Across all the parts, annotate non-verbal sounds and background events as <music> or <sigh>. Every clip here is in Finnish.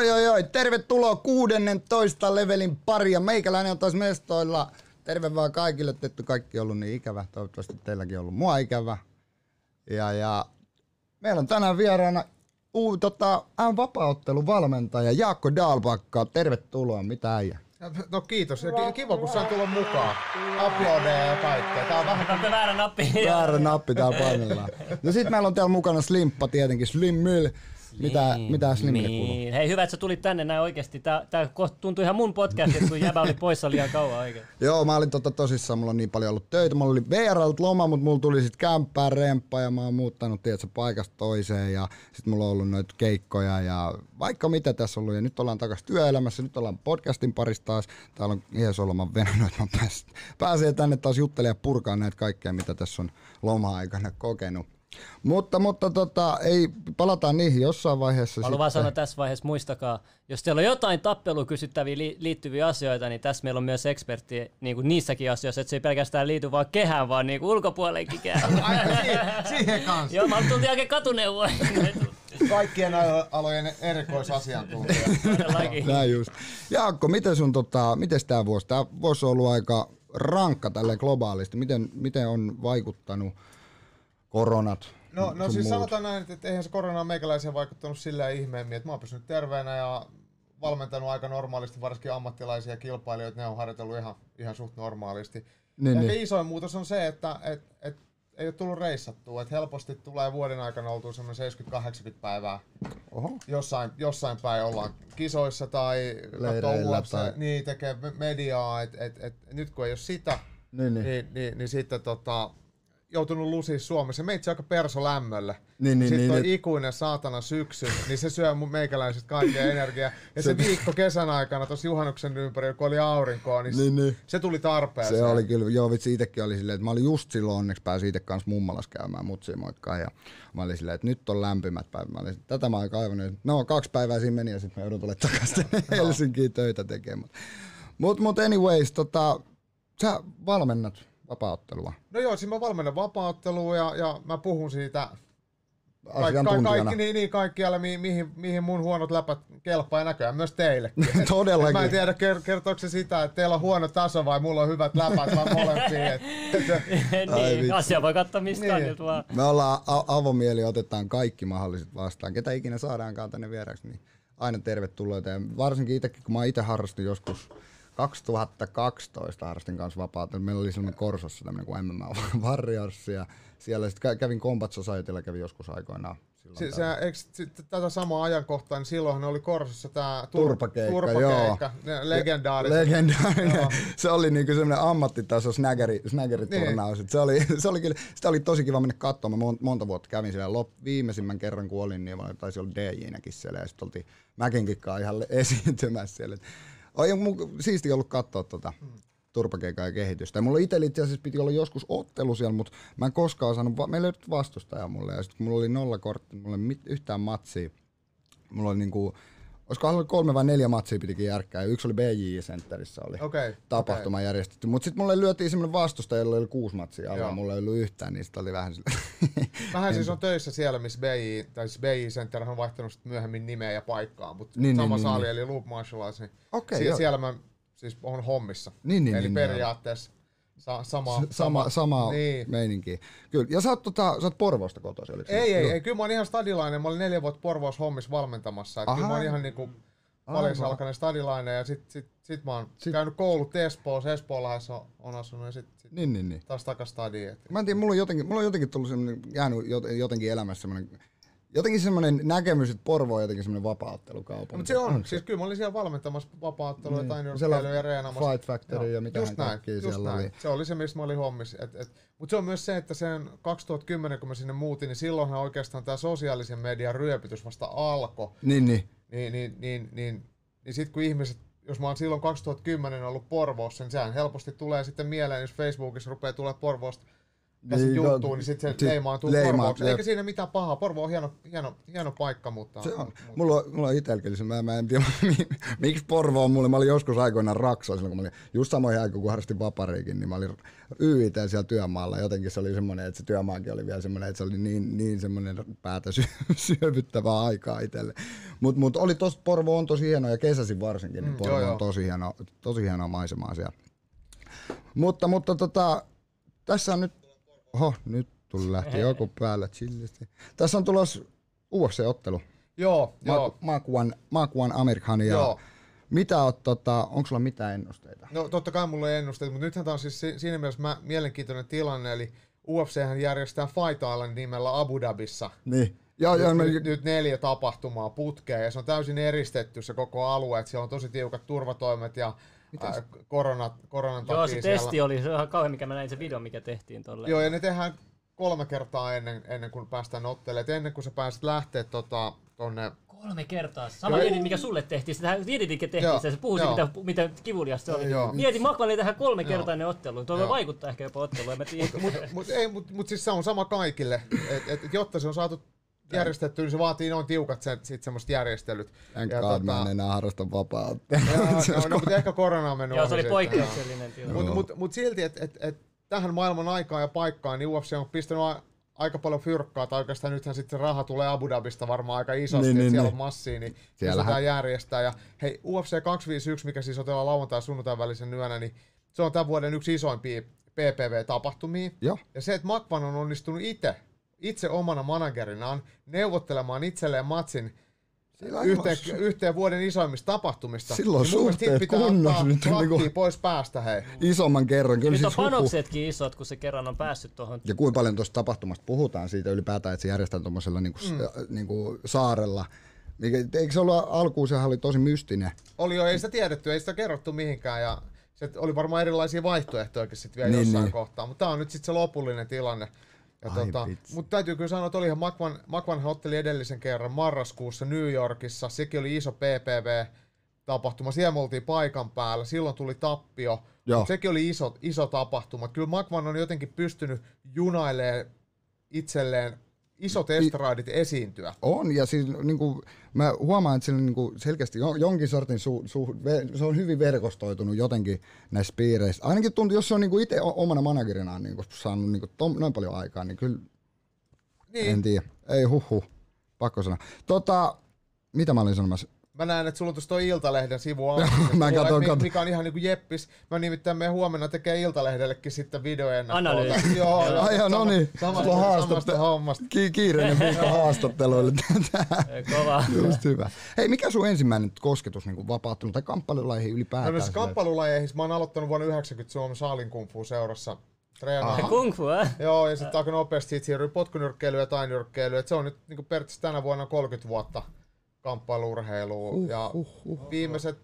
Oi oi oi, tervetuloa 16 levelin paria. Meikäläinen on taas mestoilla. Terve vaan kaikille, että kaikki ollut niin ikävä. Toivottavasti teilläkin on ollut mua ikävä. Ja, ja meillä on tänään vieraana uu, tota, vapaaottelun valmentaja Jaakko Dalbakka. Tervetuloa, mitä äijä? No kiitos. Ja kiva, kun sain tulla mukaan. Aplodeja ja kaikkea. Tää on vähän... Otatte väärä nappi. Väärä nappi täällä painellaan. No sit meillä on täällä mukana Slimppa tietenkin. Slim Mill. Mitä, Niin, mitä Slimille niin. kuuluu? Hei, hyvä, että sä tulit tänne näin oikeesti. Tää, tää kohta tuntui ihan mun podcastilta, kun jäbä oli poissa liian kauan oikein. <laughs> Joo, mä olin tota tosissaan, mulla on niin paljon ollut töitä. Mulla oli VRLt loma, mutta mulla tuli sit kämppää remppa ja mä oon muuttanut tiedätkö, paikasta toiseen ja sit mulla on ollut noita keikkoja ja vaikka mitä tässä on ollut. Ja nyt ollaan takaisin työelämässä, nyt ollaan podcastin parissa taas. Täällä on Iesolman venannut, että mä pääsen, pääsen tänne taas juttelemaan ja purkaa näitä kaikkea, mitä tässä on loma-aikana kokenut. Mutta, mutta tota, ei, palataan niihin jossain vaiheessa. Haluan vaan sanoa tässä vaiheessa, muistakaa, jos teillä on jotain tappelukysyttäviä li- liittyviä asioita, niin tässä meillä on myös ekspertti niin kuin niissäkin asioissa, että se ei pelkästään liity vaan kehään, vaan niin kuin ulkopuolellekin kehään. <laughs> Ai, siihen, siihen kanssa. Joo, mä tultiin oikein katuneuvoin. Kaikkien alojen erikoisasiantuntija. Näin just. Jaakko, miten sun tota, miten tämä vuosi? Tämä vuosi on ollut aika rankka tälle globaalisti. Miten, miten on vaikuttanut koronat? No, no siis muut? sanotaan näin, että eihän se korona ole meikäläiseen vaikuttanut sillä ihmeemmin, että mä oon pysynyt terveenä ja valmentanut aika normaalisti, varsinkin ammattilaisia kilpailijoita, ne on harjoitellut ihan, ihan suht normaalisti. Niin, Ehkä niin. isoin muutos on se, että et, et, ei ole tullut reissattua, että helposti tulee vuoden aikana oltua semmoinen 70-80 päivää Oho. jossain, jossain päin ollaan kisoissa tai UFC, tai- niin tekee me- mediaa, että et, et, nyt kun ei ole sitä, Niin, niin. niin, niin, niin sitten tota, joutunut lusia Suomessa. Meitsi aika perso lämmölle. Niin, niin, sitten niin, toi niin. ikuinen saatana syksy, <laughs> niin se syö mun meikäläiset kaikkea energiaa. Ja se, viikko kesän aikana tuossa juhannuksen ympärillä, kun oli aurinkoa, niin, Niin, niin. se tuli tarpeeseen. Se oli kyllä, joo vitsi itekin oli silleen, että mä olin just silloin onneksi pääsin itse kanssa mummalas käymään mutsia moikkaan ja mä olin silleen, että nyt on lämpimät päivät. Mä olin, tätä mä oon kaivannut. No kaksi päivää siinä meni ja sitten mä joudun tulemaan takaisin <laughs> Helsinkiin töitä tekemään. Mut, mut anyways, tota, sä valmennat vapaaottelua No joo, siis mä valmennan vapauttelua ja, ja mä puhun siitä Kaik, ka, asiantuntijana. kaikki, niin, niin, kaikkialle, mi, mihin, mihin mun huonot läpät kelpaa ja näköjään myös teille. <laughs> Todellakin. Mä en tiedä, ker, kertooko se sitä, että teillä on huono taso vai mulla on hyvät läpät vai molempiin. Et, et, <laughs> Ai vitsi. niin, asia voi katsoa mistä Niin. vaan. Me ollaan a- avomieli, otetaan kaikki mahdolliset vastaan. Ketä ikinä saadaankaan tänne vieraksi, niin aina tervetulleita. Ja varsinkin itsekin, kun mä itse harrastin joskus 2012 harrastin kanssa vapaata. Meillä oli sellainen Korsossa tämmöinen kuin MMA <laughs> Warriors ja siellä sitten kävin Combat Societylla, kävin joskus aikoinaan. Silloin se, eikö sit tätä samaa ajankohtaa, niin silloinhan oli Korsossa tämä Turpakeikka, turpakeikka ne legendaariset. Legendaarinen. Joo. se oli niinku semmoinen ammattitaso snaggeri, snaggeriturnaus. Niin. Se, oli, se oli kyllä, sitä oli tosi kiva mennä katsomaan. Mä mon- monta vuotta kävin siellä. Lop, viimeisimmän kerran kun olin, niin taisi olla DJ-näkin siellä. Ja sitten oltiin Mäkinkin kanssa ihan <laughs> esiintymässä siellä. On mun siisti ollut katsoa tota turpakeikan ja kehitystä. Ja mulla itse itse asiassa piti olla joskus ottelu siellä, mutta mä en koskaan saanut, va- meillä ei ollut vastustajaa mulle. Ja sitten kun mulla oli nolla kortti, mulla ei mit, yhtään matsia. Mulla oli niinku, olisiko ollut kolme vai neljä matsia pitikin järkkää. Yksi oli BJ Centerissä oli Okei, tapahtuma okei. järjestetty. Mutta sitten mulle lyötiin semmoinen vastustaja, jolla oli kuusi matsia alla. Joo. Mulla ei ollut yhtään, niin oli vähän sille. <laughs> Mähän siis on töissä siellä, missä BI, tai siis BI Center on vaihtanut sit myöhemmin nimeä ja paikkaa, mutta Niin, sama niin, niin, saali niin. eli Loop Martial Arts, niin Okei, sie- joo. siellä mä siis on hommissa. Niin, niin, eli niin, periaatteessa sa- sama, sama, sama niin. meininki. Kyllä. Ja sä oot, tota, sä oot Porvoosta kotoisin, oliko? Ei, ei, ei, kyllä mä oon ihan stadilainen. Mä olin neljä vuotta Porvoos hommissa valmentamassa. Että kyllä mä oon ihan niinku paljon alkainen stadilainen ja sit, sit, sit mä oon Sit- käynyt koulut Espoossa, Espoolahdessa on, on asunut ja sit, sit Niin, niin, niin. taas takas stadiin. Mä en tiedä, mulla on jotenkin, mulla on jotenkin tullut semmoinen, jäänyt jot- jotenkin elämässä semmoinen, jotenkin semmoinen näkemys, että Porvo on jotenkin semmoinen vapaa-ottelukaupunki. Mutta se on, siis kyllä mä olin siellä valmentamassa vapaattelua Niin. Siellä tai ja reenaamassa. Fight Factory ja mitähän just näin, just siellä näin. oli. Se oli se, missä mä olin hommissa. Et, et, Mutta se on myös se, että sen 2010, kun mä sinne muutin, niin silloinhan oikeastaan tämä sosiaalisen median ryöpytys vasta alkoi. Niin, niin. Niin, niin, niin, niin, niin sitten kun ihmiset, jos mä oon silloin 2010 ollut Porvoossa, niin sehän helposti tulee sitten mieleen, jos Facebookissa rupeaa tulee Porvoosta käsin Niin, juttuun, ko- niin sitten se sit leimaantuu leimaa- Porvooksi. Eikä siinä mitään pahaa. Porvo on hieno, hieno, hieno paikka, mutta... Se on. mutta- Mulla on, mulla on itselläkin se, mä, mä en tiedä, <laughs> mi- miksi Porvo on mulle. Mä olin joskus aikoinaan Raksoa silloin, kun mä olin just samoin aikaan, kun harrastin vapariikin, niin mä olin YIT siellä työmaalla. Jotenkin se oli semmoinen, että se työmaakin oli vielä semmoinen, että se oli niin, niin semmoinen päätä sy- <laughs> syövyttävää aikaa itselle. Mutta mut oli tos, Porvo on tosi hieno ja kesäsin varsinkin, niin Mm, Porvo joo, joo. on tosi hieno, tosi hienoa maisemaa siellä. Mutta, mutta tota, tässä on nyt, oho, nyt tuli lähti joku päällä chillisti. Tässä on tulos UFC-ottelu. Joo, joo. Mark, Mark One, Mark One Amerikan ja Joo. mitä oot, tota, onko sulla mitään ennusteita? No totta kai mulla ei ennusteet, mutta nythän tämä on siis si- siinä mielessä mä, mielenkiintoinen tilanne, eli UFC järjestää Fight Island nimellä Abu Dhabissa. Niin. Joo, joo, mä, nyt, nyt, nyt neljä tapahtumaa putkeen ja se on täysin eristetty se koko alue, että siellä on tosi tiukat turvatoimet ja ää, korona, koronan Joo, takia se siellä. testi oli, se on ihan kauhean, mikä mä näin se video, mikä tehtiin tolle. Joo, ja ne tehdään kolme kertaa ennen, ennen kuin päästään ottelemaan. Et ennen kuin sä pääset lähteä tota, tonne... Kolme kertaa. Sama Joo. diedit, mikä sulle tehtiin. Sitä dieditikin tehtiin, Joo, sitä, se puhui joo. mitä, mitä kivuliasta se oli. Joo. Mieti, Makvali tähän kolme kertaa ne otteluun. Tuo voi Joo. vaikuttaa ehkä jopa otteluun, tiedä. Mut, mut, ei, mut, mut siis se on sama kaikille. Et, et, et jotta se on saatu järjestettyä, niin se vaatii noin tiukat se, sit semmoiset järjestelyt. Ja God, tota- mä en enää harrasta vapautta. <laughs> Joo, no, <laughs> no, mutta ehkä korona on mennyt Joo, se oli poikkeuksellinen tilanne. Mutta mut, mut silti, että et, et, tähän maailman aikaan ja paikkaan, niin UFC on pistänyt a- aika paljon fyrkkaa, tai oikeastaan nythän sitten se raha tulee Abu Dhabista varmaan aika isosti, Niin, niin, niin, siellä niin. on massia, niin Siellähän- se järjestää. Ja hei, UFC 251, mikä siis otetaan lauantai ja sunnuntain välisen yönä, niin se on tämän vuoden yksi isoimpia PPV-tapahtumia. Joo. Ja se, että Makvan on onnistunut itse, itse omana managerinaan neuvottelemaan itselleen matsin Sillä yhteen, yhteen vuoden isoimmista tapahtumista. Silloin niin suhteet pitää kunnossa ottaa nyt niinku- pois päästä, hei. Isomman kerran, kyllä Nyt on siis panoksetkin isot, kun se kerran on päässyt tuohon. Ja kuinka paljon tuosta tapahtumasta puhutaan siitä ylipäätään, että se järjestetään tuommoisella niinku, mm. niinku saarella. Mikä, eikö se ollut alkuun, sehän oli tosi mystinen. Oli jo, ei sitä tiedetty, ei sitä kerrottu mihinkään ja se oli varmaan erilaisia vaihtoehtojakin sitten vielä Niin, jossain niin. kohtaa, mutta tämä on nyt sitten se lopullinen tilanne. Ja Ai tota, mutta täytyy kyllä sanoa, että olihan Makvan, Makvan otteli edellisen kerran marraskuussa New Yorkissa, sekin oli iso PPV-tapahtuma, siellä me oltiin paikan päällä, silloin tuli tappio, sekin oli iso, iso tapahtuma. Kyllä Makvan on jotenkin pystynyt junailemaan itselleen isot estraadit esiintyä. On, ja siis niinku, mä huomaan, että sillä niinku selkeästi jo- jonkin sortin su, su, se on hyvin verkostoitunut jotenkin näissä piireissä. Ainakin tuntuu, jos se on niinku itse omana managerinaan niinku saanut niinku tom, noin paljon aikaa, niin kyllä Niin, en tiedä. Ei huhu, pakko sanoa. Tota, mitä mä olin sanomassa? Mä näen, että sulla on tuossa toi Iltalehden sivu <laughs> Mä katon, katon. mikä on ihan niinku jeppis. Mä nimittäin me huomenna tekee Iltalehdellekin sitten videoennakkoa. Analyysi. <laughs> Joo, joo. Ai no niin. Samasta, on samasta haastatte- hommasta. Ki- kiireinen viikko <laughs> haastatteluille. Kova. Just hyvä. Hei, mikä sun ensimmäinen kosketus niin vapauttanut tai kamppailulaihin No ylipäätään? näissä kamppailulajeihin mä oon aloittanut vuonna 90 Suomen Saalin Kung Fu seurassa treenaamaan. Kung fu, eh? Joo, ja sitten aika nopeasti siitä siirryi potkunyrkkeilyyn ja tainyrkkeilyyn. Et se on nyt niin periaatteessa tänä vuonna 30 vuotta kamppailurheilua. Uh, ja uh, uh. viimeiset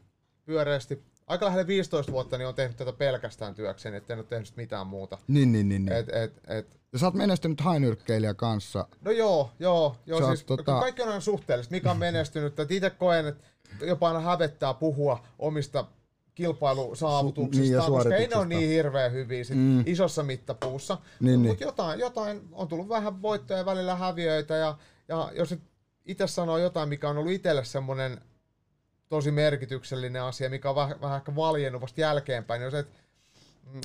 pyöreästi, aika lähelle 15 vuotta, niin on tehnyt tätä pelkästään työkseni, ettei ole tehnyt mitään muuta. Niin, niin, niin. niin. Et, et, et, Ja sä oot menestynyt hainyrkkeilijä kanssa. no joo, joo, joo Sä siis tota- kaikki on aina suhteellista. Mikä on menestynyt? Et itse koen, että jopa aina hävettää puhua omista kilpailusaavutuksista, Niin, koska ei ne ole niin hirveän hyviä sit Mm. isossa mittapuussa. Niin, Mutta niin. jotain, jotain, on tullut vähän voittoja ja välillä häviöitä, ja, ja jos nyt itse sanoo jotain, mikä on ollut itselle semmoinen tosi merkityksellinen asia, mikä on vähän, vähän ehkä valjennut vasta jälkeenpäin, niin on se, että mm,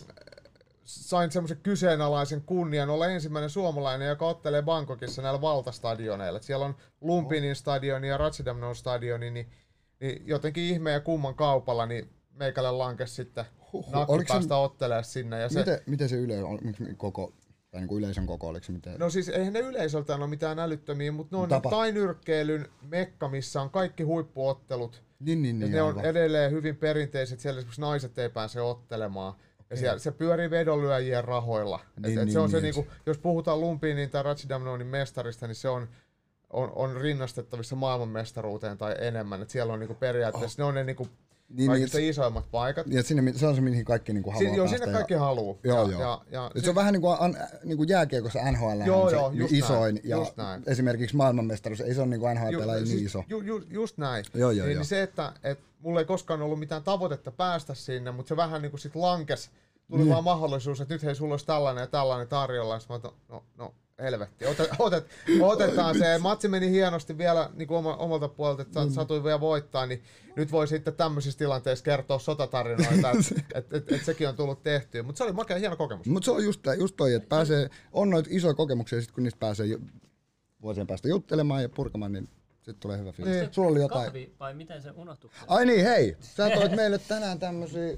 sain semmoisen kyseenalaisen kunnian olla ensimmäinen suomalainen, joka ottelee Bangkokissa näillä valtastadioneilla. Et siellä on Lumpinin stadioni ja Ratchadamnon stadioni, niin, niin jotenkin ihmeen ja kumman kaupalla, niin meikälle lankesi sitten Huhhuh. nakki Oliko se- päästä ottelemaan sinne. Ja se, Miten, miten se yle on, koko, tai niin kuin yleisön koko, oliko se miten? No siis eihän ne yleisöltään ole mitään älyttömiä, mutta ne on Tapa. tainyrkkeilyn mekka, missä on kaikki huippuottelut. niin, niin, Ja niin. ne on aivan. edelleen hyvin perinteiset, siellä esimerkiksi naiset ei pääse ottelemaan. Ja siellä, se pyörii vedonlyöjien rahoilla. Niin, et, et niin, se on se, niin. niinku, jos puhutaan Lumpinin tai Ratchidamnonin mestarista, niin se on, on, on rinnastettavissa maailmanmestaruuteen tai enemmän. Et siellä on niinku periaatteessa, oh. ne on ne niinku Niin, kaikista niin, isoimmat paikat. ja sinne, se on se, mihin kaikki niin kuin haluaa Si- joo, sinne ja- kaikki haluu. Joo, ja, joo. Ja, ja, Et se on vähän niin kuin, an, niin kuin jääkiekossa NHL Joo, on se joo, just isoin, näin, ja just näin. esimerkiksi maailmanmestaruus, ei se ole niin kuin NHL Ju- niin siis iso. Ju, ju, just näin. Joo, joo, niin, joo. niin se, että et mulla ei koskaan ollut mitään tavoitetta päästä sinne, mutta se vähän niin kuin sit lankes tuli vaan mahdollisuus, että nyt hei, sulla olisi tällainen ja tällainen tarjolla. Sitten mä no, no helvetti, otet, otet, otetaan se. Matsi meni hienosti vielä niin kuin oma, omalta puolelta, että mm. satui vielä voittaa, niin nyt voi sitten tämmöisissä tilanteissa kertoa sotatarinoita, että <laughs> et, et, et sekin on tullut tehtyä. Mutta se oli makea hieno kokemus. Mutta se on just, tää- just toi, että pääsee, on noita isoja kokemuksia, sit kun niistä pääsee ju- vuosien päästä juttelemaan ja purkamaan, niin sitten tulee hyvä fiilis. Niin. Sulla oli jotain. Kahvi, vai miten se unohtui? Ai niin, hei! Sä toit meille tänään tämmösiä...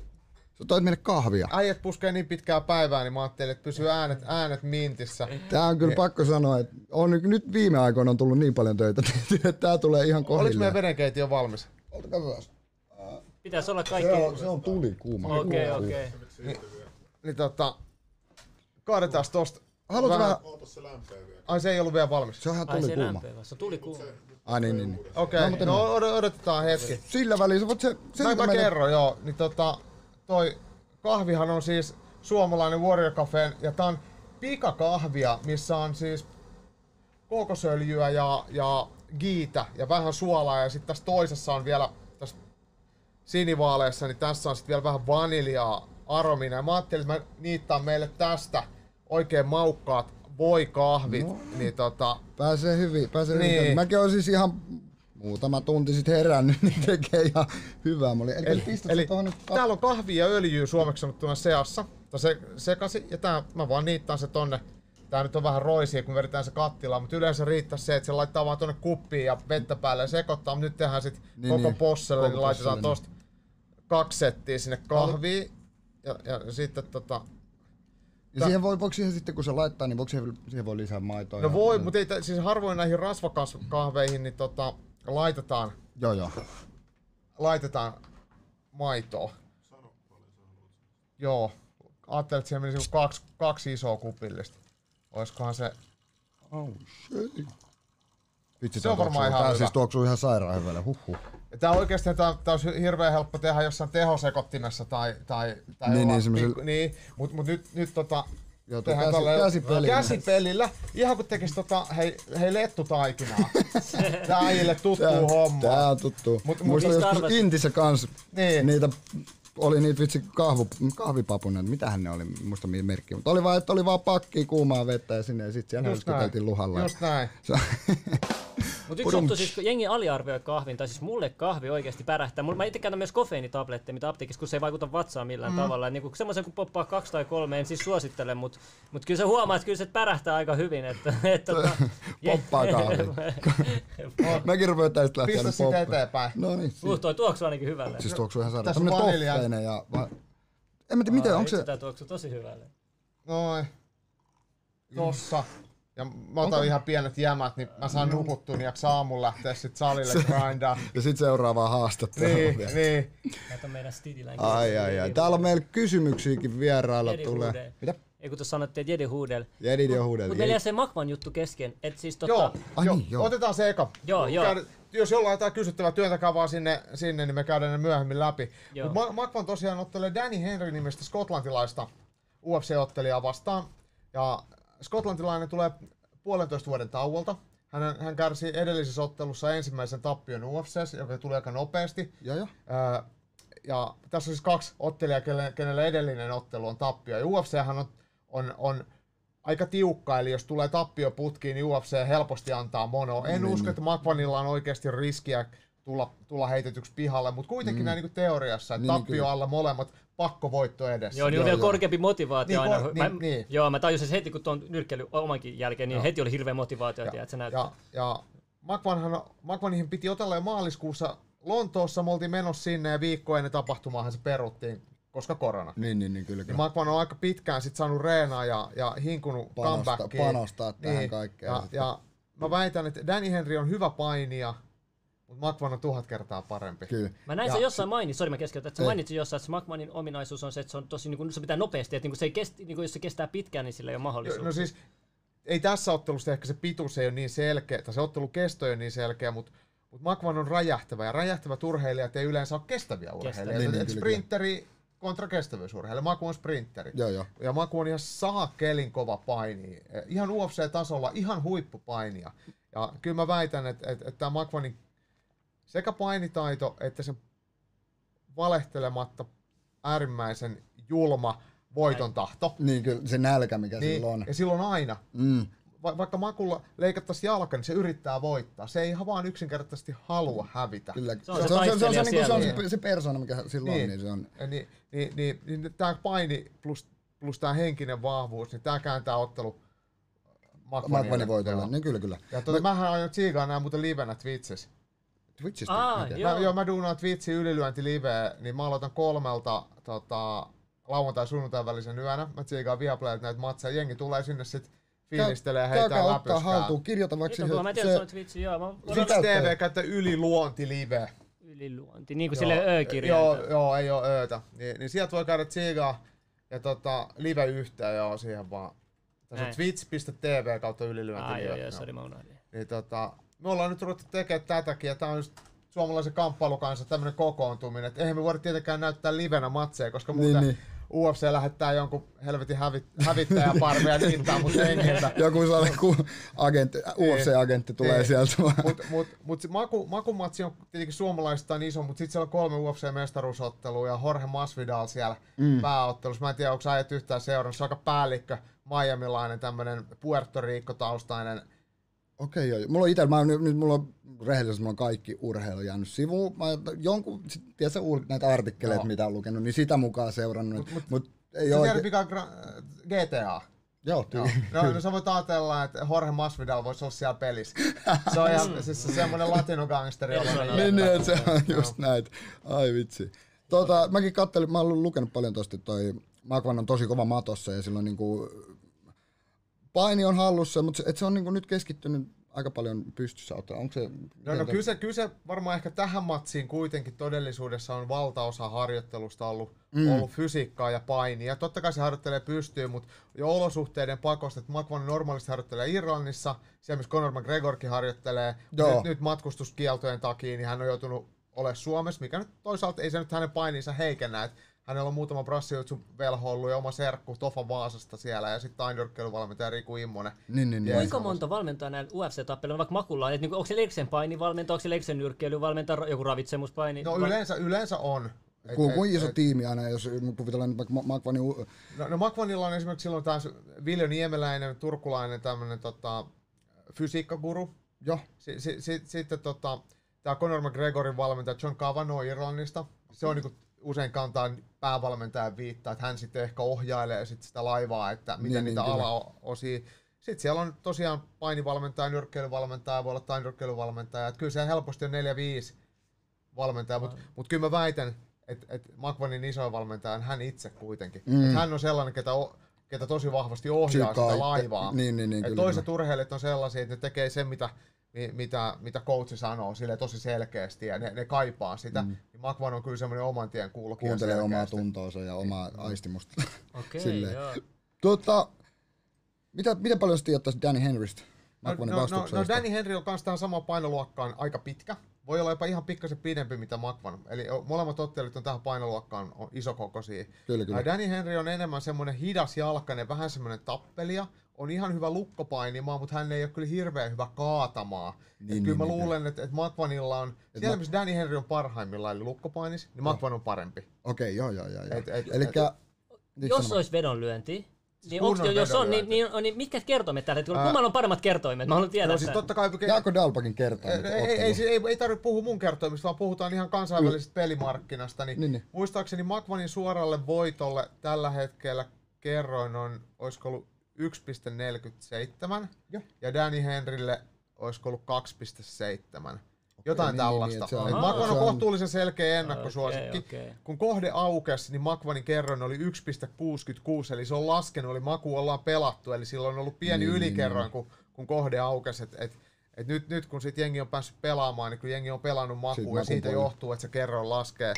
Sä toit meille kahvia. Äijät puskee niin pitkää päivää, niin mä ajattelin, että pysyy äänet, äänet mintissä. Tää on kyllä pakko sanoa, että on nyt- nyt viime aikoina on tullut niin paljon töitä <laughs> että tää tulee ihan Oliko meidän kohdilleen. vedenkeittiö valmis? Katsotaan. Pitäisi olla Se kaikki... on, se on tuli kuuma. Okei, okei. Niin tota, kaadetaan tosta. Haluatko vähän... Se. Ai se ei ollut vielä valmis. Se on ihan Ai tuli se kuuma. lämpöä vasta. Tuli kuuma. Ai niin, niin, niin. Okei, No, okay. mutta no od- odotetaan hetki. Sillä välillä sä voit se... se Mä, mä kerron, joo. Niin tota, toi kahvihan on siis suomalainen Warrior Cafeen, ja tää on pikakahvia, missä on siis kookosöljyä ja, ja giitä ja vähän suolaa, ja sitten tässä toisessa on vielä, tässä sinivaaleessa, niin tässä on sitten vielä vähän vaniljaa aromina. Ja mä ajattelin, että mä niittaan meille tästä oikein maukkaat voikahvit, no. niin tota, Pääsee hyvin, pääsee Niin. hyvin. Mäkin olen siis ihan muutama tunti sitten herännyt, <laughs> niin tekee ihan hyvää. Mä olin, eli, eli, Eli nyt täällä on kahvia ja öljyä suomeksi sanottuna seassa, se, sekasi, ja tää, mä vaan niittaan se tonne. Tää nyt on vähän roisia, kun vedetään se kattilaan, mutta yleensä riittää se, että se laittaa vaan tonne kuppiin ja vettä päälle ja sekoittaa, mutta nyt tehdään sit Niin, niin, koko niin. posselle, niin laitetaan posselle, tosta kaksi settiä sinne kahvia. Ja, ja sitten tota, Ja siihen voi, voiko siihen sitten, kun se laittaa, niin voiko siihen, siihen voi lisää maitoa? no ja- voi, mutta ei, siis harvoin näihin rasvakahveihin niin tota, laitetaan, Joo, joo. laitetaan maitoa. Joo. Ajattelin, että siihen menisi kaksi, kaksi isoa kupillista. Oiskohan se... Oh shit. Vitsi, Se on varmaan ihan hyvä. siis tuoksuu ihan sairaan hyvälle, huhhuh. Tää oikeesti tää, tää olisi hirveän helppo tehdä jossain tehosekottimessa tai... tai, tai Niin, niin, pikku- niin, mut, mut nyt, nyt tota... Tehdään käsi- tolleen- käsipelillä. käsipelillä. Ihan kun tekis tota, hei, hei lettutaikinaa. <laughs> Tää äijille tuttuu Tää, homma. tää on tuttu. Mut- Mut, Muistan mistä joskus? Intissä kans Niin. niitä oli niitä vitsi kahvu, kahvipapuneita, mitähän ne oli, muista mihin merkki, mutta oli vaan, että oli vaan pakki kuumaa vettä ja sinne ja sit siellä Just näin. höyskyteltiin luhalla. Just näin. <laughs> Mutta yksi juttu siis, kun jengi aliarvioi kahvin, tai siis mulle kahvi oikeasti pärähtää. Mulla, mä itse käytän myös kofeiinitabletteja, mitä apteekissa, kun se ei vaikuta vatsaan millään mm. tavalla. Niin semmoisen kun poppaa kaksi tai kolme, en siis suosittele, mutta mut kyllä se huomaa, että kyllä se pärähtää aika hyvin. Että, <laughs> että, tota, <laughs> Poppaa kahvi. Mäkin rupean tästä lähteä Pistä sitä poppaa. eteenpäin. No niin, uh, toi tuoksuu ainakin hyvälle. siis tuoksuu ihan sairaan. Tässä on Tämmönen toffeinen ja... Va... En mä tiedä, miten, onko se... Sitä tuoksuu tosi hyvälle. Noin. Tossa. Ja mä otan ihan pienet jämät, niin mä saan nukuttua, niin jaksaa aamulla lähteä sit salille grindaa. <laughs> Ja sit seuraavaa haastattelua Niin, vielä. niin. Kato meidän Stidilän. Ai ai ai. Täällä on meillä kysymyksiäkin vierailla Jedi tulee. Hudel. Mitä? Ei kun tuossa sanottiin, että Jedi Hudel. Jedit ja huudet. Mutta meillä jäi se Makvan juttu kesken. Et siis tota, Joo, Ai joo, niin, joo. otetaan se eka. Joo, joo. Käydä- jos jollain on jotain kysyttävää, työntäkää vaan sinne, sinne, niin me käydään ne myöhemmin läpi. Joo. Mut Ma- Makvan tosiaan ottelee Danny Henry nimistä skotlantilaista UFC-ottelijaa vastaan. Ja skotlantilainen tulee puolentoista vuoden tauolta. Hän, hän kärsi edellisessä ottelussa ensimmäisen tappion UFC, joka tuli aika nopeasti. Joo joo. Öö, ja tässä on siis kaksi ottelijaa, kenelle, kenelle edellinen ottelu on tappio. Ja UFChän on, on, on aika tiukka, eli jos tulee tappio putkiin, niin UFC helposti antaa mono. En usko, että Makvanilla on oikeasti riskiä tulla, tulla heitetyksi pihalle, mutta kuitenkin mm. näin niin kuin teoriassa, että Niin, niin, niin tappio kyllä. alla molemmat, pakko voitto edessä. Joo, niin Joo, on korkeampi motivaatio Niin, aina. ko- mä, niin, niin. Joo, mä tajusin heti, kun tuon nyrkkeily omankin jälkeen, niin Joo. heti oli hirveä motivaatio, että se näyttää. Ja, ja Makvanhan, Makvanihin piti otella jo maaliskuussa Lontoossa, me oltiin menossa sinne ja viikko ennen tapahtumaahan se peruttiin, koska korona. Niin, niin, niin kyllä. Niin kyllä. Makvan on aika pitkään sit saanut reenaa ja, ja hinkunut Panosta- comebackiin. panostaa tähän kaikkeen. Ja, ja mä väitän, että Danny Henry on hyvä painija, mutta Makvan on tuhat kertaa parempi. Kyllä. Mä näin Ja sen jossain mainitsin, sori mä keskeytän, että sä mainitsit jossain, että se Makmanin ominaisuus on se, että se on tosi, niin kuin, se pitää nopeasti, että niin kuin se ei kesti, niin kuin, jos se kestää pitkään, niin sillä ei ole mahdollisuutta. No siis, ei tässä ottelussa ehkä se pituus ei ole niin selkeä, tai se ottelu kesto ei ole niin selkeä, mutta mut Makvan on räjähtävä, ja räjähtävät urheilijat ei yleensä ole kestäviä urheilijoita. Niin, niin, kyllä, sprinteri kontra kestävyysurheilija. Maku on sprinteri. Joo, joo. Ja Maku on ihan saakelin kova paini. Ihan UFC-tasolla, ihan huippupainia. Ja kyllä mä väitän, että, että, että tämä Makvanin sekä painitaito että se valehtelematta äärimmäisen julma voiton tahto. Niin kyllä, se nälkä, mikä Niin, sillä on. ja silloin aina. Mm. Va- vaikka Makulla leikattaisiin jalka, niin se yrittää voittaa. Se ei ihan vaan yksinkertaisesti halua hävitä. Kyllä. Se on se se, on, se, on, se, on, se, niin se, on se, persona, mikä sillä on, niin se on. Ja Niin, niin, niin, niin tämä paini plus, plus tämä henkinen vahvuus, niin tämä kääntää ottelu voitolla. Joo. Niin kyllä, kyllä. Ja tuota, mähän aion tsiigaa nää muuten livenä Twitchissä. Twitchistä. Aa, miten? joo. Mä, joo, mä duunaan Twitchin ylilyönti live, niin mä aloitan kolmelta tota, lauantai sunnuntai välisen yönä. Mä tsiigaan Viaplayilta näitä matseja. Jengi tulee sinne sit fiilistelee ja heittää Käykää ottaa läpyskää. haltuun, kirjoita vaikka kun mä tiedän, että se on Twitch, joo. Mä Twitch Sitä- TV käyttää yliluonti live. yliluonti, niin kuin sille ö-kirjain. Joo, joo, ei oo öötä. Niin, niin sieltä voi käydä tsiigaa ja tota, live yhteen joo siihen vaan. Tässä on twitch.tv kautta ylilyönti Ai, joo, live. joo, Joo. sori, mä unohdin. Niin tota, me ollaan nyt ruvettu tekemään tätäkin ja tää on just suomalaisen kamppailukanssa tämmönen kokoontuminen. Et eihän me voida tietenkään näyttää livenä matseja, koska muuten niin. UFC lähettää jonkun helvetin hävit, hävittäjäparvi ja niittää mut hengiltä. <laughs> Joku sellainen ku agentti, UFC-agentti tulee Niin. sieltä vaan. Mut, mut, maku, makumatsi on tietenkin suomalaistaan iso, mutta sitten siellä on kolme UFC-mestaruusottelua ja Jorge Masvidal siellä mm. pääottelussa. Mä en tiedä, onko sä et yhtään seurannut. Se on aika päällikkö, Miamilainen, tämmönen Puerto Okei, joo. Mulla on itse, mä nyt, nyt mulla on rehellisesti, mulla on kaikki urheilu jäänyt sivuun. Mä jonkun, sit, tiedätkö, näitä artikkeleita, Joo. mitä on lukenut, niin sitä mukaan seurannut. Mut, mut, mut ei ole tiedät, mikä on gra- GTA? Joo, Joo. tyyli. No, no sä voit ajatella, että Jorge Masvidal voisi olla siellä pelissä. Se on ihan siis se semmonen latinogangsteri. niin, niin, että se on just näitä. Ai vitsi. Tota, mäkin kattelin, mä oon lukenut paljon tosta, että toi Makvan on tosi kova matossa ja silloin niinku paini on hallussa, mutta se, et se on niinku nyt keskittynyt aika paljon pystyssä. Ottaa. Onko se... No, no kyllä, se, kyllä se varmaan ehkä tähän matsiin kuitenkin todellisuudessa on valtaosa harjoittelusta ollut, mm. ollut fysiikkaa ja painia. Totta kai se harjoittelee pystyyn, mutta jo olosuhteiden pakosta, että Makvan normaalisti harjoittelee Irlannissa, siellä missä Conor McGregorkin harjoittelee. Joo. Nyt, nyt matkustuskieltojen takia niin hän on joutunut olemaan Suomessa, mikä nyt toisaalta ei se nyt hänen paininsa heikennä. Että hänellä on muutama brassijutsu velho ollut ja oma serkku Tofa Vaasasta siellä ja sitten tainyrkkeilyvalmentaja Riku Immonen. Niin, niin, niin. Kuinka monta valmentaa näillä UFC-tappeleilla, vaikka makulla on? Et niinku, onko se Leksen painivalmentaja, onko se Leksen nyrkkeilyvalmentaja, joku ravitsemuspaini? No yleensä, yleensä on. Et- Ku, et- kuin iso et- tiimi aina, jos kuvitellaan nyt vaikka Makvanin... u- No, no Makvanilla on esimerkiksi silloin taas Viljo Niemeläinen, turkulainen tämmönen tota, fysiikkaguru. Joo, Si, si, si, sitten tota, tämä Conor McGregorin valmentaja John Cavanaugh Irlannista. Se on niinku usein kantaa päävalmentajan viittaa, että hän sitten ehkä ohjailee sit sitä laivaa, että miten Niin, niitä niin, alaosia. Sitten siellä on tosiaan painivalmentaja, nyrkkeilyvalmentaja, voi olla tainyrkkeilyvalmentaja. Että kyllä se helposti on 4-5 valmentaja, mutta mut kyllä mä väitän, että et Makvanin isoin valmentaja on hän itse kuitenkin. Mm. Et hän on sellainen, ketä, o, ketä tosi vahvasti ohjaa Psyykaa sitä laivaa. Niin, niin, niin, Et kyllä, toiset urheilijat on sellaisia, että ne tekee sen, mitä, mi- mitä, mitä coachi sanoo sille tosi selkeästi ja ne, ne kaipaa sitä. Mm. Niin Makvan on kyllä semmoinen oman tien kulkija kuuntelee omaa selkeästi. tuntoonsa ja omaa aistimusta. <laughs> Okei, silleen. joo. tota, mitä, miten paljon sä tiedät Danny Henrystä? No, no, no, no. Danny Henry on kanssa tähän samaan painoluokkaan aika pitkä. Voi olla jopa ihan pikkasen pidempi mitä Makvan. Eli molemmat ottelijat on tähän painoluokkaan on isokokoisia. Kyllä, kyllä. Ja Danny Henry on enemmän semmoinen hidas jalkainen, vähän semmoinen tappelija. On ihan hyvä lukkopainimaan, mutta hän ei ole kyllä hirveän hyvä kaatamaan. Niin, Niin, niin, kyllä mä niin, luulen, että, että Makvanilla on, siellä Ma- missä Danny Henry on parhaimmillaan, eli lukkopainis, niin Makvan on parempi. Okei, joo, joo, joo. joo. Et- et- Elikkä... niin Jos sano. olisi vedonlyönti, niin, kunnon onks, jos on, niin, niin, niin, mitkä kertoimet tällä hetkellä? Kummalla on paremmat kertoimet? Mä haluan tietää No siis totta kai... Jaako Dalpakin kertoo. Ei, ei, ei, ei, ei tarvitse puhua mun kertoimista, vaan puhutaan ihan kansainvälisestä pelimarkkinasta. Niin, Niin, niin. Muistaakseni Makvanin suoralle voitolle tällä hetkellä kerroin on, olisiko ollut 1,47 Joo. ja Danny Henrylle olisiko ollut 2,7. Jotain niin, tällaista. niin, Aha. Makvan on on- kohtuullisen selkeä ennakkosuosikki. Okei, okei. Kun kohde aukesi, niin Makvanin kerroin oli 1,66, eli se on laskenut, eli maku ollaan pelattu, eli silloin on ollut pieni Niin, ylikerroin, kun, kun kohde aukesi. Et, et, et nyt, nyt kun sit jengi on päässyt pelaamaan, niin kun jengi on pelannut makuun, ja siitä johtuu, että se kerroin laskee.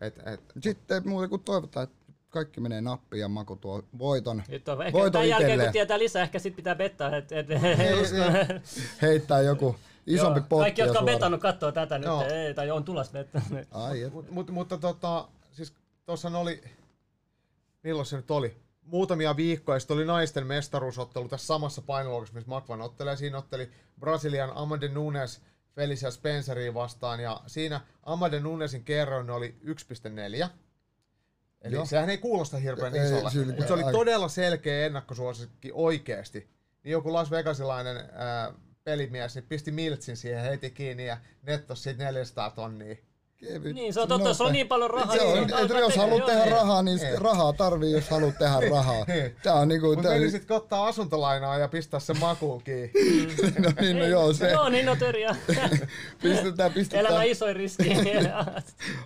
Et, et, Sitten muuta kuin toivotaan, että kaikki menee nappiin ja Maku tuo voiton, Nyt on, ehkä voiton tämän jälkeen, kun itselleen. tietää lisää, ehkä sit pitää bettaa. Et, et, <laughs> Heittää joku isompi Joo, potti Kaikki, jotka on betannut, katsoo tätä nyt, Joo. ei, tai on tulossa bettaa. Ai, mut, mut, mutta tota, siis tuossa oli, milloin se nyt oli? Muutamia viikkoja sitten oli naisten mestaruusottelu tässä samassa painoluokassa, missä Makvan ottelee. Siinä otteli Brasilian Amade Nunes Felicia Spenceria vastaan, ja siinä Amade Nunesin kerroin oli 1,4. Eli Joo. sehän ei kuulosta hirveän Ei, isolla, sillä- mutta se oli ai- todella selkeä ennakkosuosikki oikeesti. Niin joku Las Vegasilainen ää, pelimies niin pisti Miltsin siihen heti kiinni ja nettos siitä 400 tonnia. Kevyt, Niin, se on totta, jos on niin paljon rahaa, Se niin on, se on alkaa jos haluat joo, tehdä ei. rahaa, niin Ei. rahaa tarvii, jos haluat tehdä rahaa. Tää on niinku... Mutta Tää, menisit ottaa asuntolainaa ja pistää sen makuun kiinni. <laughs> no niin, no joo, se. Joo, niin no törjää. <laughs> Pistetään, pistetään. Elämä isoin riski. <laughs>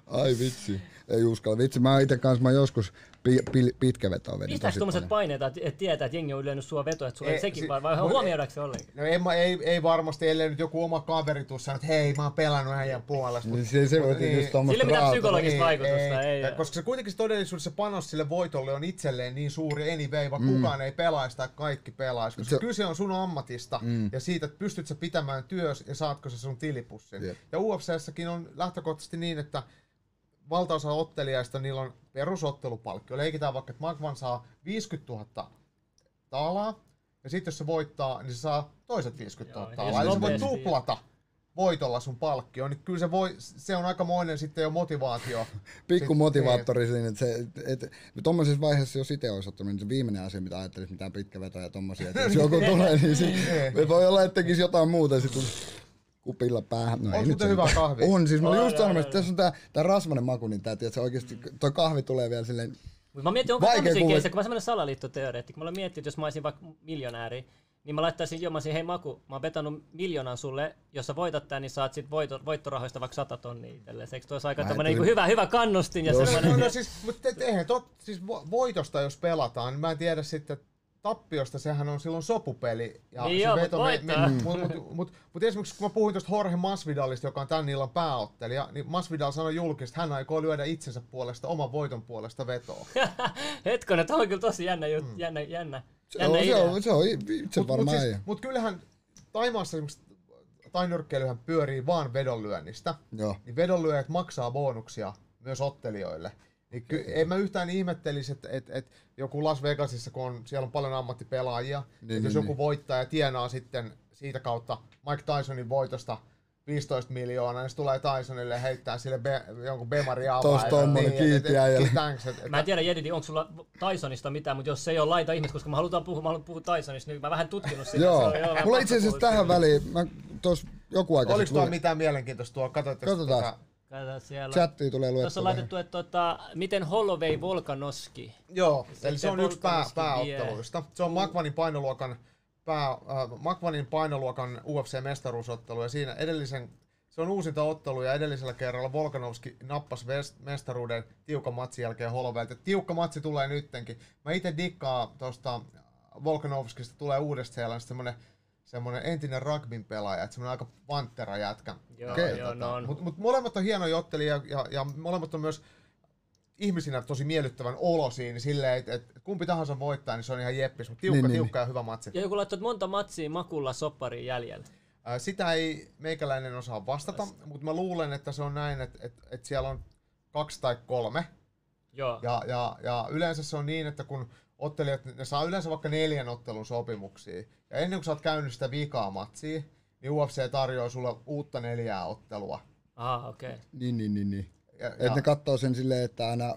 Ai vitsi. Ei uskalla. Vitsi, mä itse kanssa mä joskus pi, pi, pitkä vetoa vedin Mistä tosi tuommoiset paljon. paineet, että et tietää, että jengi on ylennyt sua vetoa, että sulla Ei, ei, sekin si- vai, huomioidaanko se ollenkaan? No ei, mä- ei, ei varmasti, ellei nyt joku oma kaveri tuu sanoa, että hei, mä oon pelannut äijän puolesta. Niin se, se voi Niin. just Sille mitään psykologista vaikutusta ei. ja ole. Koska se kuitenkin todellisuudessa panos sille voitolle on itselleen niin suuri anyway, vaikka mm. kukaan ei pelaisi tai kaikki pelaisi. Koska Se- se, kyse on sun ammatista Mm. ja siitä, että pystyt sä pitämään työs ja saatko sä sun tilipussin. Jep. Ja UFCssäkin on lähtökohtaisesti niin, että valtaosa ottelijaista niillä on perusottelupalkkio. Leikitään vaikka, että Magvan saa 50 000 taalaa, ja sitten jos se voittaa, niin se saa toiset 50 000 Joo, taalaa. Eli se voi tuplata voitolla sun palkkio, niin kyllä se, voi, se on aikamoinen sitten jo motivaatio. <laughs> Pikku motivaattori siinä, että se, et, et, tuommoisessa vaiheessa, jos itse olisi ottanut, niin se viimeinen asia, mitä ajattelisi, mitään pitkä veto ja tommosia, että jos joku <laughs> tulee, niin sit, Niin. voi olla, että tekisi jotain muuta, sitten kupilla päähän. No, Onks ei nyt muuten se- hyvää kahvia? On, siis mä olin just sanomassa, että tässä on tää, tää rasvanen maku, niin tää, tiedät, se oikeesti, toi kahvi tulee vielä silleen, Mut mä mietin, onko tämmöisiä keissejä, kun mä semmoinen salaliittoteoreetti, kun mä olen miettinyt, että jos mä olisin vaikka miljonääri, niin mä laittaisin jo, mä olisin, hei Maku, mä oon vetanut miljoonan sulle, jos sä voitat tän, niin saat sit voito, voittorahoista vaikka 100 tonnia itselle. Eikö tuossa aika tämmönen niin hyvä, hyvä kannustin ja. No, semmoinen... no, no siis, mutta te, eihän tot, siis vo- voitosta jos pelataan, niin mä en tiedä sitten, tappiosta sehän on silloin sopupeli. Ja Niin se joo, veto mut me- me- mut, mut, mut, mut esimerkiksi kun mä puhuin tuosta Jorge Masvidalista, joka on tän illan pääottelija, niin Masvidal sanoi julkisesti, että hän aikoo lyödä itsensä puolesta, oman voiton puolesta vetoa. <laughs> Hetkonen, toi on kyllä tosi jännä juttu, jännä, jännä. se jännä on, se idea. on, se on itse Mut, mut, varmaan siis, siis, mut kyllähän Taimaassa esimerkiksi tainyrkkeilyhän pyörii vaan vedonlyönnistä. Joo. niin vedonlyöjät maksaa bonuksia myös ottelijoille. Niin ky- en mä yhtään ihmettelisi, että et, et joku Las Vegasissa, kun on, siellä on paljon ammattipelaajia, Niin, niin, että jos niin, joku niin. voittaa ja tienaa sitten siitä kautta Mike Tysonin voitosta 15 miljoonaa, niin se tulee Tysonille ja heittää sille be, jonkun Bemari avaa. Tos tommonen kiintiäjälle. Thanks, et, et, Mä en tiedä Jedidi, onko sulla Tysonista mitään, mutta jos se ei ole laita ihmis, koska mä halutaan puhua, mä haluan puhua Tysonista, niin mä vähän tutkinut sitä. Joo. Se on, Mulla pakko itse asiassa tähän väliin, mä tos joku aika Oliko luin- mitään mielenkiintoista tuolla? Katsotaan. Katsotaan. Siellä. chattiin tulee Tuossa luettua. on laitettu, että tota, miten Holloway Volkanoski. Joo, Sitten eli se on yksi pää, pääotteluista. Se on Makvanin painoluokan, pää, äh, Makvanin painoluokan UFC-mestaruusottelu ja siinä edellisen, se on uusinta ottelu ja edellisellä kerralla Volkanovski nappasi vest- mestaruuden tiukan matsin jälkeen Holovelta. Tiukka matsi tulee nyttenkin. Mä itse dikkaan tuosta Volkanovskista tulee uudesta seelannista semmonen semmoinen entinen rugbyn pelaaja, että semmoinen aika panttera jätkä. Joo, Okei. joo, no on. Mutta mut molemmat on hienoja ottelijia ja, ja molemmat on myös ihmisinä tosi miellyttävän olo siinä silleen, että et kumpi tahansa voittaa, niin se on ihan jeppis, mutta tiukka, Niin, niin, tiukka ja hyvä matsi. Ja joku laittoi, monta matsia makulla soppariin jäljellä. Ää, Sitä ei meikäläinen osaa vastata, mutta mä luulen, että se on näin, että, että, että siellä on kaksi tai kolme. Joo. Ja, ja, ja yleensä se on niin, että kun ottelijat, ne saa yleensä vaikka neljän ottelun sopimuksia. Ja ennen kuin sä oot käynyt sitä vikaa matsia, niin UFC tarjoaa sulle uutta neljää ottelua. Ah, okei. Okay. Niin, niin, niin, niin. Ja, Että ne katsoo sen silleen, että aina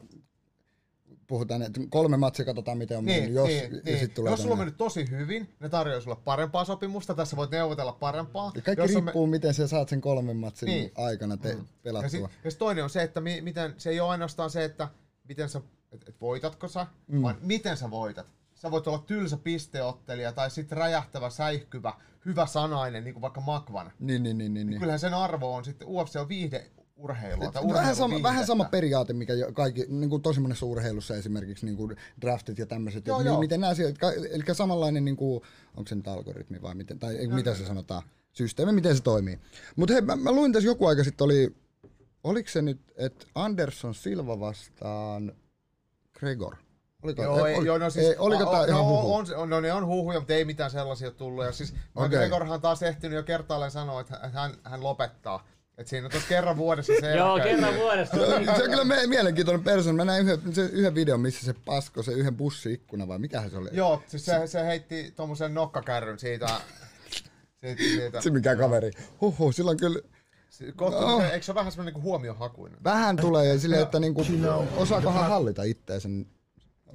puhutaan, että kolme matsia katsotaan miten on Niin, mennyt, jos, niin, ja niin. sit tulee Jos sulla on mennyt tosi hyvin, ne tarjoaa sulle parempaa sopimusta, tässä voit neuvotella parempaa. ja kaikki Jos on riippuu, miten sä saat sen kolmen matsin Niin. aikana te- Ja, pelattua. sit, ja sit toinen on se, että mi, miten, se ei ole ainoastaan se, että miten sä, et, et voitatko sä, mm. vaan miten sä voitat. Sä voit olla tylsä pisteottelija tai sitten räjähtävä, säihkyvä, hyvä sanainen, niin kuin vaikka Makvan. Niin, niin, niin, niin, niin. Kyllähän sen arvo on sitten, UFC on viihdeurheilua. Tai Vähän sama, vähän sama periaate, mikä jo kaikki, niin kuin tosi monessa urheilussa esimerkiksi niin kuin draftit ja tämmöiset, Joo, että joo. mi- miten nämä asiat, eli samanlainen, niin kuin, onko se nyt algoritmi vai miten, tai ei, mitä se sanotaan, systeemi, miten se toimii. Mutta hei, mä, mä luin tässä joku aika sitten, oli, oliko se nyt, että Anderson Silva vastaan Gregor? Oliko, Joo, ei, oli, joo, no siis, ei, oliko tämä ihan no, huhu? on, on, no ne on huhuja, mutta ei mitään sellaisia tullut. Ja siis Okei. McGregorhan taas ehtinyt jo kertaalleen sanoa, että hän, hän lopettaa. Että siinä on tuossa kerran vuodessa se <laughs> Joo, kerran vuodessa. Se on, se on kyllä me- mielenkiintoinen persoona. Mä näin yhden, se, yhden videon, missä se pasko, se yhden bussi-ikkuna vai mikähän se oli? Joo, siis se, se heitti tuommoisen nokkakärryn siitä. siitä, siitä. Se mikä kaveri. Huhhuh, silloin kyllä... Kohta, no. Eikö se ole vähän semmoinen niin huomiohakuinen? Vähän tulee ja silleen, että niinku, osaakohan hallita itteensä.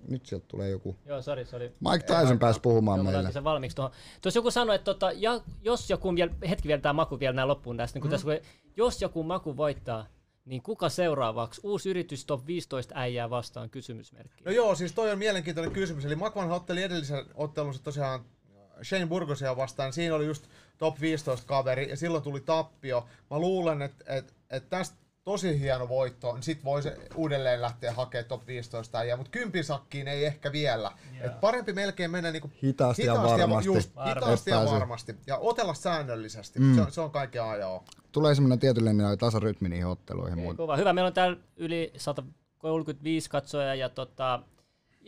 Nyt sieltä tulee joku. Joo, sori, sori. Mike Tyson pääsi puhumaan Joo, meille. sen valmiiksi tuohon. Tuossa joku sanoi, että tota, ja, jos joku, vielä, hetki vielä tämä maku vielä näin loppuun tästä, niin kun mm. tässä, jos joku maku voittaa, niin kuka seuraavaksi? Uusi yritys top 15 äijää vastaan kysymysmerkki. No joo, siis toi on mielenkiintoinen kysymys. Eli Makvan otteli edellisen ottelunsa tosiaan Shane Burgosia vastaan. Siinä oli just top 15 kaveri ja silloin tuli tappio. Mä luulen, että et, et tästä tosi hieno voitto, niin sit voisi uudelleen lähteä hakemaan top 15 äijää, mutta kympisakkiin ei ehkä vielä. Yeah. Et parempi melkein mennä niinku hitaasti, hitaasti ja varmasti. Ja, just, hitaasti ja varmasti. Ja otella säännöllisesti. Mm. Se, se on kaikkea ajoa tulee semmoinen tietynlainen tasarytmi niihin otteluihin. Ei, kova. Hyvä, meillä on täällä yli 135 katsojaa ja tota,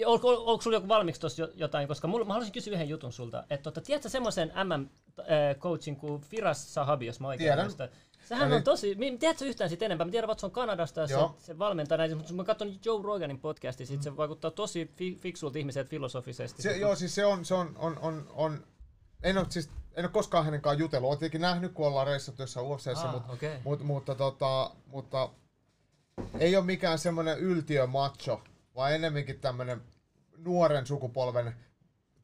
Onko, onko sulla joku valmiiksi tuossa jotain, koska mulla, mä haluaisin kysyä yhden jutun sulta. Että tota, tiedätkö semmoisen MM-coachin kuin Firas Sahabi, jos mä oikein Tiedän. Muista. Sehän Eli... on tosi, tiedätkö yhtään siitä enempää? Mä tiedän, että se on Kanadasta ja se, se valmentaa näitä, mutta mä katson Joe Roganin podcastia, sit mm. se vaikuttaa tosi fi, fiksulta ihmiseltä filosofisesti. Se, joo, siis se on, se on, on, on, on en ole, siis, en ole koskaan hänen kanssaan jutellut. Olen tietenkin nähnyt, kun ollaan reissattu jossain UFCssä, ah, mutta, okay. mutta, mutta, tota, mutta ei ole mikään semmoinen yltiömacho, vaan enemmänkin tämmöinen nuoren sukupolven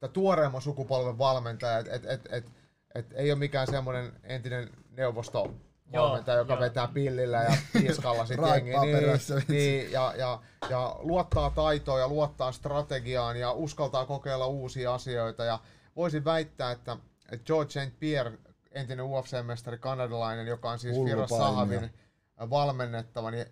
tai tuoreemman sukupolven valmentaja, että et, et, et, et, ei ole mikään semmoinen entinen neuvosto valmentaja, joka joo. vetää pillillä ja piiskalla sit <laughs> jengi. Niin, niin, ja, ja, ja luottaa taitoon ja luottaa strategiaan ja uskaltaa kokeilla uusia asioita. Ja voisin väittää, että, George St. Pierre, entinen UFC-mestari kanadalainen, joka on siis Firas Sahavin valmennettava, niin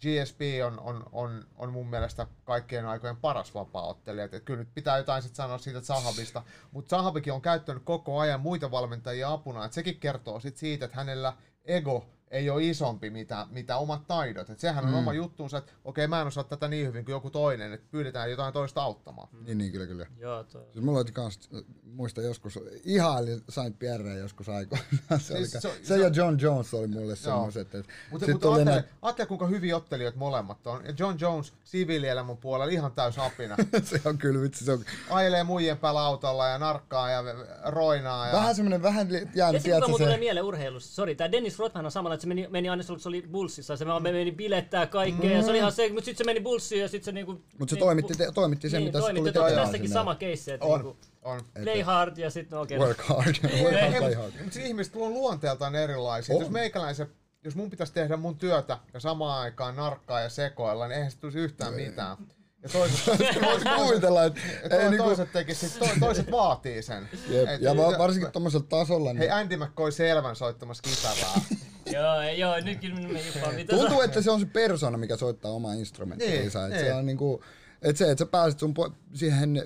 GSP on, on, on, on mun mielestä kaikkien aikojen paras vapaaottelija. Et kyllä nyt pitää jotain sit sanoa siitä Sahabista, mutta Sahabikin on käyttänyt koko ajan muita valmentajia apuna. Et sekin kertoo sit siitä, että hänellä ego ei ole isompi mitä, mitä omat taidot. Et sehän on mm. oma juttuunsa, että okei mä en osaa tätä niin hyvin kuin joku toinen, että pyydetään jotain toista auttamaan. Mm. Niin, niin kyllä, kyllä. Joo, toi. Siis mulla oli kans, muista joskus, ihaili Saint Pierre joskus aikoinaan. <laughs> se, siis, se, se, se, ja John Jones oli mulle semmoiset. Mutta mut ajattele, nä... ajattele, kuinka hyviä ottelijat molemmat on. Ja John Jones siviilielämän puolella ihan täys apina. <laughs> se on kyllä vitsi. Se on... Ajelee muijien päällä autolla ja narkkaa ja roinaa. Ja... Vähän semmoinen vähän jäänyt. Ja sitten se... tulee mieleen urheilussa. Sori, tämä Dennis Rodman on samalla, että se meni, meni aina se oli Bullsissa, se meni bilettää kaikkea, mm. ja se oli ihan se, mutta sitten se meni Bullsiin ja sitten se niinku... Mutta se toimitti, te, toimitti sen, niin, mitä toimitti, se tuli tehdä. Tässäkin sama case, että on, niinku, on. play hard ja sitten no, okei. Okay. Work hard. <laughs> Work hard, play hard. Mutta ihmiset on luonteeltaan erilaisia. On. Jos meikäläisen jos mun pitäisi tehdä mun työtä ja samaan aikaan narkkaa ja sekoilla, niin eihän se tulisi yhtään mitään. Ja <laughs> toiset, voisi kuvitella, että ei niinku... toiset, tekisi, to, toiset vaatii sen. Jep. Et, ja varsinkin tuommoisella tasolla. Niin... Hei, Andy McCoy Selvän soittamassa kitaraa. <laughs> joo, joo, nytkin me jopa mitä Tuntuu, että se on se persona, mikä soittaa omaa instrumenttia. Niin, että niin. Se on niinku, että se, että sä pääset sun po- siihen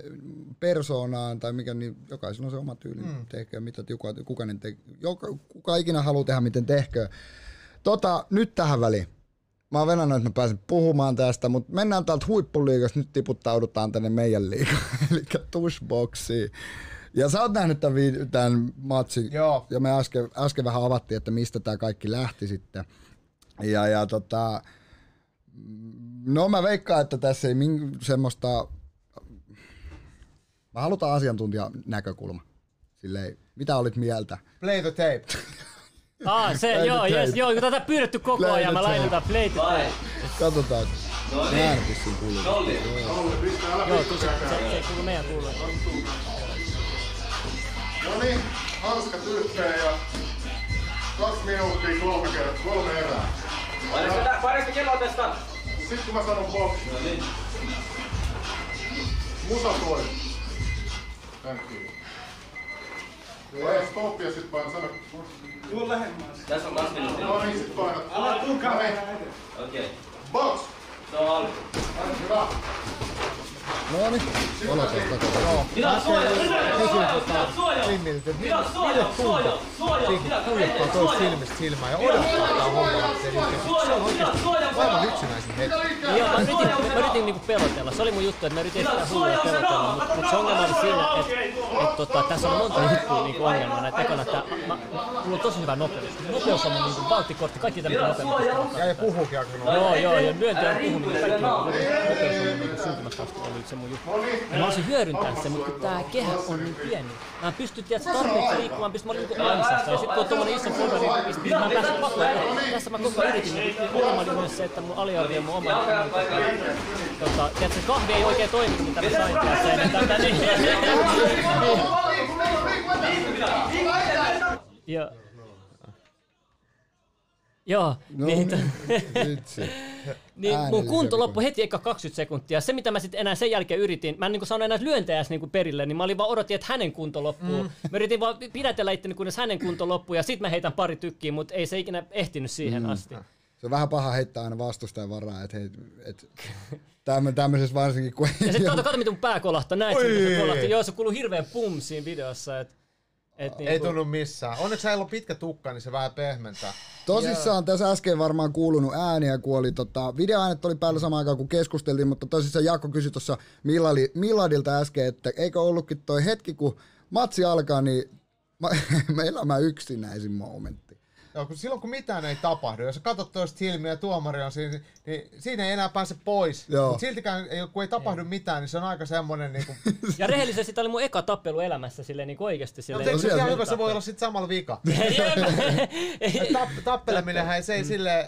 persoonaan tai mikä, niin jokaisella on se oma tyyli mm. tehkö, mitä kuka, kukainen te, joka, kuka ikinä haluaa tehdä, miten tehkö. Tota, nyt tähän väliin mä oon venannut, että mä pääsen puhumaan tästä, mutta mennään täältä huippuliigasta, nyt tiputtaudutaan tänne meidän liigaan, <laughs> eli Tushboxiin. Ja sä oot nähnyt tämän, tämän matsin, Joo. ja me äsken, äsken vähän avattiin, että mistä tämä kaikki lähti sitten. Ja, ja tota, no mä veikkaan, että tässä ei min, semmoista, mä halutaan asiantuntijan näkökulma. Silleen, mitä olit mieltä? Play the tape. Ah, se, joo, yes, joo, kun tätä pyydetty koko play ajan, mä laitetaan play the tape. Katsotaan. No niin. Ääni vissiin kuuluu. Nolli. Joo, se, se, se kuuluu meidän kuuluu. No niin, hanskat yhteen ja kaksi minuuttia kolme kertaa, kolme erää. Painatko kelloa tästä? Sitten kun mä sanon box. No niin. Musa soi. Thank you. Paina stop ja sit paina sana. Tuu lähemmäs. Tässä on kaksi minuuttia. No niin, sit painat. Älä tuu Okei. Okay. Box! Se on alku. Hyvä. No niin, olotaan takaisin. Joo. Pidä suojaa, pidä suojaa. Slimmiltä, että miten tuntuu. Siitä tuijottaa toista silmistä silmään ja odottaa tää homma lähtee liikkeelle. Se on oikeesti aivan yksinäisin hetki. Joo, mä yritin, mä yritin niinku pelotella. Se oli mun juttu, että mä yritin sitä hullua pelotella. Mutta mut se ongelma oli siinä, että et, tota, tässä on monta juttua niinku ongelmana. Että ekana, että mä, mulla on tosi hyvä nopeus. Nopeus on mun niinku valttikortti, kaikki tämmöitä nopeutta. Ja, ja puhukin aika Joo, joo, ja lyönti on puhuminen, kaikki nopeus on niinku syntymästä asti ollut se mun juttu. Ja mä olisin hyödyntää sen, mutta kun tää kehä on niin pieni. Mä en pysty tiedätkö, tarpeeksi liikkumaan, pystyn mä olin niin ansassa. Ja sit kun on tommonen iso fodari, niin niin mä en päässyt pakoon. Tässä mä koko ajan yritin. Niin ongelma oli myös se, että mun aliarvio on mun oma. Tota, tiedätkö, kahvi ei oikein toimi, mitä mä sain tässä. Tätä, niin. Ja, Joo, No niin, niin, vitsi. Niin mun Äänellisiä kunto loppui vikoja. heti eka 20 sekuntia. Se, mitä mä sitten enää sen jälkeen yritin, mä en niin saanut enää lyöntejä edes niin perille, niin mä olin vaan odotin, että hänen kunto loppuu. Mm. Mä yritin vaan pidätellä itteni, kunnes hänen kunto loppuu, ja sitten mä heitän pari tykkiä, mutta ei se ikinä ehtinyt siihen mm. asti. Se on vähän paha heittää aina vastustajan varaa, että hei, et, tämmö, tämmöisessä varsinkin, kun Ja sitten kato, kato, miten mun pää kolahtaa. Näet sen, miten se kolahti. Joo, se kuuluu hirveän pum siinä videossa. Et, et Ei niinku- tunnu missään. Onneksi heillä on pitkä tukka, niin se vähän pehmentää. Tosissaan tässä äsken varmaan kuulunut ääniä, kun oli tota, videoäänet oli päällä samaan aikaan kun keskusteltiin, mutta tosissaan Jaakko kysyi tuossa Milladilta äsken, että eikö ollutkin toi hetki, kun matsi alkaa, niin <laughs> mä, meillä on mä yksinäisin momentti. Joo, kun silloin kun mitään ei tapahdu, jos sä katsot toista silmiä ja tuomari on siinä, niin siinä ei enää pääse pois. Joo. Mutta siltikään, ei- kun ei tapahdu mitään, niin se on aika semmonen niinku... <laughs> Ja rehellisesti tämä oli mun eka tappelu elämässä silleen niin oikeasti No, silleen. eikö se Tosiaan ihan se- hyvä, se voi olla sit samalla vika. <laughs> Ei, Tapp, tappeleminenhän ei, se ei silleen...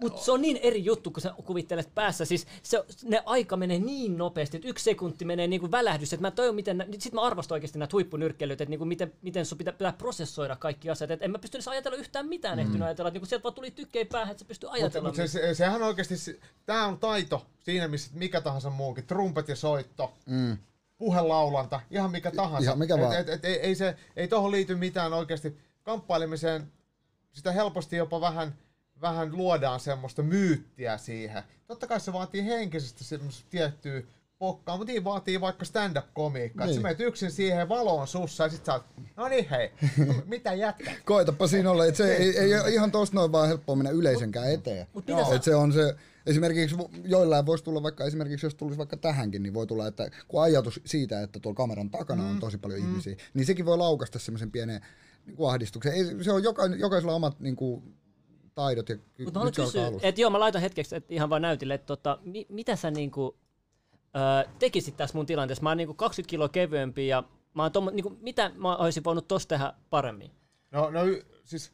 Mutta se on niin eri juttu, kun sä kuvittelet päässä. Siis se, ne aika menee niin nopeasti, että yksi sekunti menee niin kuin välähdys. Että mä toivon, miten... Sitten mä arvostan oikeasti näitä huippunyrkkeilyitä, että niin kuin miten, miten sun pitää, pitää prosessoida kaikki asiat. Että en mä pysty edes ajatella yhtään mitään mm. ehtinyt ajatella. Että niin kuin sieltä vaan tuli tykkejä päähän, että sä pystyy Mutta ajatella. mut se, se, sehän oikeasti, se- tää on taito siinä, missä mikä tahansa muukin. Trumpet ja soitto, Mm. puhelaulanta, ihan mikä tahansa. Ihan mikä et. Et, et, ei, ei, se, ei tohon liity mitään oikeasti kamppailemiseen. Sitä helposti jopa vähän, vähän luodaan semmoista myyttiä siihen. Totta kai se vaatii henkisesti semmoista tiettyä pokkaa, mutta niin vaatii vaikka stand-up-komiikkaa. Niin. Sä menet yksin siihen valoon sussa ja sit sä oot, no niin hei, mitä jätkä? <laughs> Koitapa siinä olla, että se ei, ei ole ihan tosta noin vaan helppoa mennä yleisönkään eteen. Mut sä- Et se on se, esimerkiksi joillain voisi tulla vaikka, esimerkiksi jos tulisi vaikka tähänkin, niin voi tulla, että kun ajatus siitä, että tuolla kameran takana Mm. on tosi paljon ihmisiä, niin sekin voi laukasta semmoisen pienen niin ahdistuksen. Ei, se on joka, jokaisella omat niin kuin, taidot ja ky- Mutta mä kysyä, alusta. että joo, mä laitan hetkeksi et ihan vaan näytille, että tota, mi, mitä sä niinku, ö, tekisit tässä mun tilanteessa? Mä oon niinku 20 kiloa kevyempi ja mä oon tommo, niinku, mitä mä olisin voinut tossa tehdä paremmin? No, no y- siis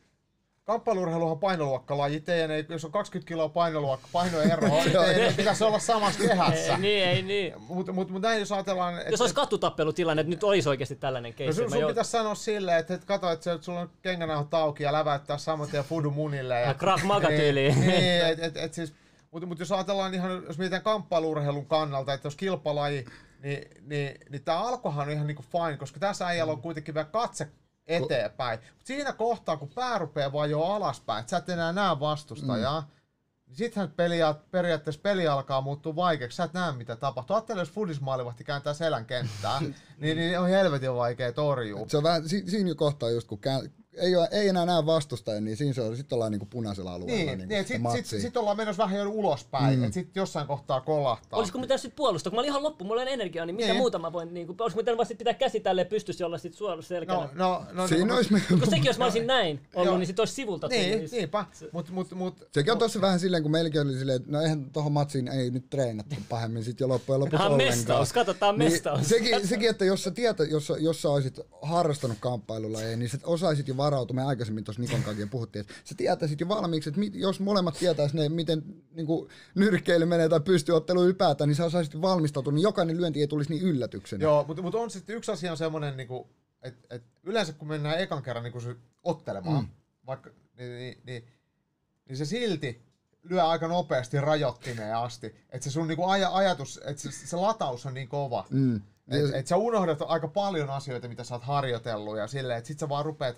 kamppailurheiluhan on painoluokkalaji. Teidän ei, jos on 20 kiloa painoluokka, painoero, <laughs> niin teidän ei pitäisi olla samassa kehässä. Ei, niin, ei niin. Mutta mut, mut näin jos ajatellaan, että Jos olisi katutappelutilanne, että nyt olisi oikeasti tällainen no, keissi. sun, mä sun joud- pitäisi sanoa silleen, että, että kato, että, sulla on kengänauhat auki ja läväyttää saman tien fudu munille. Ja, Ja Krav Maga niin, tyyliin. niin, et, et, et siis, mutta mut jos ajatellaan ihan, jos mietitään kamppailurheilun kannalta, että jos kilpalaji, niin, niin, niin tämä alkohan on ihan niinku fine, koska tässä äijällä on kuitenkin vielä katse eteenpäin. Mut siinä kohtaa, kun pää rupeaa vaan jo alaspäin, että sä et enää näe vastustajaa, mm. niin sittenhän peli, periaatteessa peli alkaa muuttua vaikeaksi. Sä et näe, mitä tapahtuu. Ajattele, jos fudismaalivahti kääntää selän kenttää, <laughs> niin, niin on helvetin vaikea torjua. Se on vähän, si, siinä jo kohtaa just kun ei, ole, ei enää näe vastustaja, niin siinä se on, sit ollaan niinku punaisella alueella. Niin, niinku niin että sitä sit, sit, sit, ollaan menossa vähän jo ulospäin, mm. että sitten jossain kohtaa kolahtaa. Olisiko mitä sitten puolustaa? Kun mä olin ihan loppu, mulla ei ole energiaa, niin mitä Niin. muuta mä voin, niin kuin, olisiko mitä vasta pitää käsi tälleen pystyssä olla sit suorassa selkänä? No, no, no, Siinä no, olisi me, Kun sekin, jos mä olisin <laughs> näin ollut, niin sit olisi sivulta. Niin, niin- niinpä. Mut, mut, mut, Sekin on tossa vähän silleen, kun meilläkin oli silleen, että no eihän tohon matsiin ei nyt treenattu pahemmin sit jo loppujen lopuksi on ollenkaan. mestaus, tää on mestaus. Niin, sekin, sekin, että jos sä, tietä, jos, jos sä olisit harrastanut kamppailulla, niin sä osaisit jo varautua, me aikaisemmin tuossa Nikon kanssa puhuttiin, että sä tietäisit jo valmiiksi, että mit, jos molemmat tietäis ne, miten niin kuin, nyrkkeily menee tai pystyottelu ylipäätään, niin sä osaisit valmistautua, niin jokainen lyönti ei tulisi niin yllätyksenä. joo, mutta mut on sitten yksi asia on semmoinen, niinku, että et yleensä kun mennään ekan kerran se ottelemaan, mm. vaikka, niin, niin, niin, niin se silti lyö aika nopeasti rajoittimeen asti. Että se sun niinku aja, ajatus, että se, se lataus on niin kova. Mm. Että et sä unohdat aika paljon asioita, mitä sä oot harjoitellut ja silleen, että sit sä vaan rupeat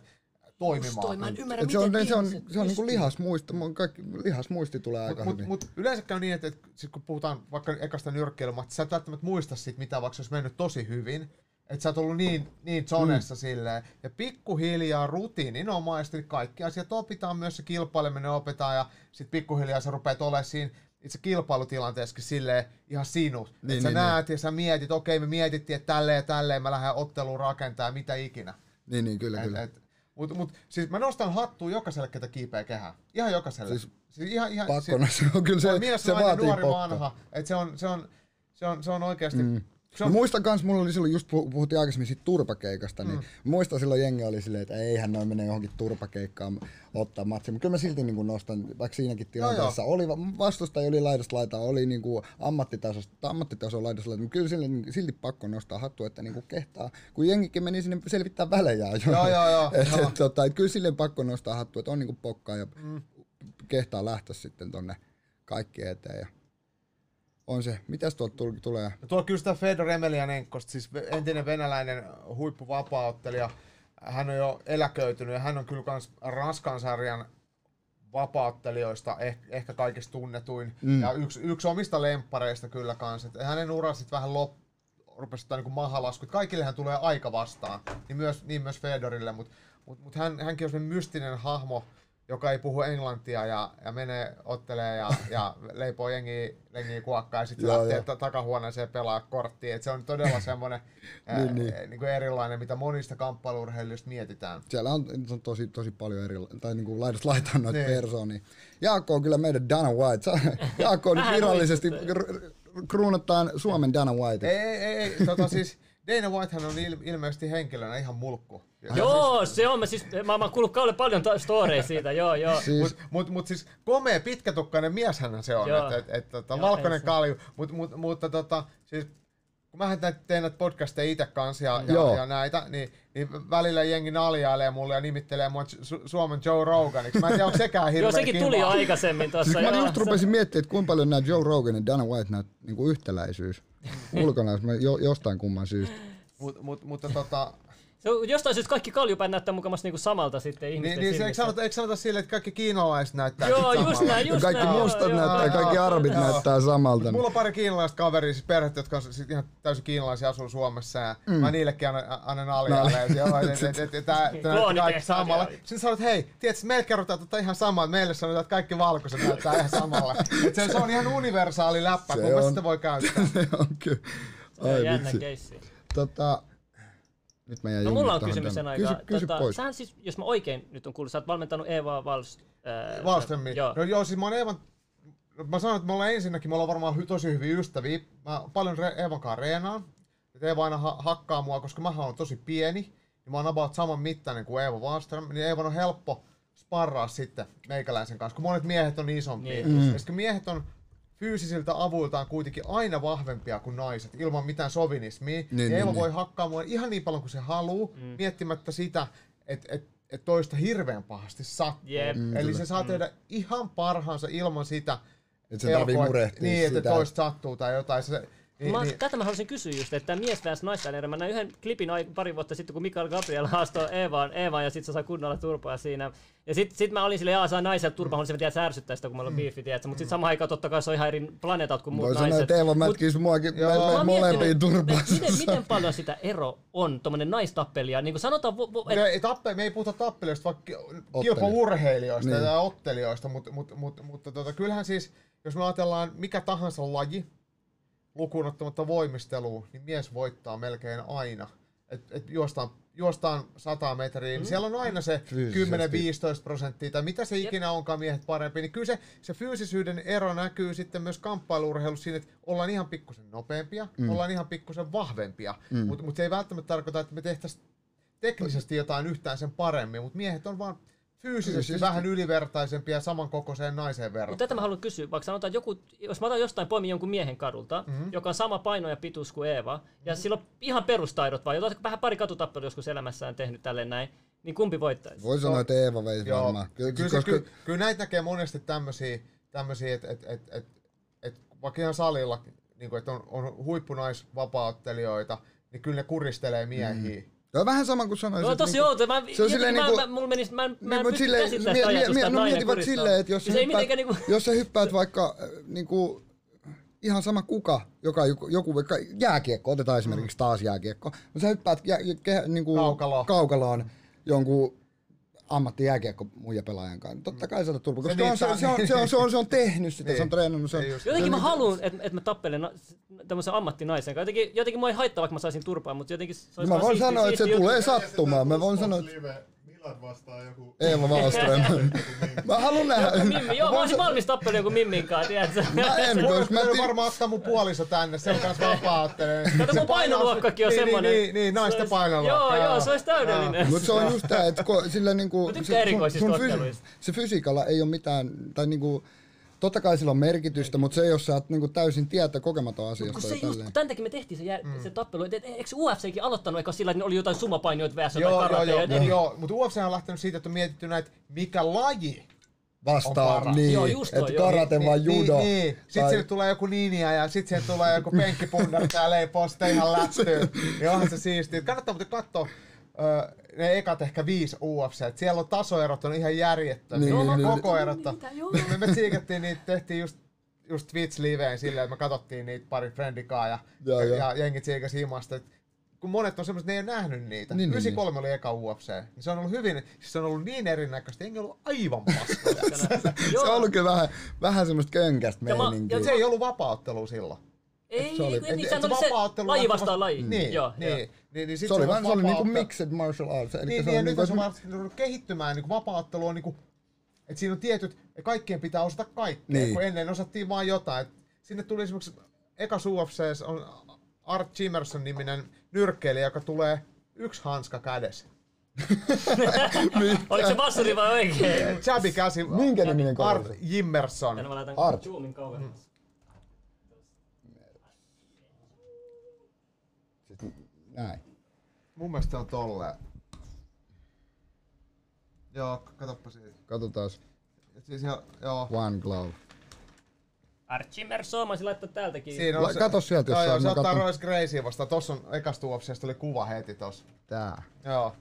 toimimaan. Toi, mä en ymmärrä, Et se miten on, se on, se on niin kuin lihasmuisti, kaikki, lihasmuisti tulee aika Mutta hyvin. mut, mut yleensä käy niin, että, että sit kun puhutaan vaikka ekasta nyrkkeilymatta, sä et välttämättä muista siitä, mitä vaikka se olisi mennyt tosi hyvin. Että sä oot ollut niin, niin zonessa mm. silleen. Ja pikkuhiljaa rutiininomaisesti kaikki asiat opitaan, myös se kilpaileminen opetaan ja sit pikkuhiljaa sä rupeat olemaan siinä itse kilpailutilanteessakin silleen ihan sinut. Niin, Niin, että sä niin, näet ja sä mietit, okei me mietittiin, että tälleen ja tälleen mä lähden otteluun rakentaa mitä ikinä. Niin, niin, kyllä, Et, kyllä. et, mut, mut, siis mä nostan hattua jokaiselle, ketä kiipeä kehää. Ihan jokaiselle. Siis Siis, siis ihan, ihan, Pakkona se on kyllä se, mies, se nainen, vaatii nuori, pokkaa. vanha. Et se on, se on, se on, se on oikeasti mm. Mä muistan kans, mulla oli silloin, just puhuttiin aikaisemmin siitä turpakeikasta, niin mm. muistan silloin jengi oli silleen, että eihän noin mene johonkin turpakeikkaan ottaa matsia. Mutta kyllä mä silti niin nostan, vaikka siinäkin tilanteessa no oli, vastustaja oli laidasta laita, oli niin kuin ammattitasosta, ammattitaso laidasta laita, mutta kyllä silti, niin, silti pakko nostaa hattu, että niin kuin kehtaa, kun jengikin meni sinne selvittää välejä jo. Joo, joo, joo. <laughs> et, et, tota, kyllä silleen pakko nostaa hattu, että on niin kuin pokkaa ja mm. kehtaa lähteä sitten tonne kaikki eteen. Ja on se. Mitäs tuolta tulee? No tuolla kyllä sitä Fedor Emelianenkosta, siis entinen venäläinen huippuvapaaottelija. Hän on jo eläköitynyt ja hän on kyllä myös Ranskan sarjan vapauttelijoista eh, ehkä kaikista tunnetuin. Mm. Ja yksi, yksi omista lemppareista kyllä kanssa. Et hänen ura sitten vähän lop, rupesi niin mahalasku. Kaikillehän tulee aika vastaan, niin myös, niin myös Fedorille, mutta mut, mut hän, hänkin on mystinen hahmo, joka ei puhu englantia ja, ja menee ottelee ja, ja leipoo jengi, jengi kuokkaa ja sitten lähtee t- takahuoneeseen pelaa korttia. Et se on todella semmoinen <laughs> niin, niin. niin kuin erilainen, mitä monista kamppailurheilijoista mietitään. Siellä on, on tosi, tosi paljon eri, tai niin kuin laidasta laitaan noita niin. persoonia. Jaakko on kyllä meidän Dana White. Jaakko on nyt virallisesti kruunataan Suomen Dana White. Ei, ei. ei tota siis, Dana Whitehan on il- ilmeisesti henkilönä ihan mulkku. Ja joo, se on. Mä, siis, mä, mä kuullut Kalle paljon storeja siitä, joo, joo. Siis... Mutta mut, mut siis komea pitkätukkainen mieshän se on, että et, et, et, valkoinen kalju. Mutta mut, mutta tota, siis kun mä teen näitä podcasteja itse kanssa ja, ja, ja, näitä, niin, niin välillä jengi naljailee mulle ja nimittelee mua Su- Suomen Joe Roganiksi. Mä en tiedä, onko sekään <laughs> hirveän Joo, sekin kiva. tuli aikaisemmin tuossa. Siis mä just rupesin miettimään, että kuinka paljon nämä Joe Rogan ja Dana White näitä niin kuin yhtäläisyys ulkona, jo, jostain kumman syystä. Mut, mut, mutta tota, se on, jostain syystä kaikki kaljupäin näyttää mukamassa niinku samalta sitten ihmisten Niin, niin se, eikö, sanota, eikö sanota sille, että kaikki kiinalaiset näyttää Joo, just näin, just Kaikki näin, mustat joo, näyttää, joo, kaikki joo. arabit joo. näyttää samalta. Mulla on pari kiinalaista kaveria, siis perhettä, jotka on sit ihan täysin kiinalaisia asuu Suomessa ja mm. mä niillekin annan, annan tää <laughs> näyttää kaikki samalla. Sitten sanoit, hei, tiedätkö, meille kerrotaan tota ihan samaa, että meille sanotaan, että kaikki valkoiset näyttää ihan samalla. <laughs> Se, se on ihan universaali läppä, kun sitä voi käyttää. <laughs> Se on kyllä. Se on Ai jännä vitsi. keissi. Tota, nyt mä jäin No mulla on jumit tohon kysymyksen tänne. aika. Kysy, kysy tota, pois. Sähän siis, jos mä oikein nyt on kuullut, sä oot valmentanut Eva Vals... Äh, Wallströmi. Joo. No joo, siis mä oon Eevan, mä sanon, että me ollaan ensinnäkin, me ollaan varmaan hy, tosi hyviä ystäviä. Mä paljon Re- Eevan kanssa reenaan. Et Eeva aina ha- hakkaa mua, koska mä oon tosi pieni. Ja mä oon about saman mittainen kuin Eeva Wallström. Niin Eevan on helppo sparraa sitten meikäläisen kanssa, kun monet miehet on isompia. Niin. Mm. Ja sit kun miehet on fyysisiltä avuiltaan kuitenkin aina vahvempia kuin naiset, ilman mitään sovinismia. Niin, niin, Eeva niin. voi hakkaa mua ihan niin paljon kuin se haluaa, mm. miettimättä sitä, että et, et toista hirveän pahasti sattuu. Jep. Mm, Eli se saa tehdä ihan parhaansa ilman sitä, Et se tarvii pelkoa, murehtia Niin, että sitä. toista sattuu tai jotain. Se, niin, Mä, niin, tätä mä haluaisin kysyä just, että mies vs naisväliä. Mä näin yhden klipin pari vuotta sitten, kun Mikael Gabriel haastoi Eevaan, Eevaan ja sitten se sai kunnolla turpaa siinä. Ja sitten sit mä olin silleen, jaa, saa naiselta turpaa, että se ärsyttää sitä, kun mulla on beefi, tiedätkö. Mutta sitten samaan aikaan totta kai se on ihan eri planeetat kuin muut Voi sanoa, naiset. että Eeva Mut- mätkisi muakin. Mä molempiin turpaan. että Miten, miten paljon sitä ero on, tommonen naistappelia? Niin kuin sanotaan, vo, vo, et, me, ei, tappe, me ei puhuta tappelijoista, vaan ki- kilpaurheilijoista Niin. ja ottelijoista, mutta, mutta, mutta, mutta tota, kyllähän siis, jos me ajatellaan mikä tahansa laji, lukuun ottamatta voimistelua, niin mies voittaa melkein aina. Et, et juostaan, juostaan 100 metriä, niin siellä on aina se Fyysisesti. 10-15 prosenttia, tai mitä se ikinä onkaan miehet parempi, niin kyllä se, se fyysisyyden ero näkyy sitten myös kamppailurheilussa siinä, että ollaan ihan pikkusen nopeampia, mm. ollaan ihan pikkusen vahvempia, mm. mutta mut se ei välttämättä tarkoita, että me tehtäisiin teknisesti jotain yhtään sen paremmin, mutta miehet on vaan fyysisesti, Fyysisesti. vähän ylivertaisempia samankokoiseen naiseen Mutta verrattuna. tätä mä haluan kysyä, vaikka sanotaan, että joku, jos mä otan jostain poimin jonkun miehen kadulta, mm-hmm. joka on sama paino ja pituus kuin Eeva, ja mm-hmm. sillä on ihan perustaidot vaan, jota vähän pari katutappelua joskus elämässään tehnyt tälleen näin, niin kumpi voittaisi? Voi sanoa, että Eeva veisi Joo, varmaan. kyllä, kyllä, koska, kyllä, kyllä näitä näkee monesti tämmöisiä, tämmöisiä että et, et, et, et, vaikka ihan salilla, niin kuin, että on, on huippunaisvapauttelijoita, niin kyllä ne kuristelee miehiä. Mm. Tämä on vähän sama kuin sanoisit. No tosi niinku- outo, mä, se on silleen mä, niinku- mä, mulla menisi, mä, en- mä en mut pysty silleen- käsittämään mie- sitä ajatusta, mie- että no nainen mieti vaikka silleen, että jos ei hyppäät, niinku... jos sä hyppäät vaikka äh, niinku, ihan sama kuka, joka joku, joku vaikka jääkiekko, otetaan esimerkiksi taas jääkiekko, mutta sä hyppäät jä, jä, niinku, Kaukaloon. kaukaloon jonkun ammattijääkiekko muija pelaajan kanssa. Totta kai saada turpa, koska niin, on, se, saa- se, on, se, on, se, on, se on tehnyt sitä, Niin. se on treenannut. Se on, Ei just. Jotenkin mä se- haluan, että et mä tappelen na- tämmöisen ammattinaisen kanssa. Jotenkin, jotenkin mua ei haittaa, vaikka mä saisin turpaan, mutta jotenkin se olisi Mä vaan voin siisti- sanoa, että se siisti tulee sattumaan. Mä voin sanoa, että Vlad vastaan joku... Eeva Wallström. <laughs> mä haluan nähdä. Mimmi, joo, mä olisin valmis tappelemaan joku Mimmin kanssa, tiedätkö? <laughs> Mä en, koska mä Mä tii- varmaan ottaa mun puoliso tänne, se on kans vapaa-ottelee. Kato, mun painoluokkakin on niin, semmonen. Niin, niin, niin naisten Se olisi- painoluokka. Joo, joo, se olisi täydellinen. Mutta se on just tää, että sillä niinku... Mä tykkään se- erikoisista otteluista. se fysiikalla ei ole mitään, tai niinku... Totta kai sillä on merkitystä, mutta se ei jos sä oot niinku täysin tietä kokematon Kun asiasta se ja just, kun tämän takia me tehtiin se, jär, se tappelu, et, et, eikö UFCkin aloittanut eikä sillä, että ne oli jotain sumapainioita vs. Joo, jotain joo, karatea, joo, joo, et- joo, mutta UFC on lähtenyt siitä, että on mietitty näitä, mikä laji Vastaa, niin, Joo, just toi, että karate vai judo. Niin, niin. Sitten tai- sinne tulee joku ninja ja sitten sinne tulee joku penkkipundari ja leipoo sitä ihan lättyyn. niin onhan se siistiä. Kannattaa muuten katsoa ö, ne ekat ehkä viisi UFC. Et siellä on tasoerot on ihan järjettömiä. Niin, Niin, niin, niin, niin. koko erot. Joo. Me, me tsiikattiin niitä, tehtiin just just Twitch-liveen silleen, että me katsottiin niitä pari friendikaa ja, ja, joo. ja jengi tsiikasi himasta. Et kun monet on semmoiset, ne ei ole nähnyt niitä. Niin, Niin, niin, 93 oli eka UFC. Niin se on ollut hyvin, siis se on ollut niin erinäköistä, jengi on ollut aivan paskoja. <laughs> Se on ollut kyllä vähän, vähän semmoista könkästä Ja meininkiä. se ei ollut vapaaottelu silloin. Ei, Se oli- Et- niin, et sehän oli se vapaaottelu laji on vastaan vasta- laji. Niin, joo, niin, joo. Niin, niin, sit se oli, vaan, se oli niinku mixed martial arts. Eli Niin, se niin, ja on nyt niinku, on se ruvennut kehittymään, niin vapaaottelu on niinku, että siinä on tietyt, ja kaikkien pitää osata kaikkea, Niin. niin. kun ennen osattiin vain jotain. Et sinne tuli esimerkiksi, eka UFCs on Art Chimerson niminen nyrkkeilijä, joka tulee yksi hanska kädessä. <laughs> Oliko se vassuri vai oikein? Chabi käsi. Minkä niminen Art? Jimmerson. Mä laitan Art. Näin. Mun mielestä on tolleen. Joo, katoppa siitä. Katsotaan. Et Siis ihan, joo. One glove. Archie Merso, mä olisin laittaa täältäkin. Siinä La- kato sieltä, jos joo, saa, joo, se ottaa katon. Royce Gracie vastaan. Tossa on ekasta UFCstä oli kuva heti tossa. Tää. Joo.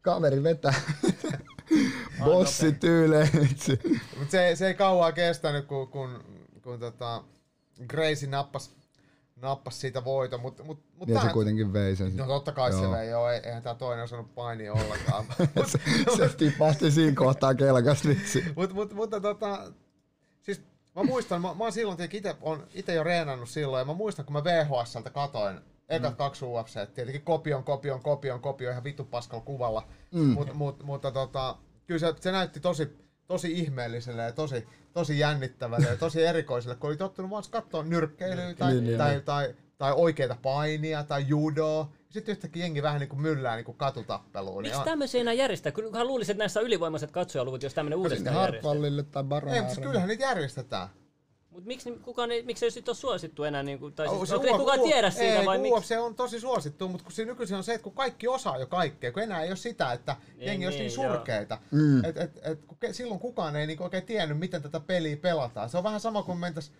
Kaveri vetää. <laughs> <laughs> Bossi tyyleen. Mut se, se ei kauaa kestänyt, kun, kun, kun tota, Gracie nappas, nappas siitä voiton. Mut, mut, mut Ja se kuitenkin vei sen. No totta kai Joo. se vei, joo. ei- Eihän tää toinen osannut painia ollenkaan. <laughs> se, se tipahti siinä kohtaa kelkas vitsi. Mut, mut, mutta tota, siis mä muistan, mä, mä oon silloin tietenkin ite, on ite jo reenannut silloin, ja mä muistan, kun mä VHSltä katoin ekat mm. kaksi UFC, tietenkin kopion, kopion, kopion, kopion, ihan vittu paskalla kuvalla, mm. mut, mut, mutta tota, kyllä se, se näytti tosi, tosi ihmeelliselle ja tosi, tosi jännittävälle ja tosi erikoiselle, kun oli tottunut vaan katsoa nyrkkeilyä tai, Niin, niin, tai, niin. tai, tai, oikeita painia tai judoa. Sitten yhtäkkiä jengi vähän niin kuin myllää niin kuin katutappeluun. Miksi Niin tämmöisiä enää järjestää? Kyllähän luulisin, että näissä on ylivoimaiset katsojaluvut, jos tämmöinen uudestaan. Hartwallille tai Ei, mutta kyllähän niitä järjestetään. Mutta miksi, ni- kukaan ei, miksi ei sit ole suosittu enää? Niin kuin, tai Oh, siis, se onko ei kukaan tiedä siitä ei, vai miksi? UFC on tosi suosittu, mutta kun siinä nykyisin on se, että kun kaikki osaa jo kaikkea, kun enää ei ole sitä, että Niin, jengi olisi niin, niin surkeita. Mm. Et, et, et, kun ke, silloin kukaan ei niinku oikein tiennyt, miten tätä peliä pelataan. Se on vähän sama kuin mentäis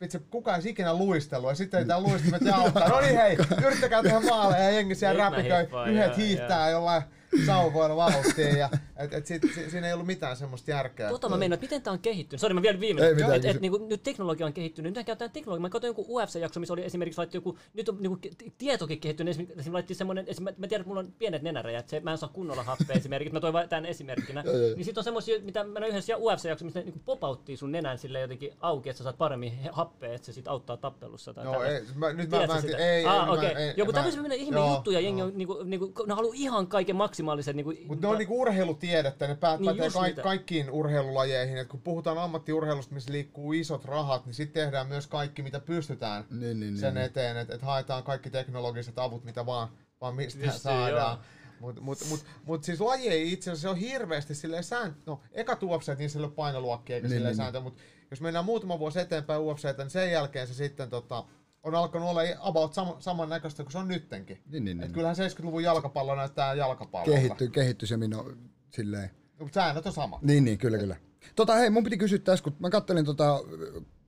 Vitsi, kukaan ei ikinä luistellut ja sitten ei tää luistimet jaottaa. No niin hei, yrittäkää tehdä maaleja ja jengi siellä räpiköi. Yhdet hiihtää jollain sauvoilla vauhtiin ja et, et sit, si, siinä ei ollut mitään semmoista järkeä. Tota mä meinaan, miten tää on kehittynyt. Sori, mä vielä viimeinen. Ei mitään, Et, et, niinku, nyt teknologia on kehittynyt. Nyt käytetään teknologia. Mä katsoin joku UFC-jakso, missä oli esimerkiksi laitettu joku, nyt on niinku, tietokin kehittynyt. Esimerkiksi, laitettiin semmonen, esim, mä, mä tiedän, että mulla on pienet nenäräjät, se, mä en saa kunnolla happea <laughs> esimerkiksi. Mä toin tämän esimerkkinä. Niin sit on semmosia, mitä mä näin yhdessä UFC-jaksossa, missä ne niinku popauttii sun nenän sille jotenkin auki, että sä saat paremmin happea, että se sit auttaa tappelussa. Tai Joo, ei, mä, nyt mä, Tiedätkö mä en sitä? tiedä. Ei, ah, ei, okei. mä, ei, Joku mä- tämmöisiä ihme joo, juttuja, jengi joo. on, niinku, niinku, ne haluaa ihan kaiken maksimaalisen. Niinku, Mutta ne on niinku urheilutiedettä, ne päät, Niin niin pätee just ka- kaikkiin urheilulajeihin. Et kun puhutaan ammattiurheilusta, missä liikkuu isot rahat, niin sitten tehdään myös kaikki, mitä pystytään Niin, niin, sen niin. eteen. Että et haetaan kaikki teknologiset avut, mitä vaan, vaan mistä Justiin, saadaan. joo. Mutta mut, mut, mut siis laji ei itse asiassa ole hirveästi silleen sääntö. No, eka UFC, niin sillä ei ole painoluokkia eikä Niin, niin, silleen niin, sääntö, mutta jos mennään muutama vuosi eteenpäin UFCtä, niin sen jälkeen se sitten tota, on alkanut olla about sama, samannäköistä kuin se on nyttenkin. Niin, niin, Et niin. kyllähän 70-luvun jalkapallo näyttää jalkapallolta. Kehitty, kehitty se mino silleen. Mutta säännöt on sama. Niin, niin, kyllä, kyllä. Tota, hei, mun piti kysyä tässä, kun mä kattelin tota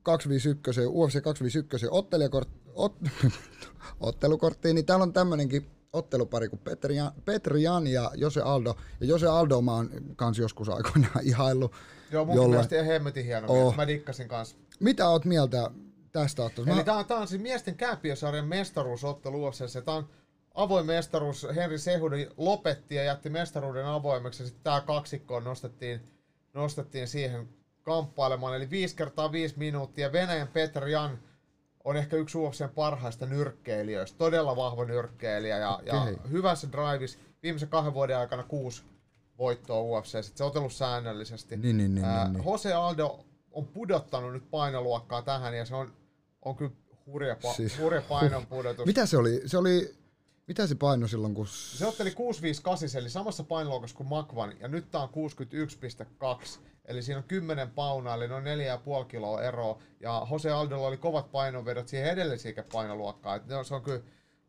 251, UFC 251 ottelijakort, ot, <laughs> ottelukorttia, niin täällä on tämmönenkin ottelupari kuin Petri Jan, Petri Jan ja Jose Aldo. Ja Jose Aldo mä oon kans joskus aikoinaan <laughs> ihaillut. Joo, mun jollain- mielestä ihan hemmetin hieno Oh. Mä dikkasin kanssa. Mitä oot mieltä tästä ottelusta? Eli Mä, tää on, tää on siis miesten kääpiösarjan mestaruusottelu UFCssä. Tää on avoin mestaruus. Henri Sehudi lopetti ja jätti mestaruuden avoimeksi. Sitten tää kaksikko nostettiin, nostettiin siihen kamppailemaan. Eli 5 kertaa 5 minuuttia. Venäjän Petr Jan on ehkä yksi UFCn parhaista nyrkkeilijöistä. Todella vahva nyrkkeilijä ja, ja hyvässä drivis. Viimeisen kahden vuoden aikana kuusi, voittoa UFC. Se on otellut säännöllisesti. Niin, niin, niin, Ää, niin, niin. Jose Aldo on pudottanut nyt painoluokkaa tähän ja se on, on kyllä hurja, pa- Siis- hurja painon pudotus. Mitä se oli? Se oli, mitä se paino silloin, kun... Se otteli 658, eli samassa painoluokassa kuin Makvan, ja nyt tää on 61,2. Eli siinä on 10 paunaa, eli noin 4,5 kiloa eroa. Ja Jose Aldolla oli kovat painonvedot siihen edellisiin painoluokkaan. Et se on kyllä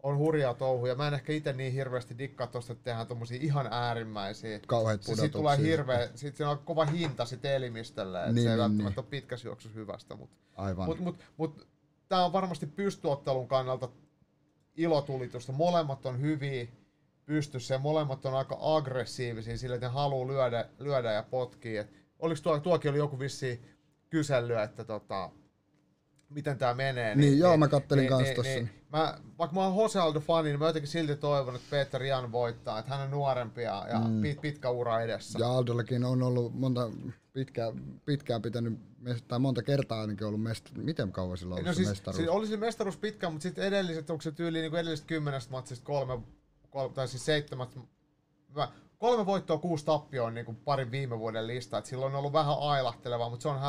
on hurjaa touhu, ja mä en ehkä itse niin hirveästi dikkaa tosta, että tehdään tommosia ihan äärimmäisiä. Kauheat Se, siitä tulee pudotuksia. hirveä, sit siinä on kova hinta sit elimistölle, että Niin, se ei niin, välttämättä niin. ole pitkässä juoksussa hyvästä, mutta Aivan. mut, mut, mut, tää on varmasti pystyottelun kannalta ilotulitusta. Molemmat on hyviä pystyssä ja molemmat on aika aggressiivisia sillä, että ne haluaa lyödä, lyödä ja potkia. Oliko tuo, tuokin oli joku vissi kysely, että tota, miten tämä menee. Niin, joo, mä kattelin kans tossa. mä, vaikka mä oon Jose Aldo fani, niin mä jotenkin silti toivon, että Peter Jan voittaa, että hän on nuorempi ja, ja Mm. pit, pitkä ura edessä. Ja Aldollakin on ollut monta pitkään, pitkään pitänyt, tai monta kertaa ainakin ollut mest, miten kauan sillä on ollut No siis, mestaruus? siis oli se mestaruus pitkään, mutta sitten edelliset, onko se tyyli niin edellisestä kymmenestä matsista kolme, kolme tai siis seitsemät, mä- kolme voittoa, kuusi tappioa on niin kuin parin viime vuoden lista, että silloin on ollut vähän ailahtelevaa, mutta se on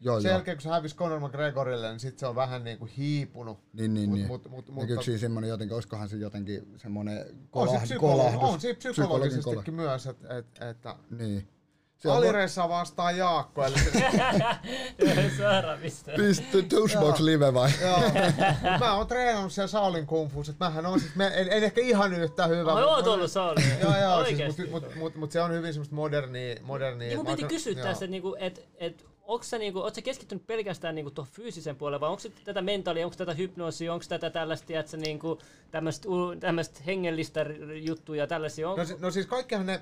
Joo, sen joo. jälkeen kun se hävisi Conor McGregorille, niin sitten se on vähän niin kuin hiipunut. Niin, niin, Mut- niin. mut- mut- Näkyykö mutta- siinä semmoinen jotenkin, olisikohan se jotenkin semmoinen On se, kolahd, psykologi, kolahdus? on se psykologin psykologisestikin myös, että, että, että Niin. Se on Alireissa vastaan Jaakko, eli se. <laughs> Piste Touchbox Live vai? joo, mä oon treenannut siellä Saulin kungfuus, että mähän on siis, mä en, en, ehkä ihan yhtä hyvä. Ai mut- oot ollut Sauli. <laughs> Joo, joo, siis, mutta mut, mut, mut se on hyvin semmoista modernia. modernia Niin mun Mä piti oon- kysyä tässä, että niinku, et, et, onko sä, niinku, sä keskittynyt pelkästään niinku tuohon fyysisen puolelle, vai onko tätä mentaalia, onko tätä hypnoosia, onko tätä tällaista, tiedätkö, niinku, tämmöistä, hengellistä juttuja, tällaisia, on, No, si- no siis kaikkihan ne,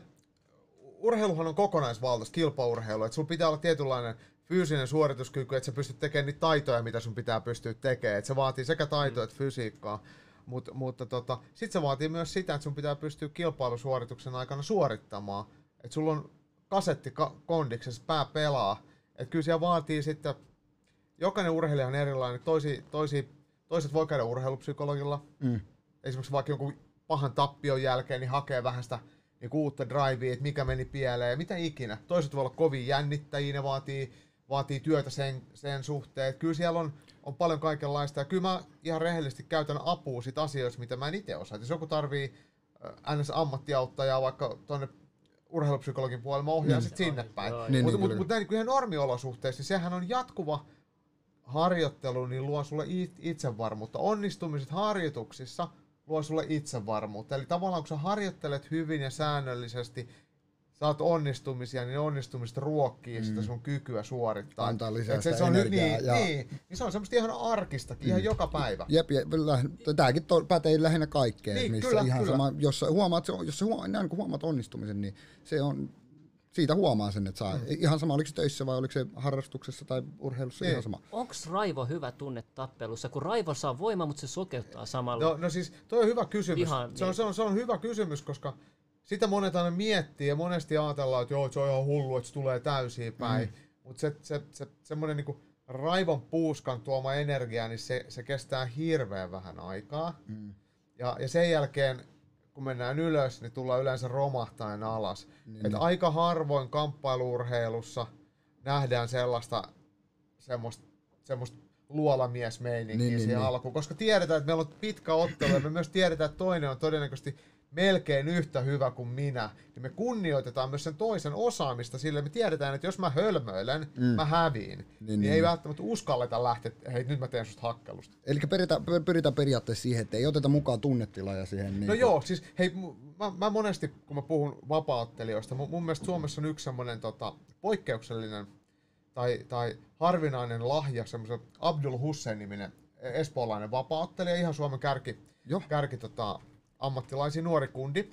urheiluhan on kokonaisvaltaista, kilpaurheilu, että sulla pitää olla tietynlainen fyysinen suorituskyky, että sä pystyt tekemään niitä taitoja, mitä sun pitää pystyä tekemään. Että se vaatii sekä taitoa että fysiikkaa. Mut, mutta tota, sitten se vaatii myös sitä, että sun pitää pystyä kilpailusuorituksen aikana suorittamaan. Että sulla on kasetti ka- kondiksessa, pää pelaa. Että kyllä siellä vaatii sitten, jokainen urheilija on erilainen. Toisi, toisi, toiset voi käydä urheilupsykologilla, Mm. esimerkiksi vaikka jonkun pahan tappion jälkeen, niin hakee vähän sitä niin uutta drivea, että mikä meni pieleen ja mitä ikinä. Toiset voi olla kovin jännittäjiä, ne vaatii, vaatii työtä sen, sen suhteen. Että kyllä siellä on, on paljon kaikenlaista ja kyllä mä ihan rehellisesti käytän apua sit asioista, mitä mä en itse osaa. Et Jos joku tarvii äh, NS-ammattiauttajaa vaikka tuonne urheilupsykologin puolelle, mä ohjaan Niin. sit sinne päin. Niin, Mutta niin, mut, kyllä. mut näin niin normiolosuhteissa, niin sehän on jatkuva harjoittelu, niin luo sulle it- itsevarmuutta. Onnistumiset harjoituksissa luo sulle itsevarmuutta. Eli tavallaan kun sä harjoittelet hyvin ja säännöllisesti, saat onnistumisia, niin ne onnistumiset ruokkii mm. sitä sun kykyä suorittaa. Antaa lisää Et se, sitä se on, energiaa niin, ja- niin, niin, se on semmoista ihan arkistakin, mm. ihan joka päivä. Jep, ja tämäkin to, pätee lähinnä kaikkeen, Niin, missä kyllä, ihan kyllä. sama, jos huomaat, se on- jos sä huomaat, näin kun huomaat onnistumisen, niin se on, siitä huomaa sen, että saa, mm. ihan sama, oliko se töissä vai oliko se harrastuksessa tai urheilussa, Niin. ihan sama. onko raivo hyvä tunne tappelussa, kun raivo saa voimaa, mutta se sokeuttaa samalla? No, no siis, toi on hyvä kysymys. Ihan se, on, niin. se, on, se on hyvä kysymys, koska sitä monet aina miettii ja monesti ajatellaan, että joo, se on ihan hullu, että se tulee täysiin päin. Mm. Mutta se, se, se, semmoinen niinku raivon puuskan tuoma energia, niin se, se kestää hirveän vähän aikaa. Mm. Ja, ja sen jälkeen, kun mennään ylös, niin tullaan yleensä romahtaen alas. Niin, Et niin. aika harvoin kamppailuurheilussa nähdään sellaista semmoista, semmoista luolamiesmeininkiä niin, niin, siihen niin. alkuun, koska tiedetään, että meillä on pitkä ottelu ja me myös tiedetään, että toinen on todennäköisesti melkein yhtä hyvä kuin minä, niin me kunnioitetaan myös sen toisen osaamista sille, me tiedetään, että jos mä hölmöilen, mm. mä häviin, niin, niin, niin. ei välttämättä uskalleta lähteä, että hei nyt mä teen susta hakkelusta. Eli pyritään, pyritään periaatteessa siihen, että ei oteta mukaan tunnetilaa siihen. Niin No joo, siis hei, mä, mä monesti, kun mä puhun vapaattelijoista, mun, mun mielestä Suomessa on yksi semmoinen tota, poikkeuksellinen tai, tai harvinainen lahja, semmoisen Abdul Hussein-niminen espoolainen vapaaottelija, ihan Suomen kärki, Joo. kärki tota, ammattilaisia nuori kundi.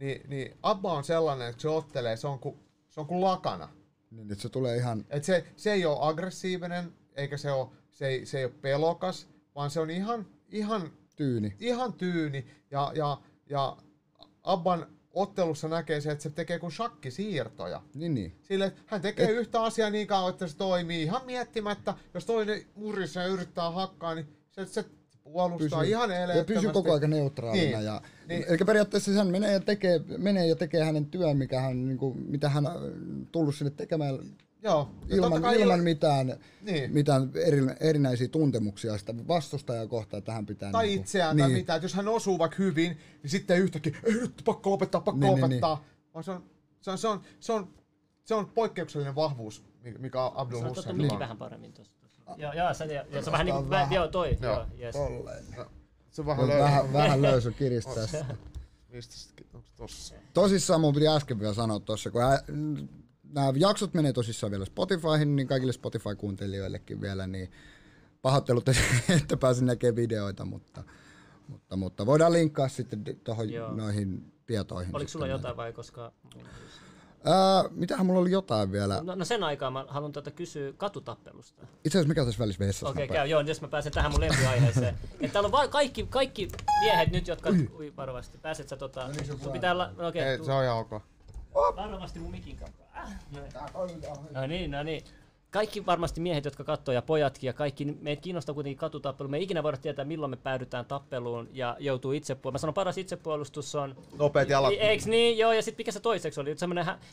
Niin, niin Abba on sellainen, että se ottelee, se on kuin, se on kuin lakana. Niin, että se tulee ihan, Et se, se ei ole aggressiivinen, eikä se, ole, se, ei, se ei ole pelokas, vaan se on ihan, ihan tyyni. ihan tyyni. Ja, ja, ja Abban ottelussa näkee se, että se tekee kuin shakkisiirtoja. Niin, niin. Sille, että hän tekee Et... yhtä asiaa niin kauan, että se toimii ihan miettimättä. Jos toinen murisee ja yrittää hakkaa, niin se, se puolustaa pysyy- ihan Ja eleettömästi. pysyy koko ajan neutraalina. Niin, Ja, niin. Eli periaatteessa hän menee ja tekee, menee ja tekee hänen työn, mikä hän, niin kuin, mitä hän on tullut sinne tekemään Joo. Ja ilman, kai ilman il- mitään, Niin. mitään eri, erinäisiä tuntemuksia sitä vastustajaa kohtaan, että hän pitää... tai niin kuin- itseään tai mitä. Että jos hän osuu vaikka hyvin, niin sitten yhtäkkiä, ei nyt pakko lopettaa, pakko Niin, niin, lopettaa. Vaan se on, se on, se on, se on, se on poikkeuksellinen vahvuus, mi- mikä Abdul Sä oot Hussein on. vähän paremmin tossa. <laughs> Joo, joo, ja se on vähän niinku, vähän. joo, toi, Joo. joo, yes. Tolleen. Se on vähän Vähän, löysä. vähän, vähän <laughs> löysä kiristää sitä. Mistä se- onko tossa? Tosissaan mun piti äsken vielä sanoa tuossa, kun nämä jaksot menee tosissaan vielä Spotifyhin, niin kaikille Spotify-kuuntelijoillekin vielä, niin pahoittelut, että <laughs> pääsin näkemään videoita, mutta, mutta, mutta voidaan linkkaa sitten tuohon noihin tietoihin. Oliko sulla jotain vai koska... Ää, mitähän mulla oli jotain vielä. No, no sen aikaa mä haluan tätä kysyä katutappelusta. Itse asiassa mikä tässä välissä vessassa Okei, nopea. käy. Joo, jos mä pääsen tähän mun lempiaiheeseen. <laughs> että täällä on vaan kaikki, kaikki miehet nyt, jotka... Ui, varovasti. Pääset sä tota... sun pitää... La... no Okei, Ei, okay, se on ihan ok. varovasti mun mikin kanssa. Ah, noin. No niin, no niin. Kaikki varmasti miehet, jotka katsoo ja pojatkin ja kaikki, niin meitä kiinnostaa kuitenkin katutappelu. Me ei ikinä voida tietää, milloin me päädytään tappeluun ja joutuu itsepuolustukseen. Mä sanon, paras itsepuolustus on... Nopeat jalat. Eiks niin? Joo, ja sitten mikä se toiseksi oli?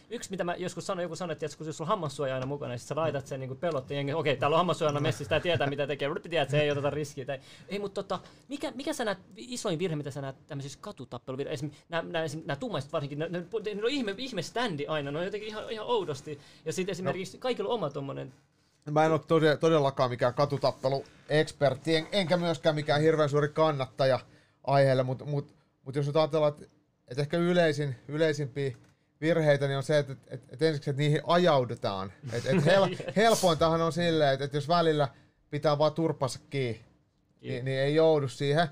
Yksi, mitä mä joskus sanoin, joku sanoi, että kun jos sulla on hammassuoja aina mukana, niin sit sä laitat sen niin pelotti jengi. Okei, täällä on hammassuojana messissä, tää tietää mitä tekee. Rupi tiedät, että se ei oteta riskiä. Tai... Ei, mutta tota, mikä, mikä sä näet, isoin virhe, mitä sä näet tämmöisissä katutappeluvirhe, esimerkiksi nämä, nämä, nämä tummaiset varsinkin, ne, ne, ne, on ihme, ihme standi aina, ne on jotenkin ihan, ihan oudosti. Ja sitten esimerkiksi kaikilla on oma tommonen, Mä en ole tode- todellakaan mikään katutappelu-ekspertti, en, enkä myöskään mikään hirveän suuri kannattaja aiheelle, mutta mut, mut jos nyt ajatellaan, että et ehkä yleisin, yleisimpiä virheitä niin on se, että et, et, ensiksi että niihin ajaudutaan. Et, et hel, <laughs> helpointahan on silleen, että et jos välillä pitää vaan turpansa kiinni, niin, niin ei joudu siihen.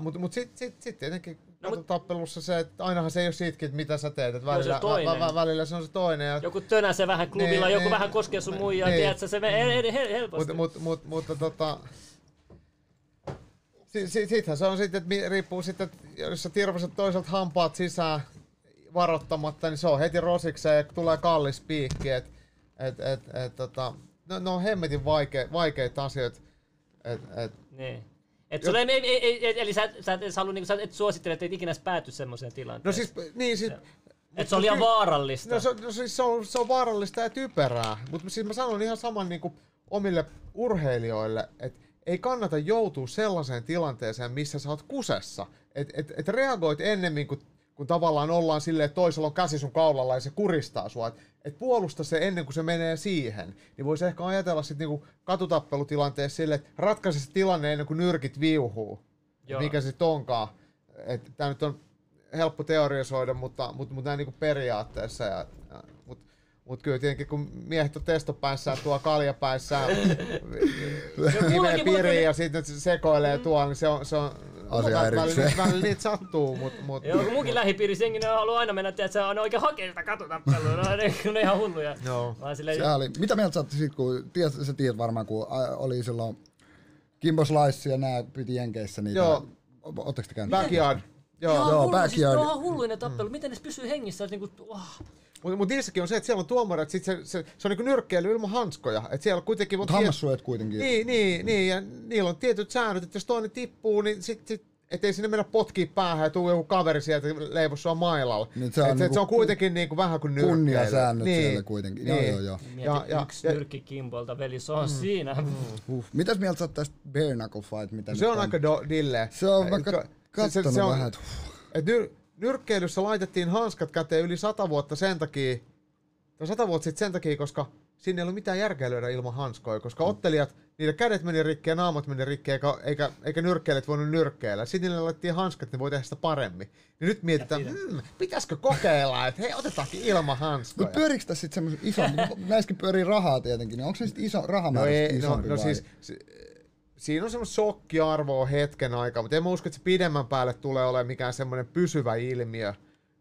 Mutta mut sitten sit, sit tietenkin No, no, mut- tappelussa se, että ainahan se ei ole siitäkin, että mitä sä teet. Että se välillä, toinen. vä, vä, välillä se on se toinen. Ja, joku tönäsee vähän klubilla, Niin, joku niin, vähän koskee sun muijaa, niin. tiedätkö, se menee hel- helposti. Mutta mut, mut, mutta tota... Si, si, sittenhän se on sitten, että mi- riippuu sitten, että jos sä tirvaset toiselta hampaat sisään varoittamatta, niin se on heti rosikseen ja tulee kallis piikki. Et, et, et, et, tota, no, ne on hemmetin vaikea, vaikeita asioita. Et, et, Niin. Et sulle, ei, ei, ei, eli sä, sä et halua, niin sä et suosittele, että et ikinä pääty semmoiseen no tilanteeseen. siis, niin siis... Et se on liian vaarallista. No, se, no siis se on, se on vaarallista ja typerää, mutta siis mä sanon ihan saman niin kuin omille urheilijoille, että ei kannata joutua sellaiseen tilanteeseen, missä sä oot kusessa. Että et, et reagoit ennemmin, kun, kun tavallaan ollaan silleen, että toisella on käsi sun kaulalla ja se kuristaa sua. Että et puolusta se ennen kuin se menee siihen. Niin voisi ehkä ajatella sitten niinku katutappelutilanteessa silleen, että ratkaise se tilanne ennen kuin nyrkit viuhuu. Joo. Mikä se onkaan. Tämä nyt on helppo teorisoida, mutta, mutta, mutta näin niin kuin periaatteessa. Ja, ja, mutta, mutta kyllä tietenkin kun miehet on testopäissään tuo kaljapäissään, <laughs> nimeä mullakin- <laughs> piriin ja sitten se sekoilee tuolla, niin se on, se on Asia erikseen. välillä niitä sattuu, mutta mut, Joo, kun munkin lähipiirissä jengi ne haluaa aina mennä, että se on oikein hakea sitä katutappelua. No, ne, ne on ihan hulluja. Joo. Vaan silleen, Se oli, mitä mieltä sä oot sit, kun tiedät, sä tiedät varmaan, kun oli silloin Kimbo Slice ja nää piti Jenkeissä niitä. Joo. Ootteko te käynyt? backyard. Joo. Joo, Joo, siis backyard. ne on ihan hulluinen tappelu. Miten ne pysyy hengissä? Niin kuin, oh. Mutta mut niissäkin on se, että siellä on tuomarit, sit se, se, se on niinku nyrkkeily ilman hanskoja. Et siellä kuitenkin on Mutta hammassuojat kuitenkin. Niin, niin, niin, ja niillä on tietyt säännöt, että jos toinen tippuu, niin sit, sit ettei sinne mennä potkii päähän ja tuu joku kaveri sieltä leivos sua mailalla. Niin se on et, et niinku se on kuitenkin niinku vähän kuin nyrkkeily. Kunniasäännöt siellä kuitenkin. Joo, joo, joo. Mieti, Ja, ja, yksi ja, nyrkki Kimbolta, veli, se on siinä. Huh. Mitäs mieltä sä oot tästä bare knuckle fight? Mitä se nyt on aika do, dille. Se on Et vaikka kattonut on- vähän, että Et nyr, nyrkkeilyssä laitettiin hanskat käteen yli sata vuotta sen takia, tai sata vuotta sitten sen takia, koska sinne ei ollut mitään järkeä lyödä ilman hanskoja, koska ottelijat, niiden kädet meni rikki ja naamat meni rikki, eikä, eikä, eikä nyrkkeilijät voinut nyrkkeillä. Sitten niille laitettiin hanskat, niin voi tehdä sitä paremmin. Niin nyt mietitään, hmm, pitäisikö kokeilla, että hei, otetaankin ilman hanskoja. Mutta pyöriikö tässä sitten semmoisen ison, <laughs> näissäkin pyörii rahaa tietenkin, niin onko se sitten iso, No, rahamäärä ei, sit no, isompi no vai? siis, si, siinä on semmoista shokkiarvoa hetken aikaa, mutta en mä usko, että se pidemmän päälle tulee olemaan mikään semmoinen pysyvä ilmiö.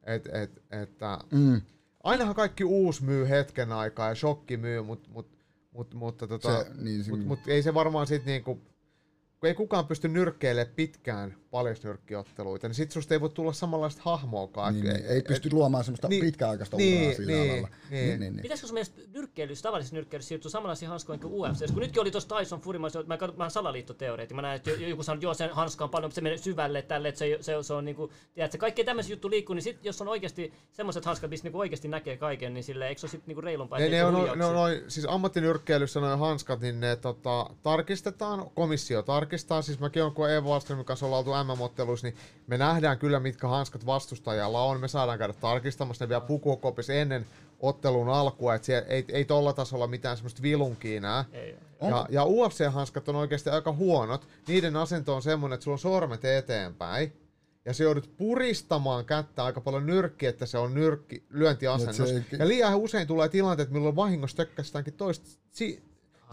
Et, et, että Mm. ainahan kaikki uusi myy hetken aikaa ja shokki myy, mut, mut, mut, mutta tota, Se, niin, mut, se, mut ei se varmaan sit niinku kun ei kukaan pysty nyrkkeilemään pitkään paljasnyrkkiotteluita, niin sit susta ei voi tulla samanlaista hahmoakaan. Niin, Et- niin, ei pysty luomaan semmoista niin, pitkäaikaista niin, uraa sillä niin, alalla. niin. Niin, niin, niin. Pitäisikö sun mielestä nyrkkeilyssä, tavallisessa nyrkkeilyssä siirtyä samanlaisiin hanskoihin kuin UFC? Kun nytkin oli tuossa Tyson Fury, mä, mä, oon salaliittoteoreetti. Mä näen, että joku sanoo, että joo, sen hanska on paljon, mutta se menee syvälle tälle, että se, se, se on niinku, tiedätkö, kaikkea tämmöisiä juttu liikkuu, niin sit, jos on oikeasti semmoiset hanskat, missä niinku oikeasti näkee kaiken, niin sille eikö se ole sitten niinku reilumpaa? Ne, ne, on, ne on noin, siis ammattinyrkkeilyssä noin hanskat, niin ne tota, tarkistetaan, komissio tarkistaa, siis mäkin on, kun Evo Wallströmin kanssa ollaan oltu MM-otteluissa, niin me nähdään kyllä, mitkä hanskat vastustajalla on, me saadaan käydä tarkistamassa ne vielä pukukopissa ennen ottelun alkua, että siellä ei, ei tolla tasolla mitään semmoista vilunkia nää. Ei, Ja, ja UFC-hanskat on oikeasti aika huonot. Niiden asento on semmoinen, että sulla on sormet eteenpäin. Ja se joudut puristamaan kättä aika paljon nyrkki, että se on nyrkki lyöntiasennossa. Niin, se- Ja liian usein tulee tilanteet, milloin vahingossa tökkästäänkin toista si-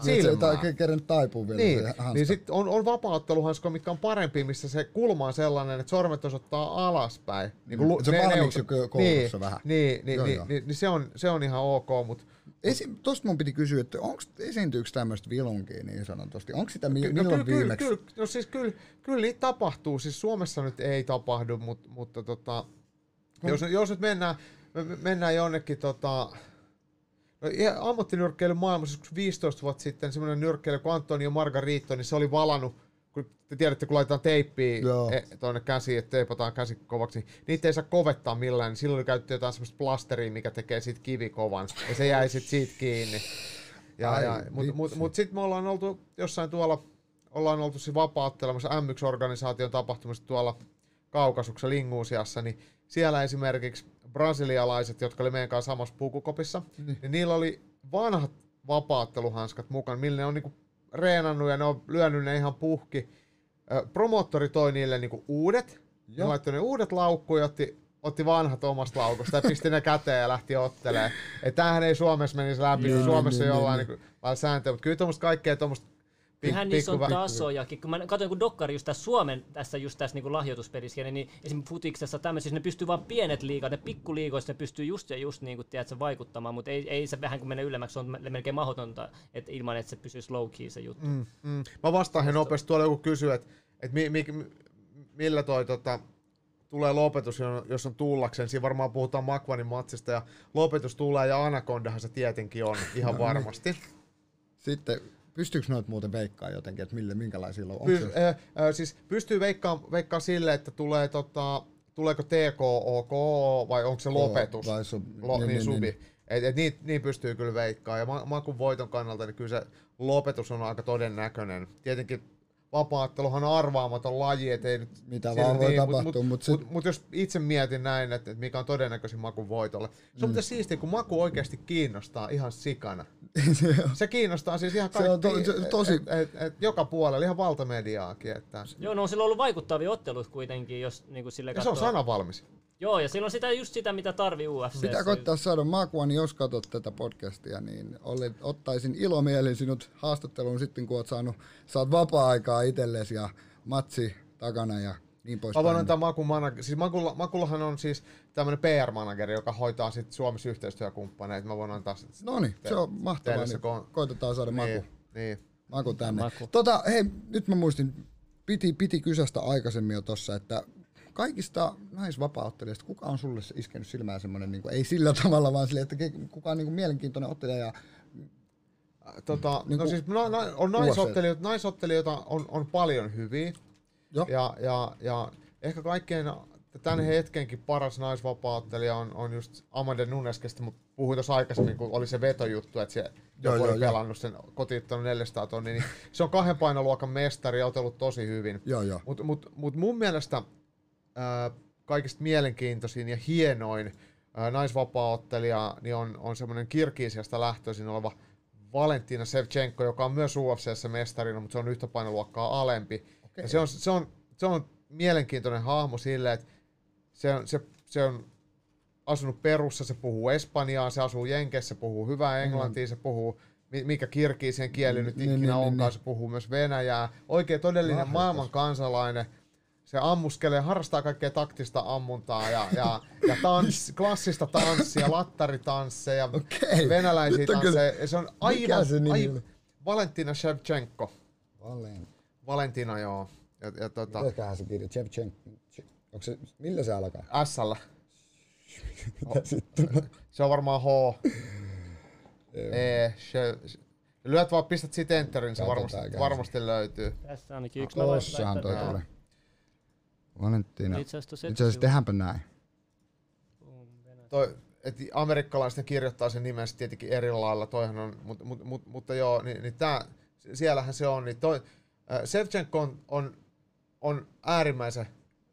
Niin, ei silmää. ta- kerran taipuu vielä Niin, niin sit on, on vapaatteluhanskoja, mitkä on parempi, missä se kulma on sellainen, että sormet osoittaa alaspäin. Niin Mm. Se valmiiksi jo koulussa niin, vähän. Niin, niin, Joo, niin, joo. niin, niin, se, on, se on ihan ok, mutta Esi- tosta mun piti kysyä, että onko esiintyykö tämmöistä vilunkia niin sanotusti? Onko sitä mi- Ky- milloin no, kyllä, viimeksi? Kyllä, no siis kyllä, kyllä niitä tapahtuu. Siis Suomessa nyt ei tapahdu, mutta, mutta tota, jos, jos nyt mennään, me- me- mennään jonnekin tota, no, ammattinyrkkeilyn maailmassa joskus 15 vuotta sitten semmoinen nyrkkeilijä kuin Antonio Margarito, niin se oli valannut kun te tiedätte, kun laitetaan teippiä e, tuonne käsiin, että teipataan käsi kovaksi, niin niitä ei saa kovettaa millään, niin silloin käytetty jotain semmoista plasteria, mikä tekee siitä kivikovan, ja se jäi sitten siitä kiinni. Ja, Ai, ja, mutta mut, mut sitten me ollaan oltu jossain tuolla, ollaan oltu siis vapaattelemassa M1-organisaation tapahtumassa tuolla Kaukasuksen Linguusiassa, niin siellä esimerkiksi brasilialaiset, jotka oli meidän kanssa samassa pukukopissa, niin, niin niillä oli vanhat vapaatteluhanskat mukana, millä ne on niinku reenannut ja ne on lyönyt ne ihan puhki. Ö, Promoottori toi niille niinku uudet, ne Joo. laittoi ne uudet laukkuun ja otti, otti vanhat omasta laukusta ja pisti ne käteen ja lähti ottelemaan. Et tämähän ei Suomessa menisi läpi, Niin, niin, Suomessa niin, jollain niin, niin, niin, sääntöä, mutta kyllä tuommoista kaikkea tuommoista Kyllähän niissä on tasojakin. Kun mä katsoin kun dokkari just tässä Suomen tässä just tässä niin lahjoituspelissä, niin esimerkiksi futiksessa tämmöisissä ne pystyy vaan pienet liigat, ne pikkuliigoissa ne pystyy just ja just niin kuin, tiedätkö, vaikuttamaan, mutta ei, ei se vähän kun menee ylemmäksi, se on melkein mahdotonta, että ilman että se pysyisi low key se juttu. Mm, mm. Mä vastaan he nopeasti, tuolla joku kysyy, että et mi, mi, mi, millä toi tota, tulee lopetus, jos- jos on tullakseen. Siinä varmaan puhutaan Makvanin matsista ja lopetus tulee ja Anacondahan se tietenkin on ihan varmasti. Sitten pystyykö noit muuten veikkaa jotenkin, että mille, minkälaisia on? Py, se, äh, äh, siis pystyy veikkaan, veikkaan sille, että tulee tota, tuleeko TKOK vai onko se lopetus? vai su- Lo, niin, niin, niin, subi. niin. Et, et niin, niin pystyy kyllä veikkaa. Ja ma- makun voiton kannalta niin kyllä se lopetus on aika todennäköinen. Tietenkin vapaatteluhan on arvaamaton laji, et ei nyt... Mitä vaan voi mut- tapahtua, mut, mut sit- mut, mut jos itse mietin näin, että, että mikä on todennäköisin makun voitolle. Se on mm. siistiä, kun maku oikeasti kiinnostaa ihan sikana. <laughs> Se kiinnostaa siis ihan Se on kaikki, to- se- tosi- et, et, et, joka puolella, ihan valtamediaakin. Että, Joo, no on sillä ollut vaikuttavia ottelut kuitenkin, jos niin kuin sille ja se on sanavalmis. Joo, ja silloin sitä just sitä, mitä tarvii UFC. Pitää koittaa saada makua, niin jos katsot tätä podcastia, niin olet, ottaisin ilomielin sinut haastatteluun sitten, kun oot saanut, saat vapaa-aikaa itsellesi ja matsi takana ja niin Mä poispäin. voin antaa Maku manag- siis Makulla, Makullahan on siis tämmöinen PR-manageri, joka hoitaa sitten Suomessa yhteistyökumppaneita. Mä voin antaa sit No niin, se on mahtavaa, niin kon- koitetaan saada maku, niin, niin. maku tänne. Maku. Tota, hei, nyt mä muistin, piti, piti kysästä aikaisemmin jo tossa, että kaikista naisvapauttelijoista, kuka on sulle iskenyt silmään semmoinen, niin kuin, ei sillä <laughs> tavalla, vaan silleen, että kuka on niin kuin mielenkiintoinen ottelija ja Tota, Niin no siis na, na, on naisottelijoita, naisottelijoita on, on paljon hyviä. Joo. Ja, ja, ja ehkä kaikkein tämän hetkenkin paras naisvapauttelija on, on just Amanda Nunes, kestä mä puhuin tuossa aikaisemmin, kun oli se vetojuttu, että se Joo, joku joo, oli pelannut sen kotiuttanut 400 tonnia, niin se on kahden painoluokan mestari ja otellut tosi hyvin. Mutta mut, mut mun mielestä ää, kaikista mielenkiintoisin ja hienoin ää, naisvapaa-ottelija niin on, on semmoinen Kirkiisiasta lähtöisin oleva Valentina Sevchenko, joka on myös UFCssä mestarina, mutta se on yhtä painoluokkaa alempi. Okei. Ja se, on, se, on, se on mielenkiintoinen hahmo silleen, että se on, se, se on asunut Perussa, se puhuu espanjaa, se asuu Jenkeissä, se puhuu hyvää englantia, se puhuu, mi- mikä kirkiisien kieli nyt Niin, ikinä niin, onkaan, niin. se puhuu myös venäjää. Oikein todellinen maailman kansalainen. Se ammuskelee, harrastaa kaikkea taktista ammuntaa ja, ja, ja tans, klassista tanssia, lattaritansseja, Okei. venäläisiä kyllä- tansseja. Ja se on Mikä aivan, se nimi aivan? Valentina Shevchenko. Valen. Valentina, joo. Ja, ja tota, Tehkäähän se kirja. Chevchen. Onko se, millä se alkaa? <laughs> Sitten? Se on varmaan H. E, se, lyöt vaan, pistät siitä enterin, se varmasti, varmasti löytyy. Tässä ainakin yksi. Mä voin Tossahan toi tulee. Valentina. Itse asiassa tuossa Itse asiassa tehdäänpä näin. Toi, et amerikkalaiset kirjoittaa sen nimen sit tietenkin eri lailla, toihan on, mut, mut, mut, mutta joo, niin, niin tää, siellähän se on, niin toi, äh, Sevchenko on, on, on äärimmäisen,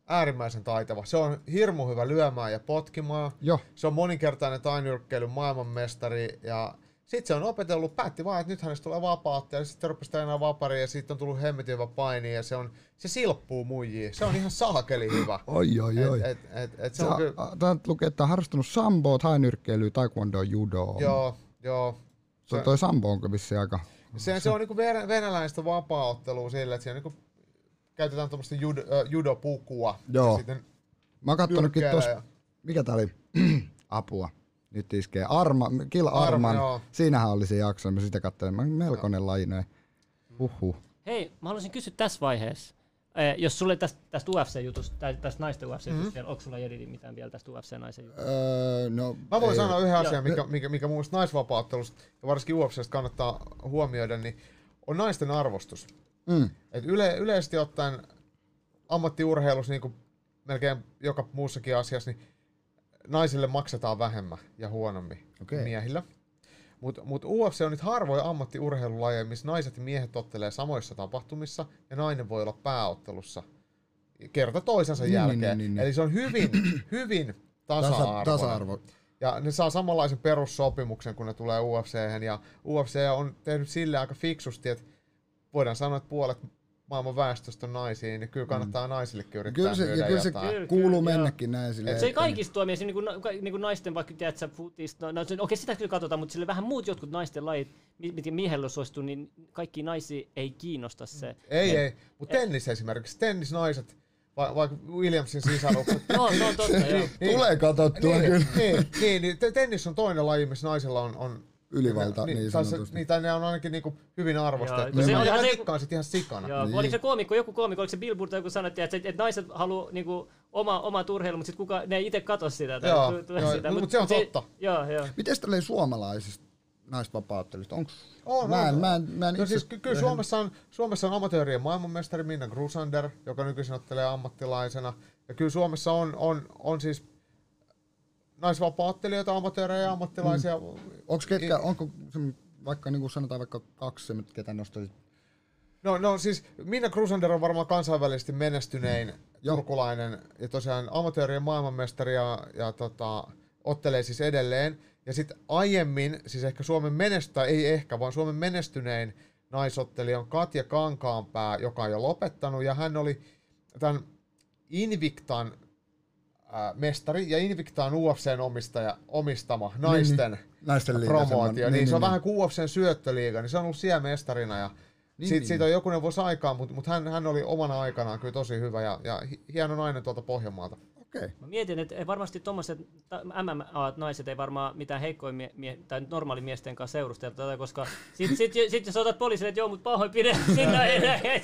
äärimmäisen taitava. Se on hirmu hyvä lyömään ja potkimaan. Joo. Se on moninkertainen tainyrkkeilyn maailmanmestari ja sitten se on opetellut, päätti vaan, että nyt hänestä tulee vapautta ja sitten rupesi enää vapari ja siitä on tullut hemmetin hyvä paini ja se, on, se silppuu muijia. Se on ihan saakeli hyvä. Oi, oi, oi. Et, et, et, et se Se on kyllä, Tämä lukee, että on harrastanut samboa, tainyrkkeilyä, taekwondo, judo. joo, joo. Se on toi sambo onko vissiin aika... Se, se on niinku venä- venäläistä vapaa-ottelua sillä, että siinä niinku käytetään tuommoista judo, äh, judopukua. Joo. Ja sitten Mä oon kattonutkin tossa, ja- mikä tää oli? <clears throat> Apua. Nyt iskee. Arma, Kill Arman. joo. Siinähän oli se jakso, mä sitä katselin. Mä melkoinen laji noin. Huhhuh. Hei, mä haluaisin kysyä tässä vaiheessa. Eh, jos sulle tästä, tästä UFC-jutusta, tai tästä naisten UFC-jutusta, mm-hmm. onko sulla Jedi mitään vielä tästä UFC-naisen jutusta? Öö, no, Mä voin ei- sanoa yhden asian, mikä, mikä, mikä mun mielestä naisvapaattelusta ja varsinkin UFCstä kannattaa huomioida, niin on naisten arvostus. Mm. Et yle, yleisesti ottaen ammattiurheilussa, niin kuin melkein joka muussakin asiassa, niin naisille maksetaan vähemmän ja huonommin kuin miehillä. Mutta mut UFC on nyt harvoja ammattiurheilulajeja, missä naiset ja miehet ottelee samoissa tapahtumissa ja nainen voi olla pääottelussa kerta toisensa Niin, jälkeen. niin, niin, niin. Eli se on hyvin, <clears throat> hyvin Tasa, tasa-arvoinen. tasa-arvo. Ja ne saa samanlaisen perussopimuksen, kun ne tulee UFC:hen ja UFC on tehnyt sille aika fiksusti, että voidaan sanoa, että puolet maailman väestöstä on naisia, niin kyllä kannattaa mm. naisillekin yrittää Kyllä se, myydä ja kyllä se jotain. Kyllä, kuuluu kyllä, mennäkin näin silleen. Se ei kaikista toimii, niin kuin, niin kuin naisten vaikka tiedätkö, futista, no, no, se- okei sitä kyllä katsotaan, mutta sille vähän muut jotkut naisten lajit, mi- mitkä miehellä suostuu, niin kaikki naisia ei kiinnosta se. Ei, ei. Mutta tennis esimerkiksi, tennisnaiset, va- vaikka Williamsin sisarukset. <laughs> Joo, se on totta, joo. Tulee katsottua niin, kyllä. niin, niin, niin, te- tennis on toinen laji, missä naisilla on, on Ylivalta, niin tai se- sanotusti. Niin, tai ne on ainakin niinku hyvin arvostettu. Joo, Ja se mä se- tikkaan sit ihan sikana. Joo, Niin. niin. oliko se koomikko, joku koomikko, oliko se Billboard tai joku sanoi, että, että, että naiset haluaa niinku, oma, oma urheilu, mutta sitten kuka, ne ei itse katso sitä. tai Joo, tu- tu- joo, sitä, mut se on totta. Joo, joo. Mites tälleen suomalaisista naisvapauttelusta? Onks... On, mä, en, on. mä, en, mä en No siis ky- kyllä Suomessa on, Suomessa on amatöörien maailmanmestari Minna Grusander, joka nykyisin ottelee ammattilaisena. Ja kyllä Suomessa on, on, on siis naisvapaattelijoita, amatöörejä ja ammattilaisia. Mm. Onks ketkä, onko vaikka niin kuin sanotaan vaikka kaksi, ketä nostaisit? No, no siis Minna Grusander on varmaan kansainvälisesti menestynein Joo. turkulainen ja tosiaan amatöörien maailmanmestari ja, ja tota, ottelee siis edelleen. Ja sitten aiemmin, siis ehkä Suomen menestä, ei ehkä, vaan Suomen menestynein naisottelija on Katja Kankaanpää, joka on jo lopettanut, ja hän oli tämän Invictan äh, mestari, ja Invicta on UFCn omistaja, omistama naisten Naisten liiga promootio, semmonen. niin, niin, se on vähän kuin UFCn syöttöliiga, niin se on ollut siellä mestarina, ja Niin, niin, siitä, niin, siitä on jokunen vuosi aikaa, mutta, mutta hän, hän oli omana aikanaan kyllä tosi hyvä ja, ja hi- hieno nainen tuolta Pohjanmaalta. Okei. Okay. Mä mietin, että ei varmasti tuommoiset MMA-naiset ei varmaan mitään heikkoja mie- mie- tai normaali miesten kanssa seurustella tätä, koska sit, sit, sit, jos otat poliisille, että joo, mut pahoinpide, <laughs> sinne ei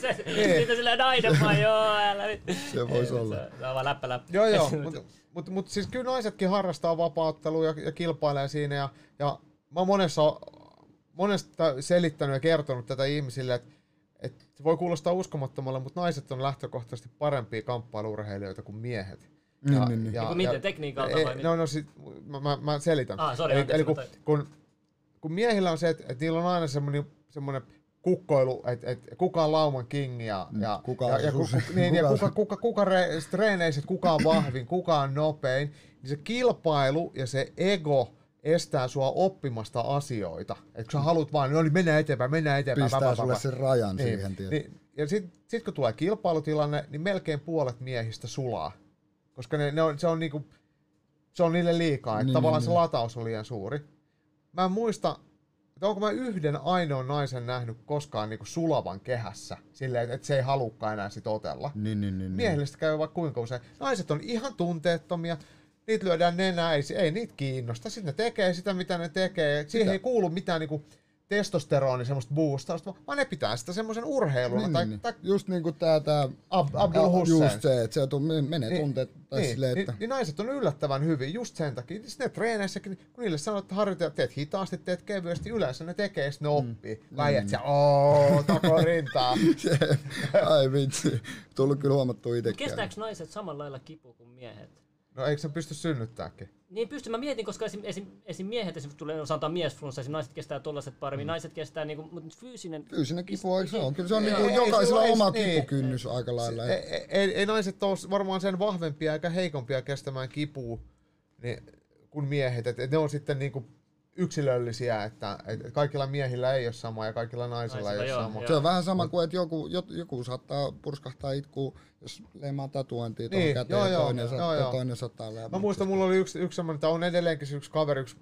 sitten sillä nainen vaan, joo, älä nyt. Se voisi olla. Se, on vaan läppä läppä. Joo, joo, <laughs> mutta mut, mut siis kyllä naisetkin harrastaa vapauttelua ja, ja kilpailee siinä ja, ja mä oon monessa, monesta selittänyt ja kertonut tätä ihmisille, että että se voi kuulostaa uskomattomalle, mutta naiset on lähtökohtaisesti parempia kamppailurheilijoita kuin miehet. Niin, niin, niin. Niinku miten, tekniikalta ei, vai No, no sit, mä, mä, mä selitän. Ah, sorry, eli, anteeksi, eli kun, mutta- kun, kun miehillä on se, että, että niillä on aina semmoinen, semmoinen kukkoilu, että, että kuka on lauman king ja, ja, Mm, kuka ja, on ja, susi. kuka, <laughs> niin, ja Kuka on kuka, kuka, kuka re, treeneissä, että kuka on vahvin, kuka on nopein, niin se kilpailu ja se ego estää sua oppimasta asioita. Että kun sä haluat vaan, no niin mennään eteenpäin, mennään eteenpäin. Pistää pä, pä, sulle pä. sen rajan Niin, siihen, tiedät. niin, ja sitten sit kun tulee kilpailutilanne, niin melkein puolet miehistä sulaa. Koska ne, ne on, se, on niinku, se on niille liikaa, että Niin, tavallaan niin, se niin. lataus on liian suuri. Mä en muista, että onko mä yhden ainoan naisen nähnyt koskaan niinku sulavan kehässä, silleen, että se ei halukkaan enää sit otella. Niin, niin, niin. Miehille sitä käy vaikka kuinka usein. Naiset on ihan tunteettomia, niitä lyödään nenää, ei, ei niitä kiinnosta. Sitten ne tekee sitä, mitä ne tekee. Siihen Mitä? ei kuulu mitään niinku testosteroni, semmoista boostausta, vaan ne pitää sitä semmoisen urheiluna. Niin, tai, niin, tai niin. Just niin kuin tää, tää Ab, Abdul Hussein. Just se, että se tuu- menee Niin, tunteet. Tai niin, silleen, että... niin, niin, naiset on yllättävän hyvin just sen takia. Sitten ne treeneissäkin, kun niille sanoo, että harjoitella, teet hitaasti, teet kevyesti, yleensä ne tekee, sitten ne oppii. Mm. Läijät ja ooo, tako rintaa. <laughs> Se- Ai vitsi. Tullut kyllä huomattua itsekään. Kestääkö naiset samalla lailla kipua kuin miehet? No eikö se pysty synnyttääkin? Niin pystyn, mä mietin, koska esim, esim, esim miehet esimerkiksi tulee, sanotaan miesflunssa, esim naiset kestää tollaset paremmin, mm. naiset kestää niinku, mutta fyysinen... Fyysinen kipu, eikö se on? Kyllä se on Ei, niinku ei, jokaisella ei, oma ei, kipukynnys aika lailla. Ei, ei, ei, ei naiset ole varmaan sen vahvempia eikä heikompia kestämään kipua niin, kuin miehet. Et, et ne on sitten niinku yksilöllisiä, että et kaikilla miehillä ei ole sama ja kaikilla naisilla, Naisilla ei joo, ole sama. joo. Se on vähän sama kuin, että joku, jo- joku saattaa purskahtaa itkuu, jos leimaa tatuointia tuohon Niin, käteen joo, ja joo, toinen, joo, sa- joo. toinen saattaa leimaa. Mä muistan, mulla oli yksi, yksi semmoinen, tai on edelleenkin yksi kaveri, yksi,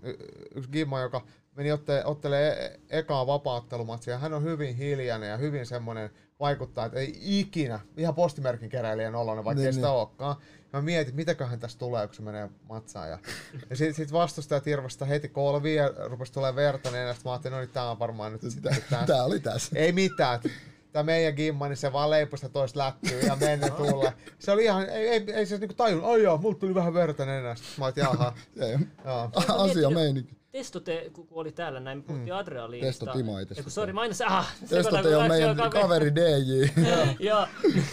yksi gimma, joka meni otte, ottelee e- ekaa vapaattelumatsia. Hän on hyvin hiljainen ja hyvin semmoinen vaikuttaa, että ei ikinä, ihan postimerkin keräilijän oloinen, vaikka Niin, ei sitä niin. olekaan. Mä mietin, mitäköhän tästä tulee, kun se menee matsaan. Ja, ja sit, sit vastustajat irvasta heti kolviin ja rupesi tulee verta, niin mä ajattelin, no niin tää on varmaan nyt sitten tää. Tää oli tässä. Ei mitään. Tämä meidän gimma, niin se vaan leipoi sitä toista lättyä ja menne <laughs> tulle. Se oli ihan, ei, ei, ei se niinku tajunnut, ai joo, multa tuli vähän verta nenästä. Mä oon, jaha, <laughs> asia meininki. Testo te, kun oli täällä näin, me puhuttiin adrenaliinista. Testo Timo ei testo Sori, mä aina se, ah, Testo te on meidän jo kaveri DJ. <laughs> Joo.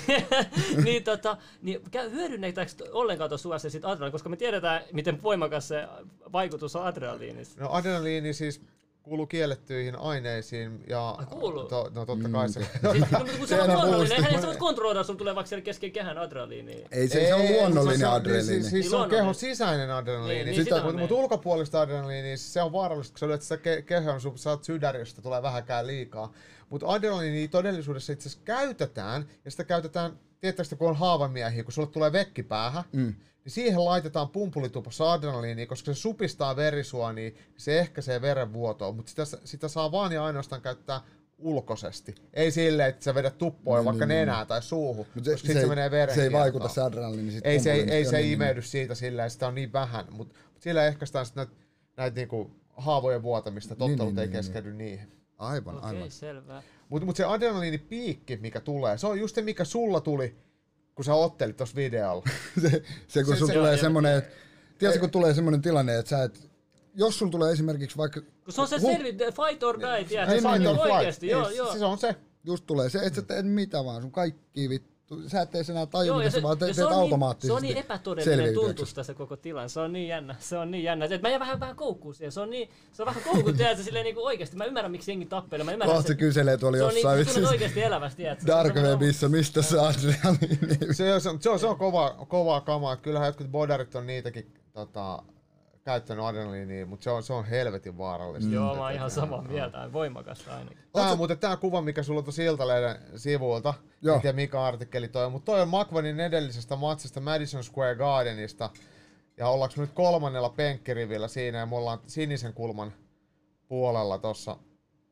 <laughs> <laughs> niin, tota, niin käy- hyödynnetäänkö ollenkaan tuossa USA sit adrenaliini, koska me tiedetään, miten voimakas se vaikutus on adrenaliinissa. No adrenaliini siis kuuluu kiellettyihin aineisiin ja... Ai, kuuluu? To, no totta kai se... Siis, <laughs> no, mutta kun se on <laughs> luonnollinen, eihän se voi kontrolloida, sun tulee vaikka siellä kesken kehän adrenaliiniin. Ei se, se on Ei, luonnollinen se adrenaliini. Siis, siis se on Luonnollinen. kehon sisäinen adrenaliini. Niin, niin, Sitä, sitä mä mutta, mutta ulkopuolista adrenaliiniä, siis se on vaarallista, kun sä lyöt sitä ke- kehon, sun saat josta tulee vähäkään liikaa. Mutta adrenaliini todellisuudessa itse asiassa käytetään, ja sitä käytetään, tietysti kun on haavamiehiä, kun sulle tulee vekki päähän, mm. Niin siihen laitetaan pumpulitupossa adrenaliiniä, koska se supistaa verisuonia, niin se ehkäisee verenvuotoa, mutta sitä, sitä saa vaan ja ainoastaan käyttää ulkoisesti. Ei silleen, että sä vedät tuppoja Niin, vaikka niin, nenää tai suuhun, Mut se, koska se, sit se, ei- menee veren se ei vaikuta se adrenaliini sit Ei se, ei, ei se niin- imeydy siitä sillä, että sitä on niin vähän, mutta mut sillä ehkäistään sit näitä näit niinku haavojen vuotamista, tottelut niin, ei niin, keskeydy niihin. Aivan, Okei, aivan. Mutta mut se adrenaliinipiikki, mikä tulee, se on just se, mikä sulla tuli, kun sä ottelit tuossa videolla. <laughs> se, se, kun Se- sun se- tulee joo. että tiedätkö, kun tulee semmonen tilanne, että sä et, jos sulla tulee esimerkiksi vaikka, Kun se on se Hu- selvi, fight or die, tiedätkö? Niin, Se niin, on niin. oikeesti, joo, joo. Se on se. just tulee se, että sä teet mitä vaan, sun kaikki vittu, sä et sen enää taju, Joo, mitä sä vaan teet, se teet on niin, se automaattisesti. on niin epätodellinen tuntusta se koko tilanne. Se on niin jännä. Se on niin jännä. Et mä jään vähän, vähän koukkuun siihen. Se on, niin, se on vähän koukkuun, tiedätkö, silleen niin oikeasti. Mä ymmärrän, miksi jengi tappelee. Mä ymmärrän Kohta se kyselee tuolla se on niin, jossain sä tunnet vitsi oikeasti elävästi, tiedätkö? dark Se on- webissä, mistä se adrenaliini. Se on, se on, se on, se on kova, kovaa kamaa. Kyllähän jotkut bodarit on niitäkin tota, käyttänyt adrenaliiniä, mutta se on, se on helvetin vaarallista. Joo, mä oon ihan samaa mieltä. Voimakasta ainakin. Tämä on muuten tämä kuva, mikä sulla on tuossa Iltalehden sivuilta. Joo. En tiedä mikä artikkeli toi on, mutta toi on McVanin edellisestä matsista Madison Square Gardenista. Ja ollaanko nyt kolmannella penkkirivillä siinä ja me ollaan sinisen kulman puolella tossa.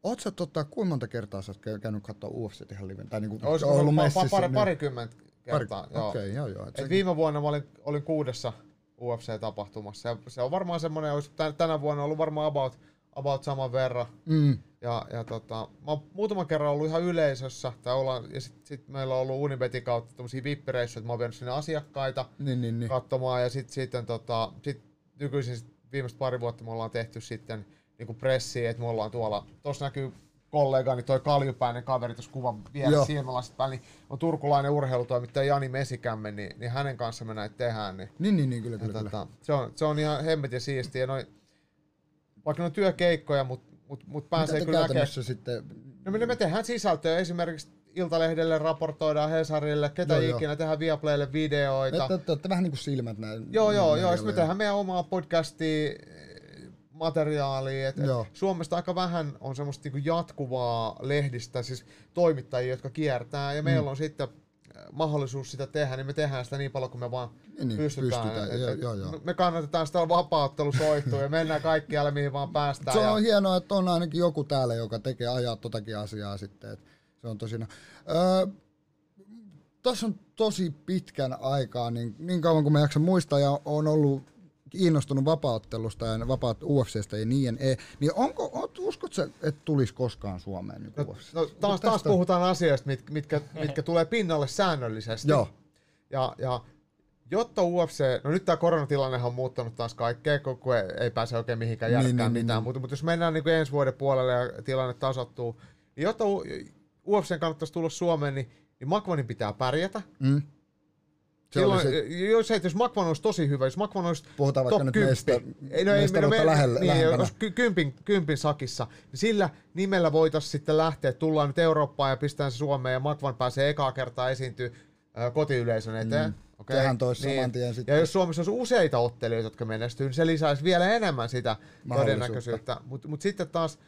Oot sä tota, kuinka monta kertaa sä oot käy- käynyt katsoa UFC ihan liven? Tai niinku Olisiko ollut messissä? pa- pari, niin- parikymmentä pari- kertaa. joo. Okei, joo joo. Et Et viime vuonna mä olin, olin kuudessa UFC-tapahtumassa. Ja se on varmaan semmoinen, olisi tän- tänä vuonna ollut varmaan about, about saman verran. Mm. Ja, ja tota, mä oon muutaman kerran ollut ihan yleisössä, tai ollaan, ja sitten sit meillä on ollut Unibetin kautta tämmöisiä vippireissuja, että mä oon vienyt sinne asiakkaita Niin, niin, niin. katsomaan, ja sitten sitten tota, sit nykyisin sit viimeiset pari vuotta me ollaan tehty sitten niinku pressiä, että me ollaan tuolla, tuossa näkyy kollegani, toi kaljupäinen kaveri tuossa kuvan vielä silmälasit päällä, niin on turkulainen urheilutoimittaja Jani Mesikämme, niin, niin hänen kanssa me näitä tehdään, niin Niin, niin, niin, kyllä, kyllä. kyllä. tota, se, on, se on ihan hemmetin siistiä. Noi, vaikka ne on työkeikkoja, mutta mut, mut Mitä pääsee te kyllä näkemään. sitten... No me, me tehdään sisältöä, esimerkiksi Iltalehdelle raportoidaan Hesarille, ketä Joo, joo, joo. ikinä, tehdään Viaplaylle videoita. Te, te, te olette vähän niin kuin silmät näin. Joo, joo, näin joo. Sitten me tehdään meidän omaa podcastia, materiaalia. Et, et. Suomesta aika vähän on semmoista niinku jatkuvaa lehdistä, siis toimittajia, jotka kiertää. Ja meillä on sitten eh, mahdollisuus sitä tehdä, niin me tehdään sitä niin paljon kuin me vaan Niin, niin, pystytään. pystytään, Et- joo, et joo, joo. Me kannatetaan sitä vapauttelusoihtua ja mennään kaikkialle, mihin vaan päästään. Se ja... on hienoa, että on ainakin joku täällä, joka tekee ajaa totakin asiaa sitten. Että se on tosina. Öö, tässä on tosi pitkän aikaa, niin, niin kauan kuin mä jaksan muistaa, ja on ollut kiinnostunut vapauttelusta ja vapaat UFCstä ja niin, e, niin onko, oot, uskot sä, että tulisi koskaan Suomeen niin no, no, taas, taas puhutaan asioista, mit, mitkä, mitkä tulee pinnalle säännöllisesti. Joo. Ja, ja jotta UFC, no nyt tämä koronatilannehan on muuttanut taas kaikkea, kun ei, ei pääse oikein mihinkään järkkään niin, niin, niin, mitään, niin, mutta, mutta jos mennään niin kuin ensi vuoden puolelle ja tilanne tasottuu, niin jotta UFC kannattaisi tulla Suomeen, niin, niin Makvanin pitää pärjätä. Mm. Se Silloin, se, jos, jos Makvan olisi tosi hyvä, jos Makvan olisi Puhutaan top vaikka 10, nyt meistä, ei, no, ei, no, me, lähellä, niin, jos kympin, kympin sakissa, niin sillä nimellä voitaisiin sitten lähteä, tullaan nyt Eurooppaan ja pistetään se Suomeen ja Makvan pääsee ekaa kertaa esiintyä äh, kotiyleisön eteen. Mm. Okay. Sehän toisi niin. saman tien sitten. Ja jos Suomessa olisi useita ottelijoita, jotka menestyy, niin se lisäisi vielä enemmän sitä todennäköisyyttä. Mutta mut sitten taas,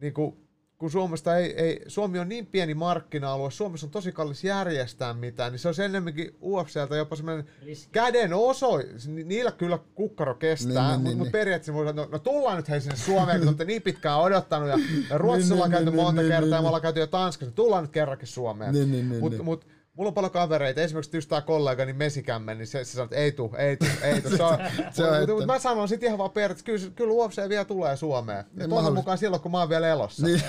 niin kuin, kun Suomesta ei, ei, Suomi on niin pieni markkina-alue, Suomessa on tosi kallis järjestää mitään, niin se olisi enemmänkin UFCltä jopa semmoinen käden oso, niillä kyllä kukkaro kestää, niin, mutta niin, mut niin. periaatteessa voi sanoa, no, no tullaan nyt hei sinne Suomeen, kun olette niin pitkään odottanut, ja, ja <laughs> Ruotsilla niin, on käyty niin, monta niin, kertaa, niin, ja me ollaan käyty jo Tanskassa, tullaan nyt kerrankin Suomeen. Niin, niin, niin, mutta niin. mut, Mulla on paljon kavereita, esimerkiksi just tää kollega, niin Mesikämme, niin se, se sanoo, että ei tuu, ei tuu, ei tuu. <laughs> Se on, se on mutta, mutta mä sanon sit ihan vaan periaatteessa, kyllä, kyllä UFC vielä tulee Suomeen. Ja toivon mukaan silloin, kun mä oon vielä elossa. Niin,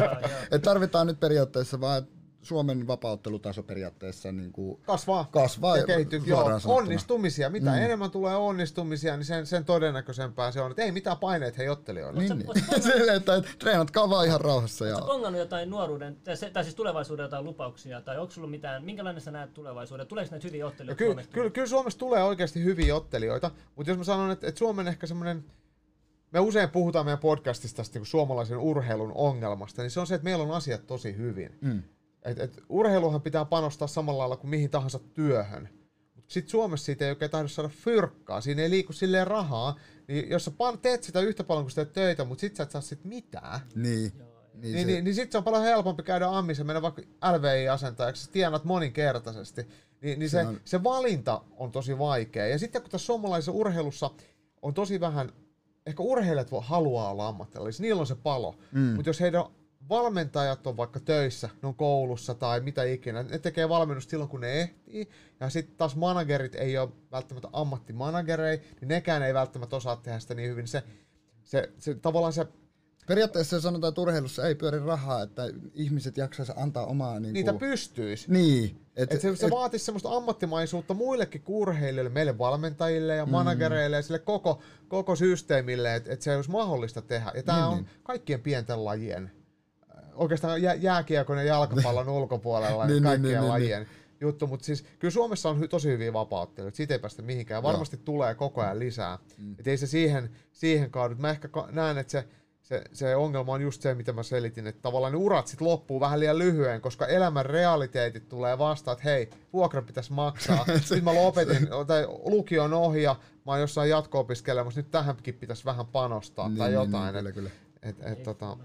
<laughs> Et tarvitaan nyt periaatteessa vaan Suomen vapauttelutaso periaatteessa niin kuin kasvaa, kasvaa ja kehittyy. Joo, onnistumisia. Mitä mm. enemmän tulee onnistumisia, niin sen, sen todennäköisempää se on, että ei mitään paineet hei ottelijoille. Niin, niin. <laughs> Silleen, että treenatkaa vaan ihan rauhassa. Ja... Pongannut jotain nuoruuden, tai siis tulevaisuuden jotain lupauksia, tai onko sulla mitään, minkälainen sä näet tulevaisuuden? Tuleeko näitä hyviä ottelijoita no, kyllä, kyllä, kyllä Suomessa tulee oikeasti hyviä ottelijoita, mutta jos mä sanon, että, että Suomen ehkä semmoinen me usein puhutaan meidän podcastista tästä niin suomalaisen urheilun ongelmasta, niin se on se, että meillä on asiat tosi hyvin. Mm. Et, et urheiluhan pitää panostaa samalla lailla kuin mihin tahansa työhön. Mutta sitten Suomessa siitä ei oikein tahdo saada fyrkkaa, siinä ei liiku silleen rahaa, niin jos sä teet sitä yhtä paljon kuin teet töitä, mutta sit sä et saa sit mitään. Niin. Niin, niin, se... niin, niin sitten se on paljon helpompi käydä ammissa mennä vaikka LVI-asentajaksi, sä tienat moninkertaisesti. Niin, niin se, se, on... se valinta on tosi vaikea. Ja sitten kun tässä suomalaisessa urheilussa on tosi vähän, ehkä urheilijat haluaa olla ammattilaisia, niillä on se palo. Mm. Mutta jos heidän valmentajat on vaikka töissä, ne on koulussa tai mitä ikinä, ne tekee valmennusta silloin kun ne ehtii, ja sitten taas managerit ei ole välttämättä ammattimanagereja, niin nekään ei välttämättä osaa tehdä sitä niin hyvin. Se, se, se tavallaan se Periaatteessa sanotaan, että urheilussa ei pyöri rahaa, että ihmiset jaksaisi antaa omaa... Niin Niitä pystyisi. Niin. Et, et se, se et, vaatisi semmoista ammattimaisuutta muillekin kuin urheilijoille, meille valmentajille ja mm. managereille ja sille koko, koko systeemille, että et se olisi mahdollista tehdä. Ja tämä niin, on niin. kaikkien pienten lajien oikeastaan jä, jääkiekon ja jalkapallon ulkopuolella niin, niin, kaikkien niin, niin, lajien niin. juttu, mutta siis kyllä Suomessa on hy, tosi hyviä vapautteluja, siitä ei päästä mihinkään. Varmasti no. tulee koko ajan lisää. Mm. Et ei se siihen, siihen kaadu. Mä ehkä näen, että se, se, se ongelma on just se, mitä mä selitin, että tavallaan ne urat sitten loppuu vähän liian lyhyen, koska elämän realiteetit tulee vastaan, että hei, vuokra pitäisi maksaa. <laughs> sitten mä lopetin, tai lukion ohi ja mä oon jossain jatko-opiskelemassa, nyt tähänkin pitäisi vähän panostaa niin, tai niin, jotain. Niin, kyllä, kyllä. Et, et, et, tota,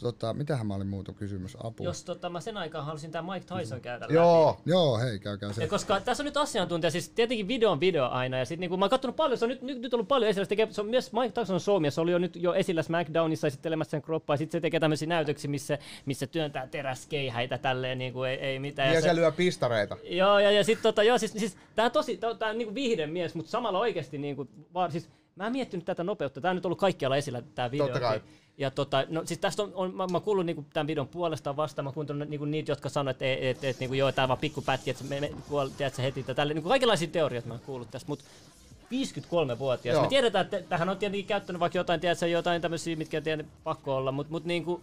Tota, mitähän mä olin muuta kysymys? Apua. Jos tota, mä sen aikaan halusin tämä Mike Tyson käydä Joo. Läpi. Joo, hei, käykää se. Ja koska tässä on nyt asiantuntija, siis tietenkin video on video aina, ja sitten niinku, mä oon katsonut paljon, se on nyt, nyt, nyt ollut paljon esillä, se, tekee, se on myös Mike Tyson showmia, se oli jo nyt jo esillä SmackDownissa esittelemässä sen kroppaa, ja sitten se tekee tämmöisiä näytöksiä, missä, missä työntää teräskeihäitä tälleen, niinku, ei, ei mitään. Ja, ja se, se lyö pistareita. Joo, ja, ja sitten tota, joo, siis, siis tää tosi, tää, tää on niinku vihden mies, mutta samalla oikeasti niinku, vaan, siis, Mä en miettinyt tätä nopeutta. Tämä on nyt ollut kaikkialla esillä tämä video. Totta kai. Ja tota, no, siis tästä on, on mä, mä kuullut niinku tämän videon puolesta vastaan, mä kuuntelin niinku niitä, jotka sanoivat, että et, et, et, niinku, joo, tämä on vaan pikku pätki, että me, me kuol, tiedätkö, heti. Tälle, niinku, kaikenlaisia teorioita mä oon kuullut tästä, mutta 53-vuotias. Joo. Me tiedetään, että tähän on tietenkin käyttänyt vaikka jotain, tiedätkö, jotain tämmöisiä, mitkä on pakko olla, mutta mut, niinku,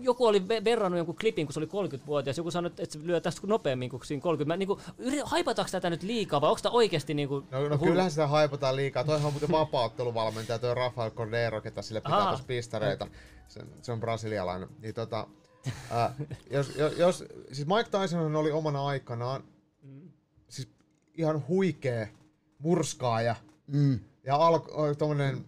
joku oli verrannut jonkun klipin, kun se oli 30-vuotias, joku sanoi, että se lyö tästä nopeammin kuin siinä 30. Mä, niin kuin, haipataanko tätä nyt liikaa vai onko tämä oikeasti niin kuin, No, no kyllähän sitä haipataan liikaa. Toihan on muuten vapautteluvalmentaja, toi Rafael Cordero, ketä sille pitää tuossa pistareita. Se, se, on brasilialainen. Niin, tota, äh, jos, jos, jos, siis Mike Tyson oli omana aikanaan mm. siis ihan huikea murskaaja. Mm. Ja alko, tommonen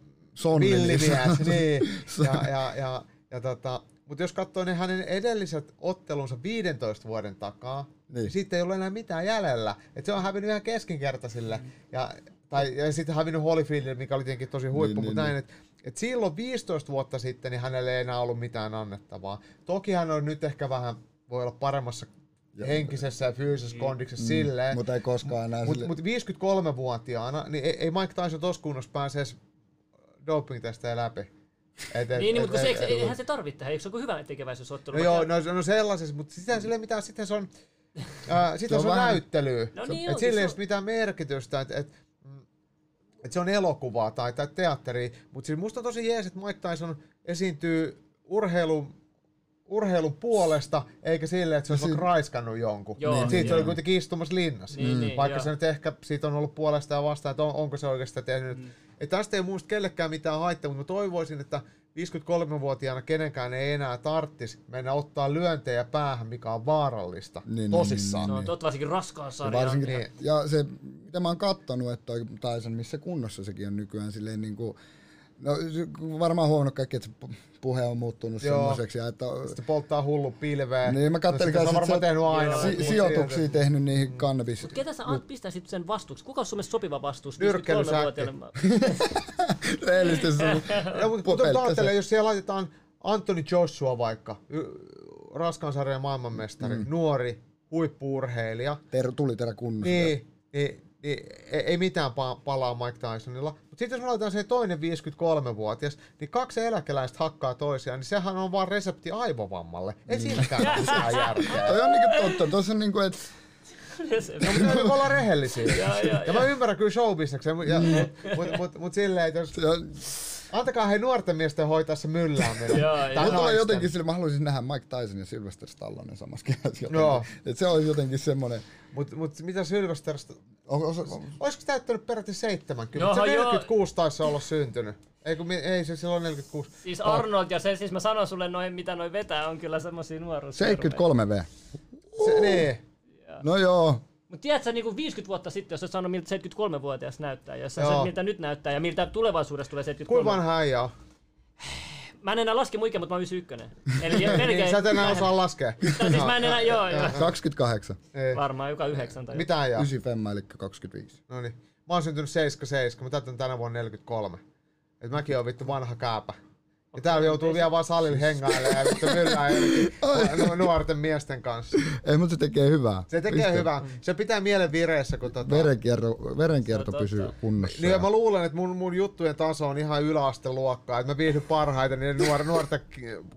villimies. <laughs> niin. Ja, ja, ja, ja tota, mutta jos katsoo ne hänen edelliset ottelunsa 15 vuoden takaa, niin, niin siitä ei ole enää mitään jäljellä. Et se on hävinnyt ihan keskinkertaisille. Mm. Ja, tai, ja sitten hävinnyt Holyfieldille, mikä oli tietenkin tosi huippu, niin, mutta niin, näin, niin. että et silloin 15 vuotta sitten niin hänelle ei enää ollut mitään annettavaa. Toki hän on nyt ehkä vähän, voi olla paremmassa henkisessä ja fyysisessä kondiksessa silleen. Mutta ei koskaan enää Mutta mut 53-vuotiaana, niin ei, ei Mike Tyson tuossa kunnossa pääse edes doping-testejä läpi. Et, et, Niin, niin mutta kun et- se, et- eihän se tarvitse tehdä, eikö se ole hyvä tekeväisyysottelu? No joo, no, no sellaisessa, mutta sitä sille mitään, sitten se on, <laughs> ää, sit Se se on näyttelyä. No niin et sille ei ole mitään merkitystä, että et, mm, et se on elokuvaa tai, tai teatteri, mutta siis musta on tosi jees, että Mike Tyson esiintyy urheilun urheilun puolesta, eikä sille, että se olisi si- vaikka raiskannut jonkun. Joo, Niin, siitä se joo. oli kuitenkin istumassa linnassa. Niin, niin, Vaikka joo. se nyt ehkä siitä on ollut puolesta ja vastaan, että on, onko se oikeastaan tehnyt. Mm. Että tästä ei muista kellekään mitään haittaa, mutta mä toivoisin, että 53-vuotiaana kenenkään ei enää tarttisi mennä ottaa lyöntejä päähän, mikä on vaarallista. Niin, niin, Tosissaan. No, tot varsinkin raskaan Ja sarjaan. varsinkin, Niin. ja se, mitä mä oon kattonut, että toi Tyson, missä kunnossa sekin on nykyään silleen niin kuin, no varmaan huomannut kaikki, että puhe on muuttunut Joo. semmoiseksi, ja että Sitten polttaa hullu pilveä. niin mä no, on kanssa, varmaan tehnyt aina. Si- mut- sijoituksia mut- tehnyt niihin kannabis. Mut ketä sä Ant, pistäisit sen vastuuksi? Kuka on sun mielestä sopiva vastuus? Nyrkkeilysäkki. 53-vuotiaille? <laughs> Rehellisesti se Ja, mutta Pelkkä mutta se. ajattele, jos siellä laitetaan Anthony Joshua vaikka, y- raskaan sarjan maailmanmestari, mm. nuori, huippuurheilija, ter, tuli terä kunnossa. niin, niin, niin ei, ei mitään pa- palaa Mike Tysonilla. Mutta sitten jos me laitetaan se toinen 53-vuotias, niin kaksi eläkeläistä hakkaa toisiaan, niin sehän on vaan resepti aivovammalle. Ei Niin. siinäkään ole mitään <laughs> järkeä. Toi on niinku totta, tuossa on niinku, että No, mutta täytyy olla rehellisiä. <laughs> Ja, ja, Ja mä ymmärrän kyllä showbisneksen, mutta mut, mut, mut silleen, että jos, on, antakaa he nuorten miesten hoitaa se myllääminen. Tulee naisten. jotenkin sille, mä haluaisin nähdä Mike Tyson ja Sylvester Stallone samassa kehässä. Joo. Et se on jotenkin semmonen, Mut, mut mitä Sylvesteristä, on, on, on, olisiko täyttänyt peräti 70? Joo, se joo. 46 taisi olla syntynyt. Ei, kun, mi- ei se silloin 46. Siis Arnold ja se, siis mä sanon sulle noin, mitä noin vetää, on kyllä semmosia nuoruus. 73 V. Se, niin. No joo, Mutta tiedätkö, niin kuin 50 vuotta sitten, jos sä sanoi, miltä 73-vuotias näyttää, ja jos sä Joo. sanot, miltä nyt näyttää, ja miltä tulevaisuudessa tulee Kuinka 73. vanha äijä on? Mä en enää laske mun ikä, mutta mä oon 91. <laughs> Eli melkein... Niin, sä et enää osaa laskea. Tai <laughs> siis mä en enää, joo, joo. 28. Ei. Varmaan joka yhdeksän tai Mitä äijää? 9 femma, eli 25. No niin. Mä oon syntynyt 77, mä täytän tänä vuonna 43. Et mäkin oon vittu vanha kääpä. Ja täällä joutuu vielä vaan salilla hengailemaan ja vittu myllää nuorten miesten kanssa. Ei, mutta se tekee hyvää. Se tekee Piste. hyvää. Se pitää mielen vireessä, kun tota... Verenkierto, verenkierto pysyy totta. kunnossa. Niin ja mä luulen, että mun, mun juttujen taso on ihan yläasteluokkaa, että mä viihdyn parhaiten niiden nuor, nuorten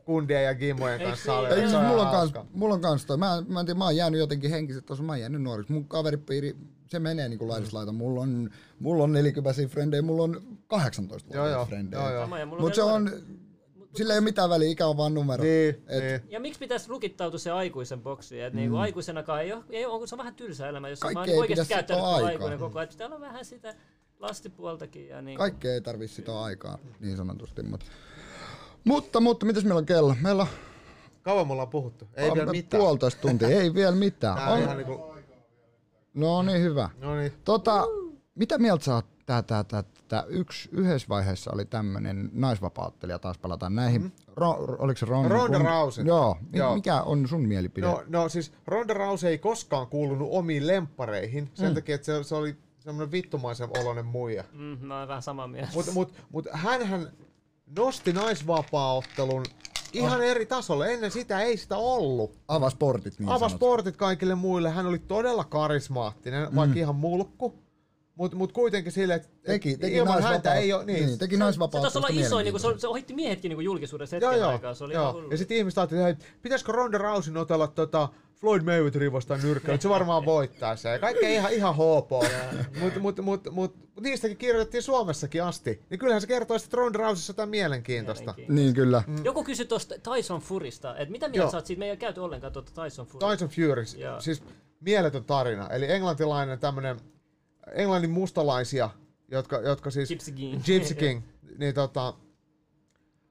kundien ja gimojen Eikö kanssa. niin? salilla. Ei, siis mulla on kans, mulla on kans toi. Mä, mä en tiedä, mä oon jäänyt jotenkin henkisesti tossa, mä oon jäänyt nuoreksi. Mun kaveripiiri, se menee niinku laidasta laita. Mulla on, mulla on 40 frendejä, mulla on 18 Joo, joo. vuotta frendejä. Joo, joo. Sama, ja mulla Mut vielä se on, sillä ei ole mitään väliä, ikä on vaan numero. Niin, Et- niin. Ja miksi pitäisi lukittautua se aikuisen boksiin? Että niinku aikuisenakaan ei ole, ei ole, se on vähän tylsä elämä, jos on Kaikki vaan ei oikeasti käyttänyt aikaa. aikuinen koko ajan. Pitää olla vähän sitä lastipuoltakin. Ja niin. Kaikkea ei tarvii sitä aikaa, niin sanotusti. Mutta, mutta, mutta mitäs meillä on kello? Meillä on Kauan me ollaan puhuttu? Ei vielä mitään. puolitoista tuntia, ei vielä mitään. Tää on On, ihan niinku... no niin, hyvä. No niin. Tota, mitä mieltä sä oot, tää, tää, tää, tää yksi, yhdessä vaiheessa oli tämmönen naisvapauttelija, taas palataan näihin. Mm-hmm. Ro, oliko se Ronda? Ronda Kun- Rousey. Joo. Joo. Mikä on sun mielipide? No, no siis Ronda Rousey ei koskaan kuulunut omiin lemppareihin, sen Mm. takia, että se, se oli semmoinen vittumaisen oloinen muija. Mm, mä oon vähän samaa mieltä. Mutta mut, mut hänhän nosti naisvapaaottelun ihan Ah. eri tasolle. Ennen sitä ei sitä ollut. Avas portit niin Avasi sanot. portit kaikille muille. Hän oli todella karismaattinen, mm. vaikka ihan mulkku. Mutta mut kuitenkin sille, että Teki, teki ilman naisvapaut- häntä ei ole... Niin, niin, teki se naisvapautta. taisi olla iso, niin kuin, se, se ohitti miehetkin niin kuin julkisuudessa hetken Joo, aikaa. Se oli joo. hullu. Ja sitten ihmiset ajattelivat, että pitäisikö Ronda Rousey otella tota Floyd Mayweatherin vastaan nyrkkäillä, se varmaan <laughs> voittaa se. Kaikki ihan, ihan HP. Mutta mut, mut, mut, mut, niistäkin kirjoitettiin Suomessakin asti. Niin kyllähän se kertoo, että Ronda Rouseyssa jotain mielenkiintoista. Mielenkiintoista. Niin kyllä. Mm. Joku kysyi tuosta Tyson Furista, että mitä mieltä sä oot siitä, me ei ole käyty ollenkaan tuota Tyson Furia. Tyson Fury, siis mieletön tarina. Eli englantilainen tämmönen, englannin mustalaisia, jotka, jotka siis... Gypsy King. Gypsy <laughs> King. niin tota,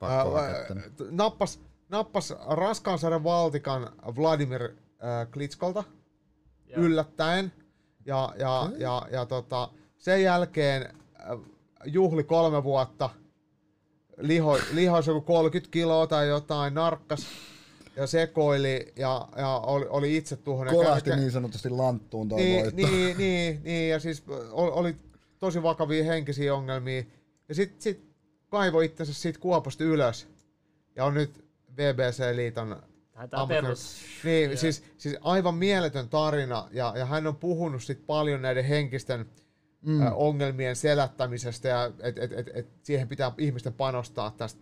ää, nappas, nappas raskaan sarjan valtikan Vladimir äh, Klitskolta Joo. yllättäen. Ja, ja, ja, ja tota, sen jälkeen äh, juhli kolme vuotta, liho, lihoisi joku 30 kiloa tai jotain, narkkas ja sekoili ja, ja oli, oli itse tuhon. Kolahti niin sanotusti lanttuun toi niin, voitto. niin, niin, niin, ja siis oli, oli tosi vakavia henkisiä ongelmia. Ja sitten sit kaivoi itsensä siitä kuopasta ylös. Ja on nyt BBC-liiton Tämä perus. Niin, siis, siis aivan mieletön tarina, ja, ja hän on puhunut sit paljon näiden henkisten mm. ä, ongelmien selättämisestä, ja et, et, et, et siihen pitää ihmisten panostaa tästä.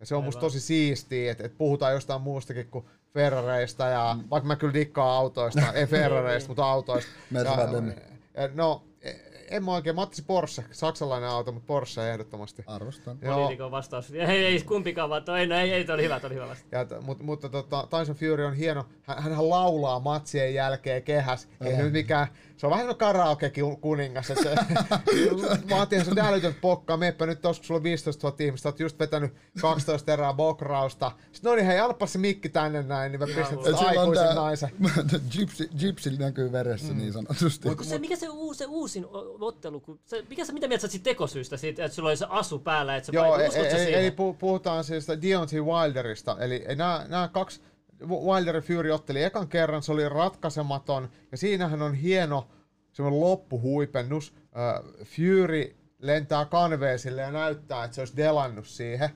Ja se on Aivan. musta tosi siistiä, että et puhutaan jostain muustakin kuin Ferrareista, ja mm. vaikka mä kyllä dikkaan autoista, ei <laughs> Ferrareista, mutta autoista. Ja, ja, no, en mä oikein, Matti Porsche, saksalainen auto, mutta Porsche ehdottomasti. Arvostan. Poliitikon vastaus. Ei, ei kumpikaan, vaan toi, no, ei, ei, toi oli hyvä, toi oli hyvä vastaus. Ja, mutta, mutta tota, Tyson Fury on hieno, hän, hän laulaa matsien jälkeen kehäs, ei nyt mikään, se on vähän karaoke kuningas, että se, vaatii <laughs> se älytön pokkaa, meppä nyt tos, kun sulla on 15 000 ihmistä, oot just vetänyt 12 erää bokrausta. Sitten no niin, hei, alpa se mikki tänne näin, niin mä pistän tästä aikuisen tää, naisen. <laughs> gypsy, gypsy näkyy veressä mm. niin sanotusti. Mut, se, mikä se, uusi, se uusin ottelu, kun se, mikä se, mitä mieltä sä siitä tekosyystä siitä, että sulla oli se asu päällä, että se Joo, ei, ei, eli puhutaan siis Deontay Wilderista, eli nämä, nämä kaksi Wilder Fury otteli ekan kerran, se oli ratkaisematon, ja siinähän on hieno semmoinen loppuhuipennus. Uh, Fury lentää kanveesille ja näyttää, että se olisi delannut siihen.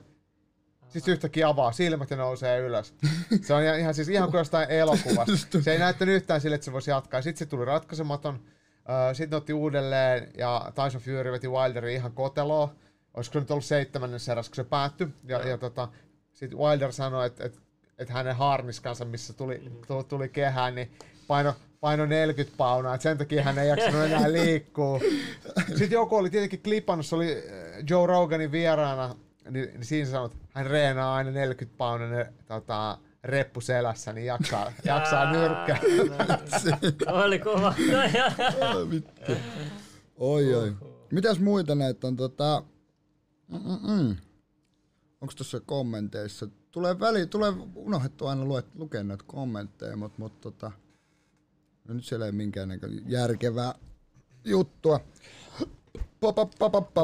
Sitten yhtäkkiä avaa silmät ja nousee ylös. Se on ihan, siis ihan kuin jostain elokuvasta. Se ei näyttänyt yhtään sille, että se voisi jatkaa. Sitten se tuli ratkaisematon. Sitten otti uudelleen ja Tyson Fury veti Wilderin ihan koteloon. Olisiko nyt ollut seitsemännen eräs, kun se päättyi. Ja, ja tota, sitten Wilder sanoi, että, että että hänen harniskansa, missä tuli, mm-hmm. tuli, tuli kehään, niin paino, paino 40 paunaa, että sen takia hän ei jaksanut <laughs> enää liikkua. Sitten joku oli tietenkin klipannut, se oli äh, Joe Roganin vieraana, niin, niin siinä sanoi, että hän reenaa aina 40 paunaa tota, reppu selässä, niin jaksaa, <laughs> jaksaa nyrkkää. <laughs> Oli kova. oi, oi. Mitäs muita näitä on? Tota... Onko tuossa kommenteissa? Tulee väli, tulee unohdettu aina luet, lukea näitä kommentteja, mutta mut, tota, no nyt siellä ei minkään järkevää juttua.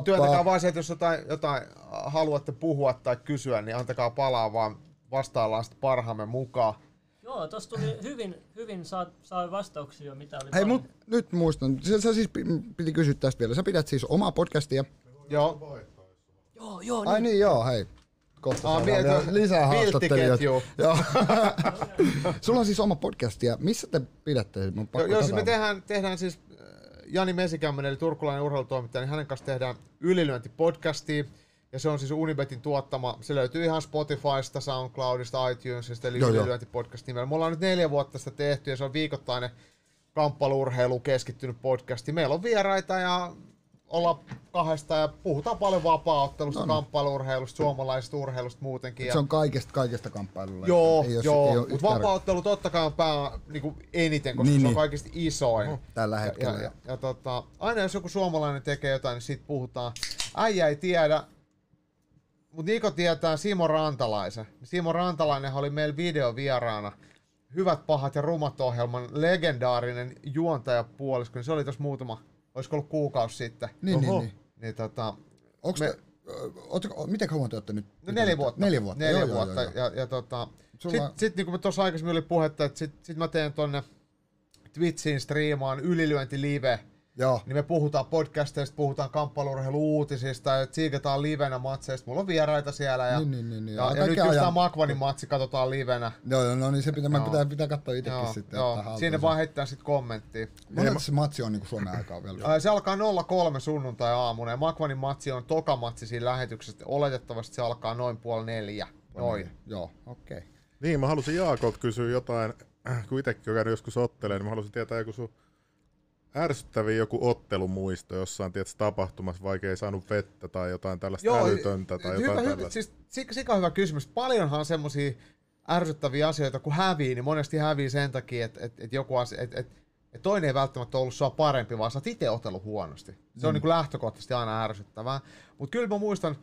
Työntäkää vaan se, että jos jotain, jotain haluatte puhua tai kysyä, niin antakaa palaa vaan vastaillaan sitten parhaamme mukaan. Joo, tuossa tuli hyvin, hyvin saa, saa vastauksia, mitä oli Hei, mut, nyt muistan. Sä, sä siis piti kysyä tästä vielä. Sä pidät siis omaa podcastia. Joo. Joo, joo. Ai niin, niin joo, hei kohta ah, vielä lisää haastattelijoita. <laughs> Joo. <laughs> Sulla on siis oma podcast ja missä te pidätte? Joo, joo siis me tehdään, tehdään siis äh, Jani Mesikämmen, eli turkulainen urheilutoimittaja, niin hänen kanssa tehdään ylilyöntipodcastia. Ja se on siis Unibetin tuottama. Se löytyy ihan Spotifysta, SoundCloudista, iTunesista, eli ylilyöntipodcast nimellä. Me ollaan nyt neljä vuotta sitä tehty ja se on viikoittainen kamppailurheilu keskittynyt podcasti. Meillä on vieraita ja olla kahdesta ja puhutaan paljon vapaa-ottelusta, no, no. kamppailurheilusta, suomalaisesta urheilusta muutenkin. Ja... Se on kaikesta, kaikesta kamppailulla. Joo, ei joo mutta vapaa-ottelu totta kai on pää niin kuin eniten, koska niin, se on niin. kaikista isoin. Oh, tällä hetkellä. Ja, ja, ja, tota, aina jos joku suomalainen tekee jotain, niin siitä puhutaan. Äijä ei tiedä, mutta Niko tietää Simo Rantalaisen. Simo Rantalainen oli meillä videovieraana. Hyvät, pahat ja rumat ohjelman legendaarinen juontajapuolisko, niin se oli tuossa muutama olisiko ollut kuukausi sitten. Niin, niin, niin. niin tota, Onko me, te, ootteko, miten kauan te olette nyt? No neljä vuotta. Neljä vuotta. Neljä joo, vuotta. Joo, joo. Ja, ja tota, Sulla... Sitten sit, niin kuin tuossa aikaisemmin oli puhetta, että sitten sit mä teen tonne Twitchiin striimaan ylilyönti live Joo. Niin me puhutaan podcasteista, puhutaan kamppailurheilu-uutisista ja tsiikataan livenä matseista. Mulla on vieraita siellä ja, niin, niin, niin, niin. ja, ja, ja nyt just tämä Makvanin matsi katsotaan livenä. Joo, joo no niin se pitää, pitää, pitää katsoa itsekin joo, sitten. Joo. Sinne vaan heittää sitten kommenttia. Monelta se matsi on niin kuin Suomen aikaa vielä? se alkaa 03 sunnuntai aamuna ja Makvanin matsi on toka matsi siinä lähetyksessä. Oletettavasti se alkaa noin puoli neljä. Noin. Joo, okei. Okay. Niin, mä halusin Jaakot kysyä jotain, kun itsekin on käynyt joskus otteleen, niin mä halusin tietää joku sun ärsyttäviä joku ottelumuisto jossain tietysti tapahtumassa, vaikka ei saanut vettä tai jotain tällaista Joo, älytöntä tai hyvä, jotain hyvä, tällaista. Siis sika hyvä kysymys. Paljonhan semmoisia ärsyttäviä asioita, kun hävii, niin monesti hävii sen takia, että, että, että joku asia, että, että, että toinen ei välttämättä ollut sua parempi, vaan sä oot itse otellut huonosti. Se on mm. niin kuin lähtökohtaisesti aina ärsyttävää. Mutta kyllä mä muistan,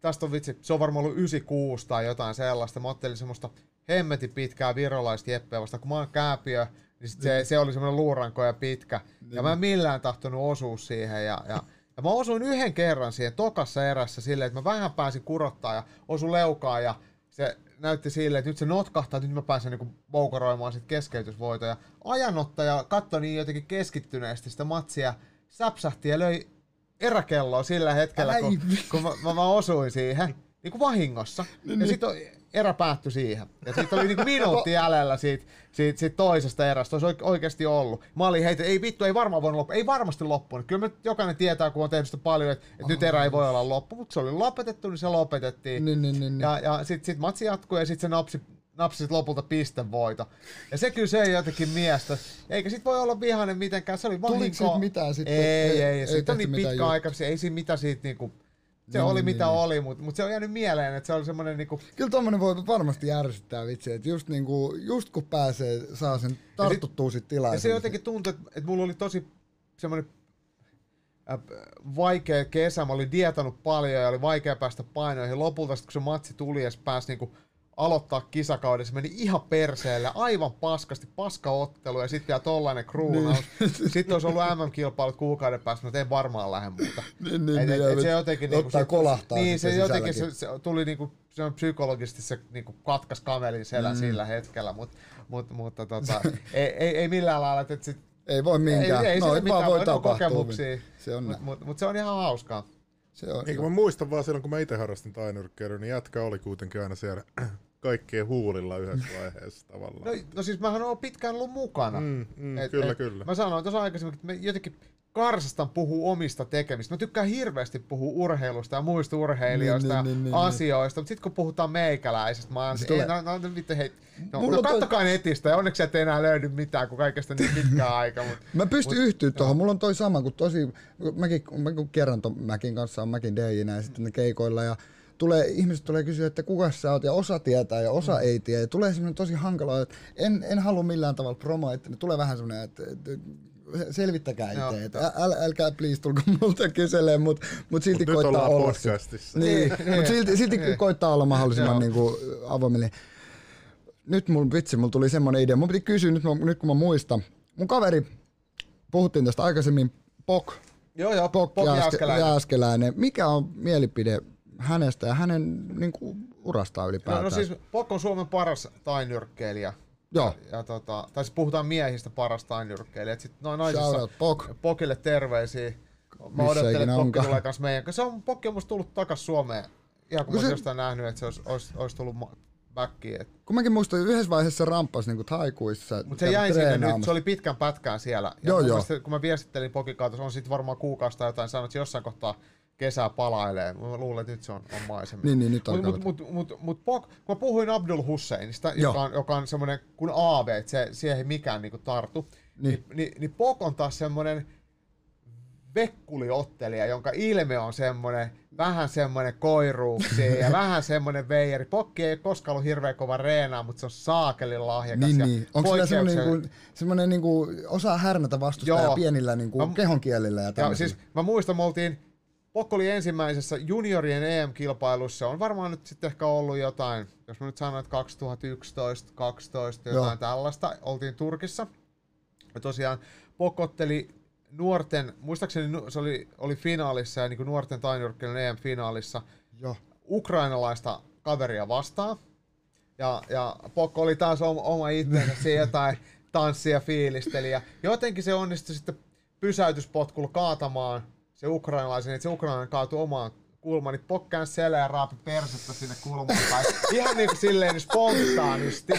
tästä on vitsi, se on varmaan ollut 96 tai jotain sellaista. Mä ottelin semmoista hemmetin pitkää virolaista jeppeä vasta, kun mä oon kääpiö, niin sit se, se oli semmoinen luuranko ja pitkä. Ja mä en millään tahtonut osua siihen. Ja, ja, ja mä osuin yhden kerran siihen tokassa erässä silleen, että mä vähän pääsin kurottaa ja osu leukaa ja se näytti silleen, että nyt se notkahtaa, että nyt mä pääsen niinku moukoroimaan sit keskeytysvoitoja. Ajanottaja katsoi niin jotenkin keskittyneesti sitä matsia, säpsähti ja löi eräkelloa sillä hetkellä, kun, kun mä, mä, mä osuin siihen, <laughs> niin kuin vahingossa. Niin, ja niin. sitten erä päättyi siihen. Ja sitten oli niinku minuutti <laughs> jäljellä siitä, siitä, siitä toisesta erästä, olisi oikeasti ollut. Mä olin heitä, ei vittu, ei varmaan voinut loppua, ei varmasti loppunut. Kyllä me jokainen tietää, kun on tehnyt sitä paljon, että, että nyt erä ei voi olla loppu, mutta se oli lopetettu, niin se lopetettiin. Niin, niin, niin, niin. Ja, ja sitten sit matsi jatkuu ja sitten se napsi napsi lopulta pistevoita. Ja se kyllä söi jotenkin miestä. Eikä sit voi olla vihainen mitenkään, se oli vahinko. Tuliko mitään sitten? Ei, ei, ei, ei siitä on niin pitkä aika, ei siinä mitä siitä niinku, se niin, oli niin, mitä niin. oli, mutta mut se on jäänyt mieleen, että se oli semmoinen niinku... Kyllä tommonen voi varmasti järsyttää vitsi, että just, niinku, just kun pääsee, saa sen tartuttua sit, sit Ja se jotenkin tuntui, että, että mulla oli tosi semmoinen äh, vaikea kesä, mä olin dietannut paljon ja oli vaikea päästä painoihin. Lopulta kun se matsi tuli ja pääsi niinku aloittaa kisakauden, se meni ihan perseelle, aivan paskasti, paskaottelu ja sitten vielä tollainen kruunaus. Niin. <laughs> sitten olisi ollut MM-kilpailut kuukauden päästä, mutta ei varmaan lähde muuta. <laughs> Niin, niin, et, et, et se jotenkin niinku, se, kolahtaa Niin, se jotenkin se, se, tuli niinku, se on psykologisesti se niinku katkas kamelin selän mm. sillä hetkellä, mutta mut, mutta tota, <laughs> ei, ei, ei, millään lailla, että sit, ei voi minkään, ei, ei no, ei vaan voi tapahtua. Kokemuksia, se on, mutta mut, mut se on ihan hauskaa. Se on, niin, mä muistan vaan silloin, kun mä itse harrastin tainyrkkeilyä, niin jätkä oli kuitenkin aina siellä kaikkien huulilla yhdessä <laughs> vaiheessa tavallaan. No, no siis mähän oon pitkään ollut mukana. Mm, mm, et, kyllä, et, kyllä. Mä sanoin tuossa aikaisemmin, että me jotenkin karsastan puhuu omista tekemistä. Mä tykkään hirveästi puhua urheilusta ja muista urheilijoista niin, niin, niin, niin, asioista, mutta sitten kun puhutaan meikäläisestä, mä oon, ei, no, no, no, vittu, hei, no, no kattokaa toi... netistä ja onneksi et enää löydy mitään, kun kaikesta niin pitkä <laughs> aika. Mut, mä pystyn yhtyä tuohon, mulla on toi sama, kun tosi, mäkin, mä kun kerran ton Mäkin kanssa on Mäkin DJnä ja sitten keikoilla ja tulee, ihmiset tulee kysyä, että kuka sä oot, ja osa tietää ja osa mm. ei tiedä. Ja tulee semmoinen tosi hankala, että en, en halua millään tavalla promoa, että ne tulee vähän semmoinen, että, että selvittäkää itse, että äl, älkää please tulko <laughs> multa kyselemään, mutta mut silti mut koittaa olla. podcastissa. Niin, mutta silti, silti niin. koittaa olla mahdollisimman niinku avoimille. Nyt mun vitsi, mulla tuli semmoinen idea. Mun piti kysyä nyt, nyt kun mä muistan. Mun kaveri, puhuttiin tästä aikaisemmin, Pok. Joo, joo, Pok, Pok Jääskeläinen. Jääskeläinen. Mikä on mielipide hänestä ja hänen niin kuin, urastaan ylipäätään. No, no siis Pok on Suomen paras tainyrkkeilijä. Joo. Ja, tota, tai siis puhutaan miehistä paras tainyrkkeilijä. Sitten noin naisissa Pok. Pokille terveisiä. Mä Missä odottelen, että Pokki tulee kanssa meidän. Se on, Pokki on musta tullut takas Suomeen. Ihan kun mä se... jostain nähnyt, että se olisi, olisi, olisi tullut backiin. Et... Kun mäkin muistan, yhdessä vaiheessa rampas niin taikuissa. Mutta se jäi sinne nyt, se oli pitkän pätkään siellä. Ja joo, joo. Mielestä, kun mä viestittelin Pokin kautta, se on sitten varmaan kuukausta jotain sanonut, että jossain kohtaa kesä palailee. Mä luulen, että nyt se on, on maisema. Niin, niin, nyt on Mutta mut, mut, mut, mut Pok, kun mä puhuin Abdul Husseinista, joka on, joka on semmoinen kuin AV, että se, siihen ei mikään niinku tartu, niin, niin, niin, niin Pok on taas semmoinen vekkuliottelija, jonka ilme on semmoinen, vähän semmoinen koiruuksi ja <laughs> vähän semmoinen veijeri. Pokki ei koskaan ollut hirveän kova reenaa, mutta se on saakelin lahjakas. Niin, niin. Onko sillä semmoinen, niin semmoinen niin kuin, osaa härnätä vastustajaa pienillä niin kuin, kehonkielillä ja tämmöisillä? Siis mä muistan, me oltiin Pokko oli ensimmäisessä juniorien EM-kilpailussa. On varmaan nyt sitten ehkä ollut jotain, jos mä nyt sanon, että 2011, 12 jotain Joo. tällaista. Oltiin Turkissa. Ja tosiaan pokotteli nuorten, muistaakseni se oli, oli finaalissa ja niin kuin nuorten tainyrkkelyn EM-finaalissa Joo. ukrainalaista kaveria vastaan. Ja, ja Pokko oli taas oma, oma itsensä siihen jotain tanssia fiilisteli. Ja jotenkin se onnistui sitten pysäytyspotkulla kaatamaan se ukrainalaisen, että se ukrainalainen kaatui omaan kulmaan, niin pokkään selä ja raapi persettä sinne kulmaan päin. Ihan niin kuin silleen spontaanisti.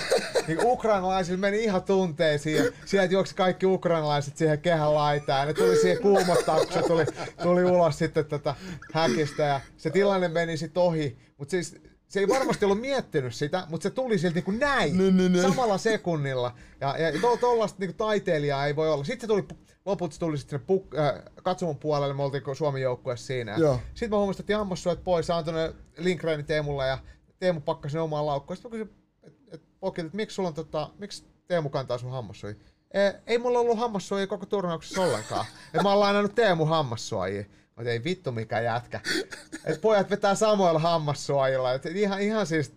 Niin ukrainalaisille meni ihan tunteisiin ja sieltä juoksi kaikki ukrainalaiset siihen kehän laitaan. Ja ne tuli siihen kuumottaa, kun se tuli, tuli ulos sitten tätä häkistä ja se tilanne meni sitten ohi. Mutta siis se ei varmasti ollut miettinyt sitä, mutta se tuli silti kuin näin, niin, niin, niin. samalla sekunnilla. Ja, ja tuollaista niin taiteilijaa ei voi olla. Sitten se tuli loput se tuli sitten puk- äh, katsomon puolelle, me oltiin Suomen joukkue siinä. Sitten mä huomasin, että hammassuojat pois, antoi ne Linkreeni Teemulle ja Teemu pakkasi ne omaan laukkuun. Sitten mä kysyin, että et, et, et, miksi sulla on tota, miksi Teemu kantaa sun hammassuojia? E, ei mulla ollut hammassuojia koko turnauksessa ollenkaan. Et mä oon lainannut Teemu hammassuojia. Mutta ei vittu mikä jätkä. Et pojat vetää samoilla hammassuojilla. Et ihan, ihan siis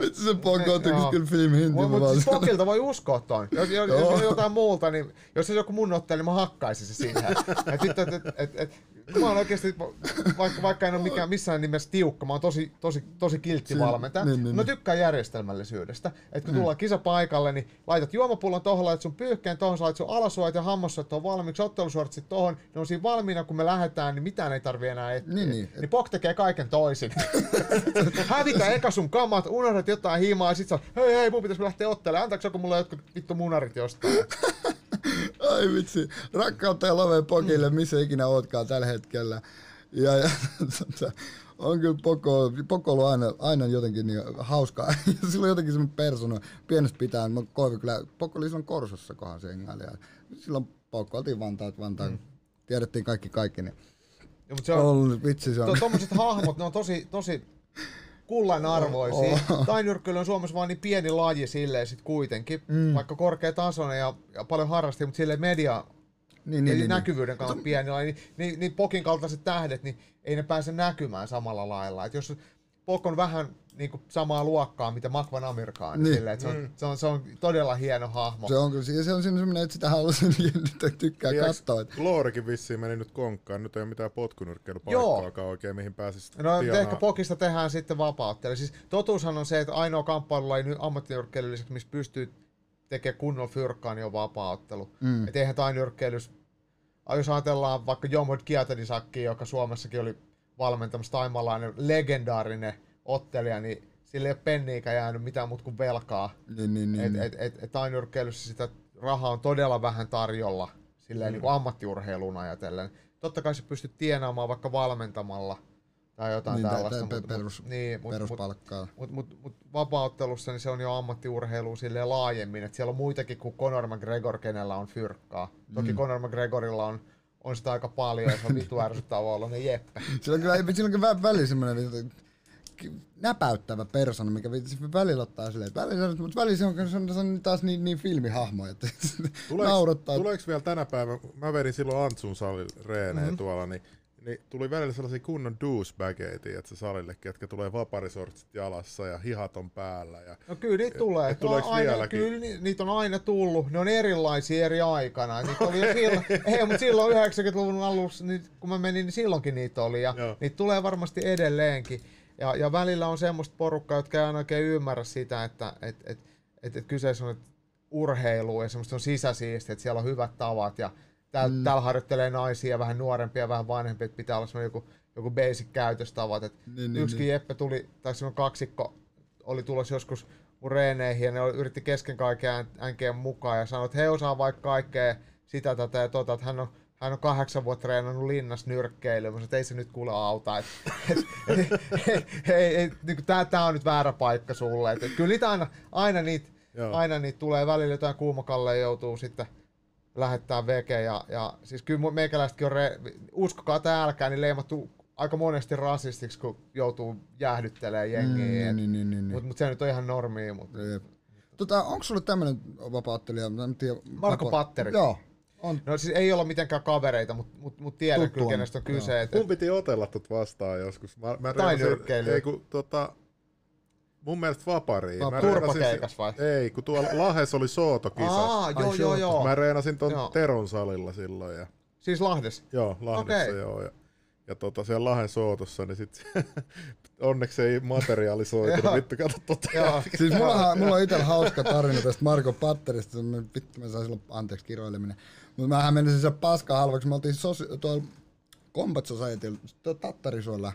Vitsi se pokotti, kun kyllä film hindi. Mutta siis pokilta voi uskoa ton. Jos, jos, jos on jotain muuta, niin jos se joku mun otteli, niin mä hakkaisin se siihen. <laughs> et, et, et, et, et, mä oon oikeasti, vaikka, vaikka en ole mikään, missään nimessä tiukka, mä oon tosi, tosi, tosi kiltti valmentaja. Niin, niin, mä niin. tykkään järjestelmällisyydestä. Että kun mm. tullaan kisapaikalle, niin laitat juomapullon tohon, laitat sun pyyhkeen tohon, laitat sun alasuojat ja hammassuojat on valmiiksi, ottelusuoritsit tohon, ne on siinä valmiina, kun me lähdetään, niin mitään ei tarvi enää etsiä. Niin, niin. niin Pok tekee kaiken toisin. <laughs> Hävitä eka sun kamat, unohdat jotain hiimaa ja sit sä hei hei, mun pitäisi lähteä ottelemaan, antaako mulle jotkut vittu munarit jostain? <laughs> Ai vitsi, rakkautta ja love pokille, missä ikinä ootkaan tällä hetkellä. Ja, ja tota, on kyllä Poko, Poko on aina, aina jotenkin niin hauskaa. <laughs> Sillä on jotenkin semmoinen persona, pienestä pitää, mä koivin kyllä, Poko oli silloin Korsossa kohan se engaili. Silloin Pokko oltiin Vantaat, Vantaan, mm. tiedettiin kaikki kaikki. Niin. Ja, mutta se on, on, vitsi se on. To, tommoset hahmot, ne on tosi, tosi kullan arvoisia. Oh. Tainyrkkyily on Suomessa vain niin pieni laji silleen sit kuitenkin, mm. vaikka korkeatasoinen ja, ja paljon harrasti, mutta silleen media niin, niin, niin, näkyvyyden niin. kannalta pieni laji, niin, niin, niin Pokin kaltaiset tähdet, niin ei ne pääse näkymään samalla lailla. Et jos Pok on vähän niin kuin samaa luokkaa, mitä Makvan Amirkaan. Niin. Silleen, se, on, mm. se, on, se on todella hieno hahmo. Se on kyllä, se on semmoinen, että sitä haluaisin nyt <laughs> tykkää ja katsoa. Loorikin vissiin meni nyt konkkaan, nyt ei ole mitään potkunyrkkeilypaikkaakaan oikein, mihin pääsisi No tienaa. ehkä Pokista tehdään sitten vapauttelu. Siis totuushan on se, että ainoa kamppailulaji ammattinyrkkeilyn lisäksi, missä pystyy tekemään kunnon fyrkkaa, niin on vapauttelu. Mm. Et eihän tainyrkkeilys, jos ajatellaan vaikka Jomod Kiatadisakki, joka Suomessakin oli valmentamassa taimalainen legendaarinen ottelija, niin sille ei ole penniikä jäänyt mitään muuta kuin velkaa. Niin, niin, niin, et, et, et, et sitä rahaa on todella vähän tarjolla silleen mm. niin kuin ammattiurheilun ajatellen. Totta kai se pystyt tienaamaan vaikka valmentamalla tai jotain niin, tällaista. Pe- perus, mut, niin, mut, peruspalkkaa. Mutta mut, mut, mut vapauttelussa niin se on jo ammattiurheilu silleen laajemmin, että siellä on muitakin kuin Conor McGregor, kenellä on fyrkkaa. Toki mm. Conor McGregorilla on on sitä aika paljon, ja se on vitu <laughs> ärsyttävä olla ne jeppe. Sillä on kyllä, sillä on kyllä väliin semmoinen näpäyttävä persona, mikä välillä ottaa silleen, että välillä, mutta välillä se on, se on, se on taas niin, niin filmihahmo, että <laughs> tuleeko, naurattaa. Tuleeko vielä tänä päivänä, mä vedin silloin Antsun salin reeneen mm-hmm. tuolla, niin niin tuli välillä sellaisia kunnon douchebageita, että se salille, ketkä tulee vaparisortsit jalassa ja hihat on päällä. Ja, no kyllä niitä tulee. Et, no, aina, vieläkin? Kyllä niitä on aina tullut. Ne on erilaisia eri aikana. Niitä oli jo silloin, <laughs> ei, mutta silloin 90-luvun alussa, niin kun mä menin, niin silloinkin niitä oli. Ja Joo. niitä tulee varmasti edelleenkin. Ja, ja välillä on semmoista porukkaa, jotka ei aina oikein ymmärrä sitä, että et, et, et, et kyseessä on urheilu ja semmoista on sisäsiisti, että siellä on hyvät tavat ja Täällä, mm. täällä harjoittelee naisia, vähän nuorempia, vähän vanhempia, että pitää olla semmoinen joku, joku basic käytöstavat. Et niin, niin, yksikin niin. Jeppe tuli, tai semmoinen kaksikko oli tulossa joskus mun reeneihin ja ne yritti kesken kaiken änkeä mukaan ja sanoi, että he osaa vaikka kaikkea sitä, tätä ja tota, että hän on, hän on kahdeksan vuotta treenannut linnassa nyrkkeilyä, mutta että ei se nyt kuule auta. Et, et, et, ei, ei, niin tää, tää on nyt väärä paikka sulle. Et, et kyllä niitä aina, aina, niitä, aina niitä tulee välillä jotain kuumakalle joutuu sitten lähettää veke. Ja, ja siis kyllä meikäläisetkin on, re, uskokaa tai älkää, niin leimattu aika monesti rasistiksi, kun joutuu jäähdyttelemään jengiä. Mm, niin, niin, niin, niin. Mutta mut se nyt on ihan normia. Mutta... Tota, onko sulla tämmöinen vapaattelija? Marko Patteri. Joo. On. No siis ei olla mitenkään kavereita, mutta mut, mut tiedän Tuttu kyllä, kenestä on kyse. Et, Mun piti otella tot vastaan joskus. Mä, mä tai Ei, kun, tota, Mun mielestä vapariin. No, turpakeikas vai? Ei, kun tuolla Lahes oli sootokisa. Aa, joo, Ai, joo, joo. Mä reenasin ton joo. Teron salilla silloin. Ja... Siis Lahdes? Joo, Lahdessa okay. joo. Ja, ja tota, siellä Lahen sootossa, niin sit <laughs> onneksi ei materiaalisoitunut, vittu kato tota. <laughs> Siis mulla, mulla on itsellä hauska tarina tästä Marko Patterista, vittu mä sain silloin, anteeksi kiroileminen, mutta mähän menisin se paska halvaksi, me oltiin sosi- tuolla Combat Society, Tattarisuolla,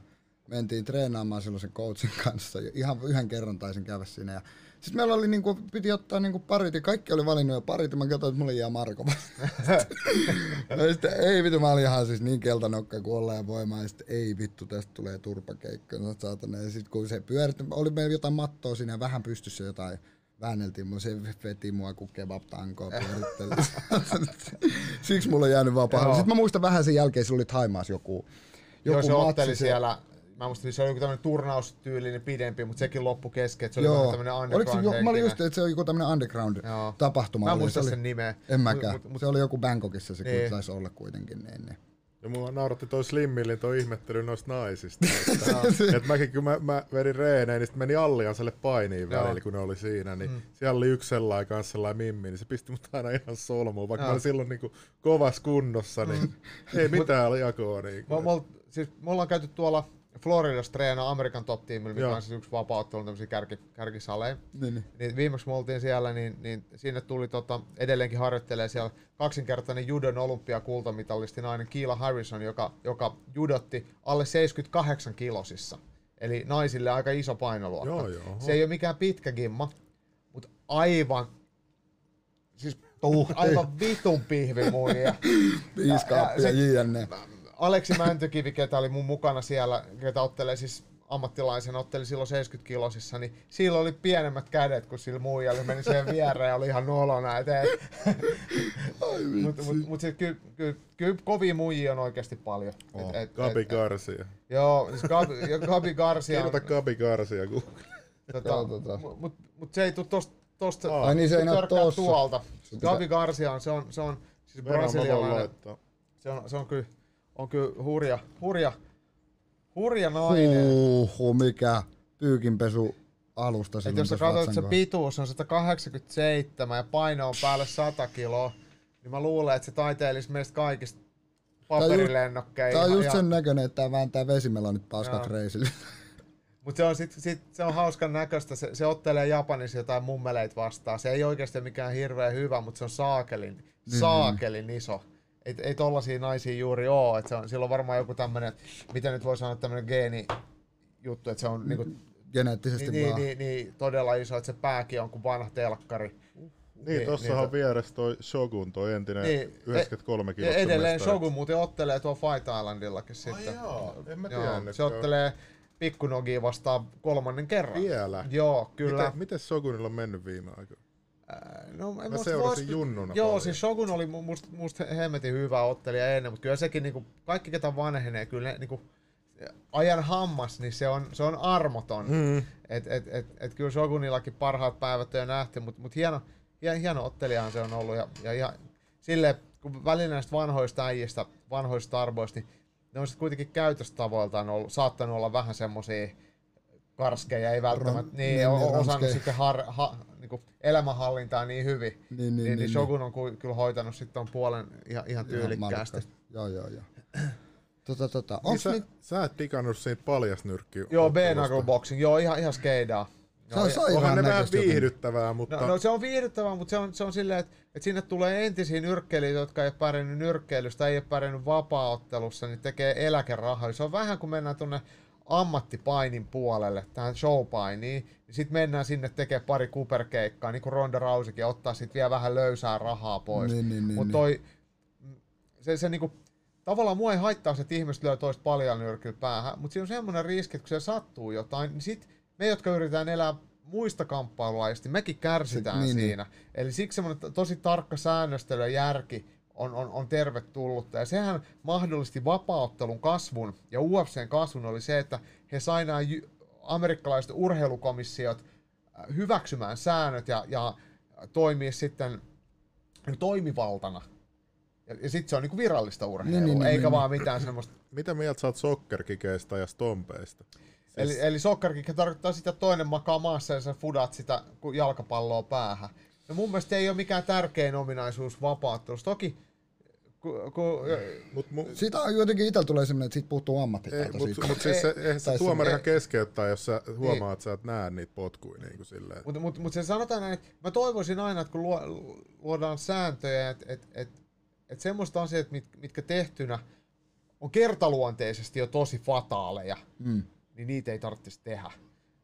mentiin treenaamaan silloin coachin kanssa. Ihan yhden kerran taisin käydä siinä. Ja sitten meillä oli niinku, piti ottaa niinku parit ja kaikki oli valinnut jo parit ja mä katsoin, että mulle jää Marko. <laughs> ja sitten ei vittu, mä olin ihan siis niin keltanokka kuin ollaan ja voimaa. Ja sitten ei vittu, tästä tulee turpakeikka. No, saatana. Ja sitten kun se pyöritti, oli meillä jotain mattoa siinä ja vähän pystyssä jotain väänneltiin mua, se veti mua kuin kebab-tankoa <laughs> Siksi mulla on jäänyt vapaa. Sitten mä muistan vähän sen jälkeen, se oli Taimaassa joku, joku Joo, se otteli siellä Mä muistin, että se oli joku tämmöinen turnaustyylinen pidempi, mutta sekin loppu kesken, että se oli Joo. vähän tämmöinen underground Oliko se, Mä olin just, että se oli joku tämmöinen underground-tapahtuma. Mä muistan sen nimeä. En mäkään. Mut, mut, se oli joku Bangkokissa, se niin. taisi olla kuitenkin. Niin, niin. Ja mua nauratti toi Slimmillin toi ihmettely noista naisista. <laughs> että, et mäkin kun mä, mä vedin reeneen, niin sitten meni Allianselle painiin Joo. välillä, kun ne oli siinä. Niin Mm. siellä oli yksi sellainen kanssa sellainen mimmi, niin se pisti mut aina ihan solmuun. Vaikka Joo. mä olin silloin niinku kovassa kunnossa, niin ei mitään jakoa. Me, siis, me ollaan käyty tuolla Floridassa treenaa Amerikan top teamilla, mikä Joo. on siis yksi vapauttelu tämmöisiä kärki, kärkisaleja. Niin, niin. Niin viimeksi me oltiin siellä, niin, niin sinne tuli tota, edelleenkin harjoittelee siellä kaksinkertainen judon olympiakultamitalisti nainen Kiila Harrison, joka, joka judotti alle 78 kilosissa. Eli naisille aika iso painoluokka. Joo, joo. Se ei ole mikään pitkä gimma, mutta aivan, siis aivan <laughs> vitun pihvi muija. Piiskaappia, se- jne. Aleksi Mäntykivi, ketä oli mun mukana siellä, ketä ottelee siis ammattilaisen, otteli silloin 70 kilosissa, niin sillä oli pienemmät kädet kuin sillä muijalla. Meni siihen viereen ja oli ihan nolona. Mutta mut, mut sit kyllä ky, ky, kovia muijia on oikeasti paljon. On. Gabi Garcia. Joo, siis Gabi, ja Gabi Garcia on, Kirjoita Gabi Garcia. Kun... tota, tota. mut, mut, mut se ei tuu tosta, tosta Ai niin, se ei tuolta. Gabi Garcia on, se on, se on siis brasilialainen. Se on, se on kyllä, on kyllä hurja, hurja, hurja nainen. Huuhu, mikä pyykinpesu alusta Et silloin jos sä katsot, että se pituus on 187 ja paino on päälle 100 kiloa, niin mä luulen, että se taiteilisi meistä kaikista paperilennokkeja. Tää on just sen näköinen, että tää vääntää vesimelonit paskat reisille. <laughs> Mutta se on, sit, sit, se on hauskan näköistä, se, se ottelee Japanissa jotain mummeleita vastaan. Se ei oikeasti mikään hirveän hyvä, mutta se on saakelin, Niin, saakelin iso. Ei, ei tollasia naisia juuri oo, että se on, sillä on varmaan joku tämmönen, mitä nyt voi sanoa, tämmönen geeni juttu, että se on niinku, Geneettisesti niin, niin, vaan. niin, niin, todella iso, että se pääkin on kuin vanha telkkari. Niin, tossahan niin, on vieressä toi Shogun, toi entinen Niin, 93 Ja kilosta edelleen mestari. Shogun muuten ottelee tuo Fight Islandillakin sitten. joo, en mä Joo, tiennyt. se ottelee Pikkunogia vastaan kolmannen kerran. Vielä? Joo, kyllä. Miten, miten Shogunilla on mennyt viime aikoina? No, Mä seurasin vois- junnuna Joo, paljon. siis Shogun oli mu- musta must hemmetin hyvä ottelija ennen, mutta kyllä sekin niinku, kaikki ketä vanhenee, kyllä ne niinku, ajan hammas, niin se on, se on armoton. Mm. Et, et, et, et kyllä Shogunillakin parhaat päivät on jo nähty, mutta mut hieno, hieno, hieno ottelijahan se on ollut. Ja, ja, ja silleen, kun välillä näistä vanhoista äijistä, vanhoista arvoista, niin ne on sitten kuitenkin käytöstavoiltaan ollut, saattanut olla vähän semmosia karskeja, ei välttämättä Ron- niin, niin, niin, niin, osannut sitten har, ha, niinku elämänhallintaa niin hyvin. Niin, niin, Niin, niin, niin, Shogun on ku- kyllä hoitanut sitten puolen ihan, ihan Ihan tyylikkäästi. Joo, joo, joo. Tota, tota. Niin sä, nyt, sä et digannut siitä paljasnyrkki. Joo, B-knuckle boxing, joo, ihan, ihan skeidaa. se on Joo, sairaan Onhan ne vähän viihdyttävää, mutta... No, no se on viihdyttävää, mutta se on, se on silleen, että, että sinne tulee entisiä nyrkkeilijöitä, jotka ei ole pärjännyt nyrkkeilystä, ei ole pärjännyt vapaaottelussa, niin tekee eläkerahoja. Se on vähän kuin mennään tuonne ammattipainin puolelle, tähän showpainiin, niin sitten mennään sinne tekemään pari kuperkeikkaa, niin kuin Ronda Rousikin, ottaa sitten vielä vähän löysää rahaa pois. Niin, niin, niin, Mutta toi, se, se niinku, tavallaan mua ei haittaa se, että ihmiset lyö toista paljon nyrkillä päähän, mutta siinä on semmoinen riski, että kun se sattuu jotain, niin sit me, jotka yritetään elää muista kamppailulajista, mekin kärsitään Se- niin, niin. siinä. Eli siksi semmoinen tosi tarkka säännöstely ja järki on, on, on tervetullutta. Ja sehän mahdollisti vapaaottelun kasvun ja UFCn kasvun oli se, että he sai nämä amerikkalaiset urheilukomissiot äh, hyväksymään säännöt ja, ja toimia sitten toimivaltana. Ja, ja sitten se on niinku virallista urheilua, Niin, niin, niin, eikä niin, vaan mitään semmoista. Mitä mieltä sä oot sokkerkikeistä ja stompeista? Siis, Eli, eli sokkarkikki tarkoittaa sitä, että toinen makaa maassa ja sä fudat sitä jalkapalloa päähän. No mun mielestä ei ole mikään tärkein ominaisuus vapaattelussa. Toki, ku, ku, mut, mu, Siitä on jotenkin itsellä tulee semmoinen, että siitä puuttuu ammattitaito. mut, siitä. mut siis se, eihän se tuomarihan keskeyttää, jos sä huomaat, Niin. että sä et näe niitä potkuja niin kuin silleen. Mutta mut, mut se sanotaan näin, että mä toivoisin aina, että kun luo, luodaan sääntöjä, että et, et, et semmoista asiat, mit, mitkä tehtynä on kertaluonteisesti jo tosi fataaleja, Mm. niin niitä ei tarvitsisi tehdä.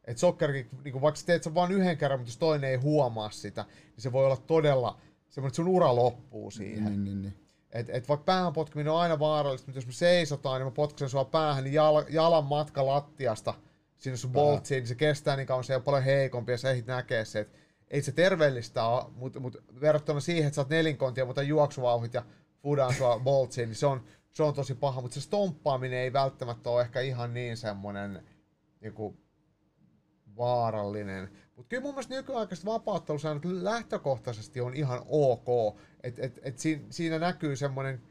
Et sokkerikin, niin vaikka sä teet sen vain yhden kerran, mutta jos toinen ei huomaa sitä, niin se voi olla todella semmoinen, että sun ura loppuu siihen. Niin, niin, niin. Et, et vaikka päähän potkiminen on aina vaarallista, mutta jos me seisotaan, niin mä potkasen sua päähän, niin jal, jalan matka lattiasta sinne sun boltsiin, niin se kestää niin kauan, se on paljon heikompi ja sä ehdit näkee se, että ei se terveellistä ole, mutta mut verrattuna siihen, että sä oot nelinkontia, mutta juoksuvauhit ja fudan sua boltsiin, niin se on, se on tosi paha, mutta se stomppaaminen ei välttämättä ole ehkä ihan niin semmoinen niinku, vaarallinen. Mutta kyllä mun mielestä nykyaikaiset vapauttelusäännöt lähtökohtaisesti on ihan ok. Et, et, et siinä, siinä näkyy semmoinen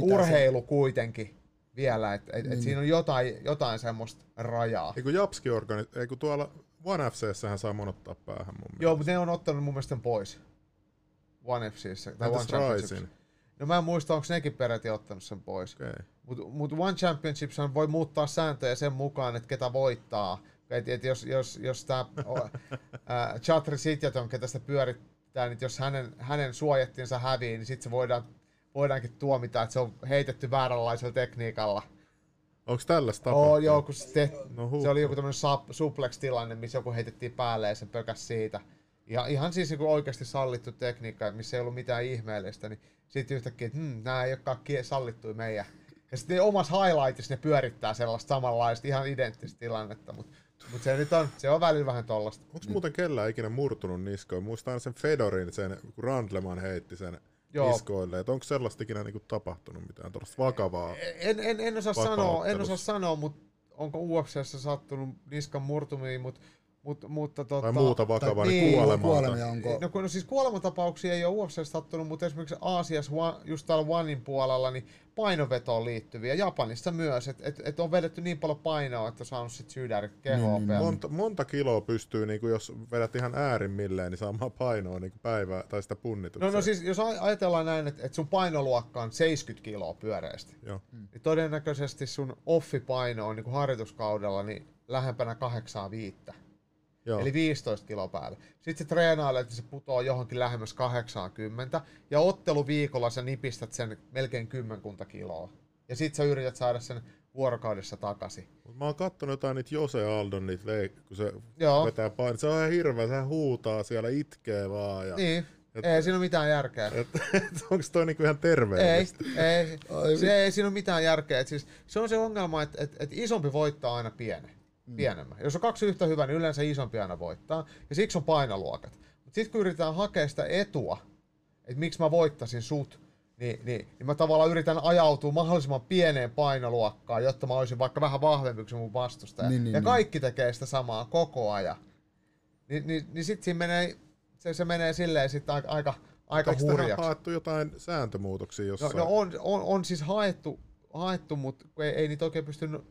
urheilu kuitenkin vielä, että et, et Niin. siinä on jotain, jotain semmoista rajaa. Eikö Japski organi... Eikö tuolla One FCssähän saa monottaa päähän mun mielestä. Joo, mutta ne on ottanut mun mielestä sen pois. One FCissä. Tai One Entäs Championships. Rising? No mä en muista, onko nekin peräti ottanut sen pois. Okay. Mutta mut One Championships voi muuttaa sääntöjä sen mukaan, että ketä voittaa. Et, et jos, jos, jos tämä Chatri Sitjaton, ketä sitä pyörittää, niin jos hänen, hänen suojattinsa hävii, niin sitten se voidaan, voidaankin tuomita, että se on heitetty vääränlaisella tekniikalla. Onko tällaista tapahtunut? joo, kun se, te, No huh. se oli joku tämmöinen suplex-tilanne, missä joku heitettiin päälle ja se pökäs siitä. Ja ihan siis niin oikeasti sallittu tekniikka, missä ei ollut mitään ihmeellistä, niin sitten yhtäkkiä, että hmm, nämä ei olekaan sallittuja meidän. Ja sitten omassa highlightissa ne pyörittää sellaista samanlaista, ihan identtistä tilannetta, mutta mut se nyt on, se on välillä vähän tollasta. Onko muuten kellään ikinä murtunut niskoin? Muistan sen Fedorin, sen, kun Randleman heitti sen Joo. niskoille. Et onko sellaista ikinä niinku tapahtunut mitään tuollaista vakavaa? En, en, en osaa sanoa, en osaa sanoa, mutta onko UFCssä sattunut niskan murtumiin, mutta mutta, mutta tota, Tai muuta vakavaa, niin, niin kuolemaa. kuolemia onko? No, kun, no siis kuolematapauksia ei ole UFC sattunut, mutta esimerkiksi Aasiassa, just täällä Onein puolella, niin painovetoon liittyviä. Japanissa myös, että et, et on vedetty niin paljon painoa, että on saanut sit sydärit kehoa Niin, niin, niin, Monta, monta kiloa pystyy, niinku, jos vedät ihan äärimmilleen, niin saamaan painoa niinku päivää tai sitä punnitukseen. No, no siis jos aj- ajatellaan näin, että, että sun painoluokka on 70 kiloa pyöreästi, Joo. niin todennäköisesti sun offipaino on niin kuin harjoituskaudella niin lähempänä 85. Joo. Eli 15 kiloa päälle. Sitten se treenailee, että se putoaa johonkin lähemmäs 80. Ja otteluviikolla sä nipistät sen melkein kymmenkunta kiloa. Ja sit sä yrität saada sen vuorokaudessa takaisin. Mut Mä oon kattonut jotain niitä Jose Aldon, niitä leik- kun se Joo. vetää paino. Se on ihan hirveä, se huutaa siellä, itkee vaan. Ja, Niin. Et- ei siinä ole mitään järkeä. et, <laughs> et, onko toi niinku ihan Ei, terveellistä? ei, Ai se, ei siinä ole mitään järkeä. Et siis, se on se ongelma, että et, et isompi voittaa aina pienen, pienemmän. Jos on kaksi yhtä hyvää, niin yleensä isompi aina voittaa. Ja siksi on painoluokat. Mutta sitten kun yritetään hakea sitä etua, että miksi mä voittasin sut, niin, niin, niin mä tavallaan yritän ajautua mahdollisimman pieneen painoluokkaan, jotta mä olisin vaikka vähän vahvempi kuin mun vastustaja. Niin, niin, ja niin. kaikki tekee sitä samaa koko ajan. Ni, niin, niin sitten siinä menee, se, se menee silleen sitten aika, aika, aika Eikö tähän hurjaksi. haettu jotain sääntömuutoksia No, jossain? no on, on, on, siis haettu, haettu mutta ei, ei niitä oikein pystynyt,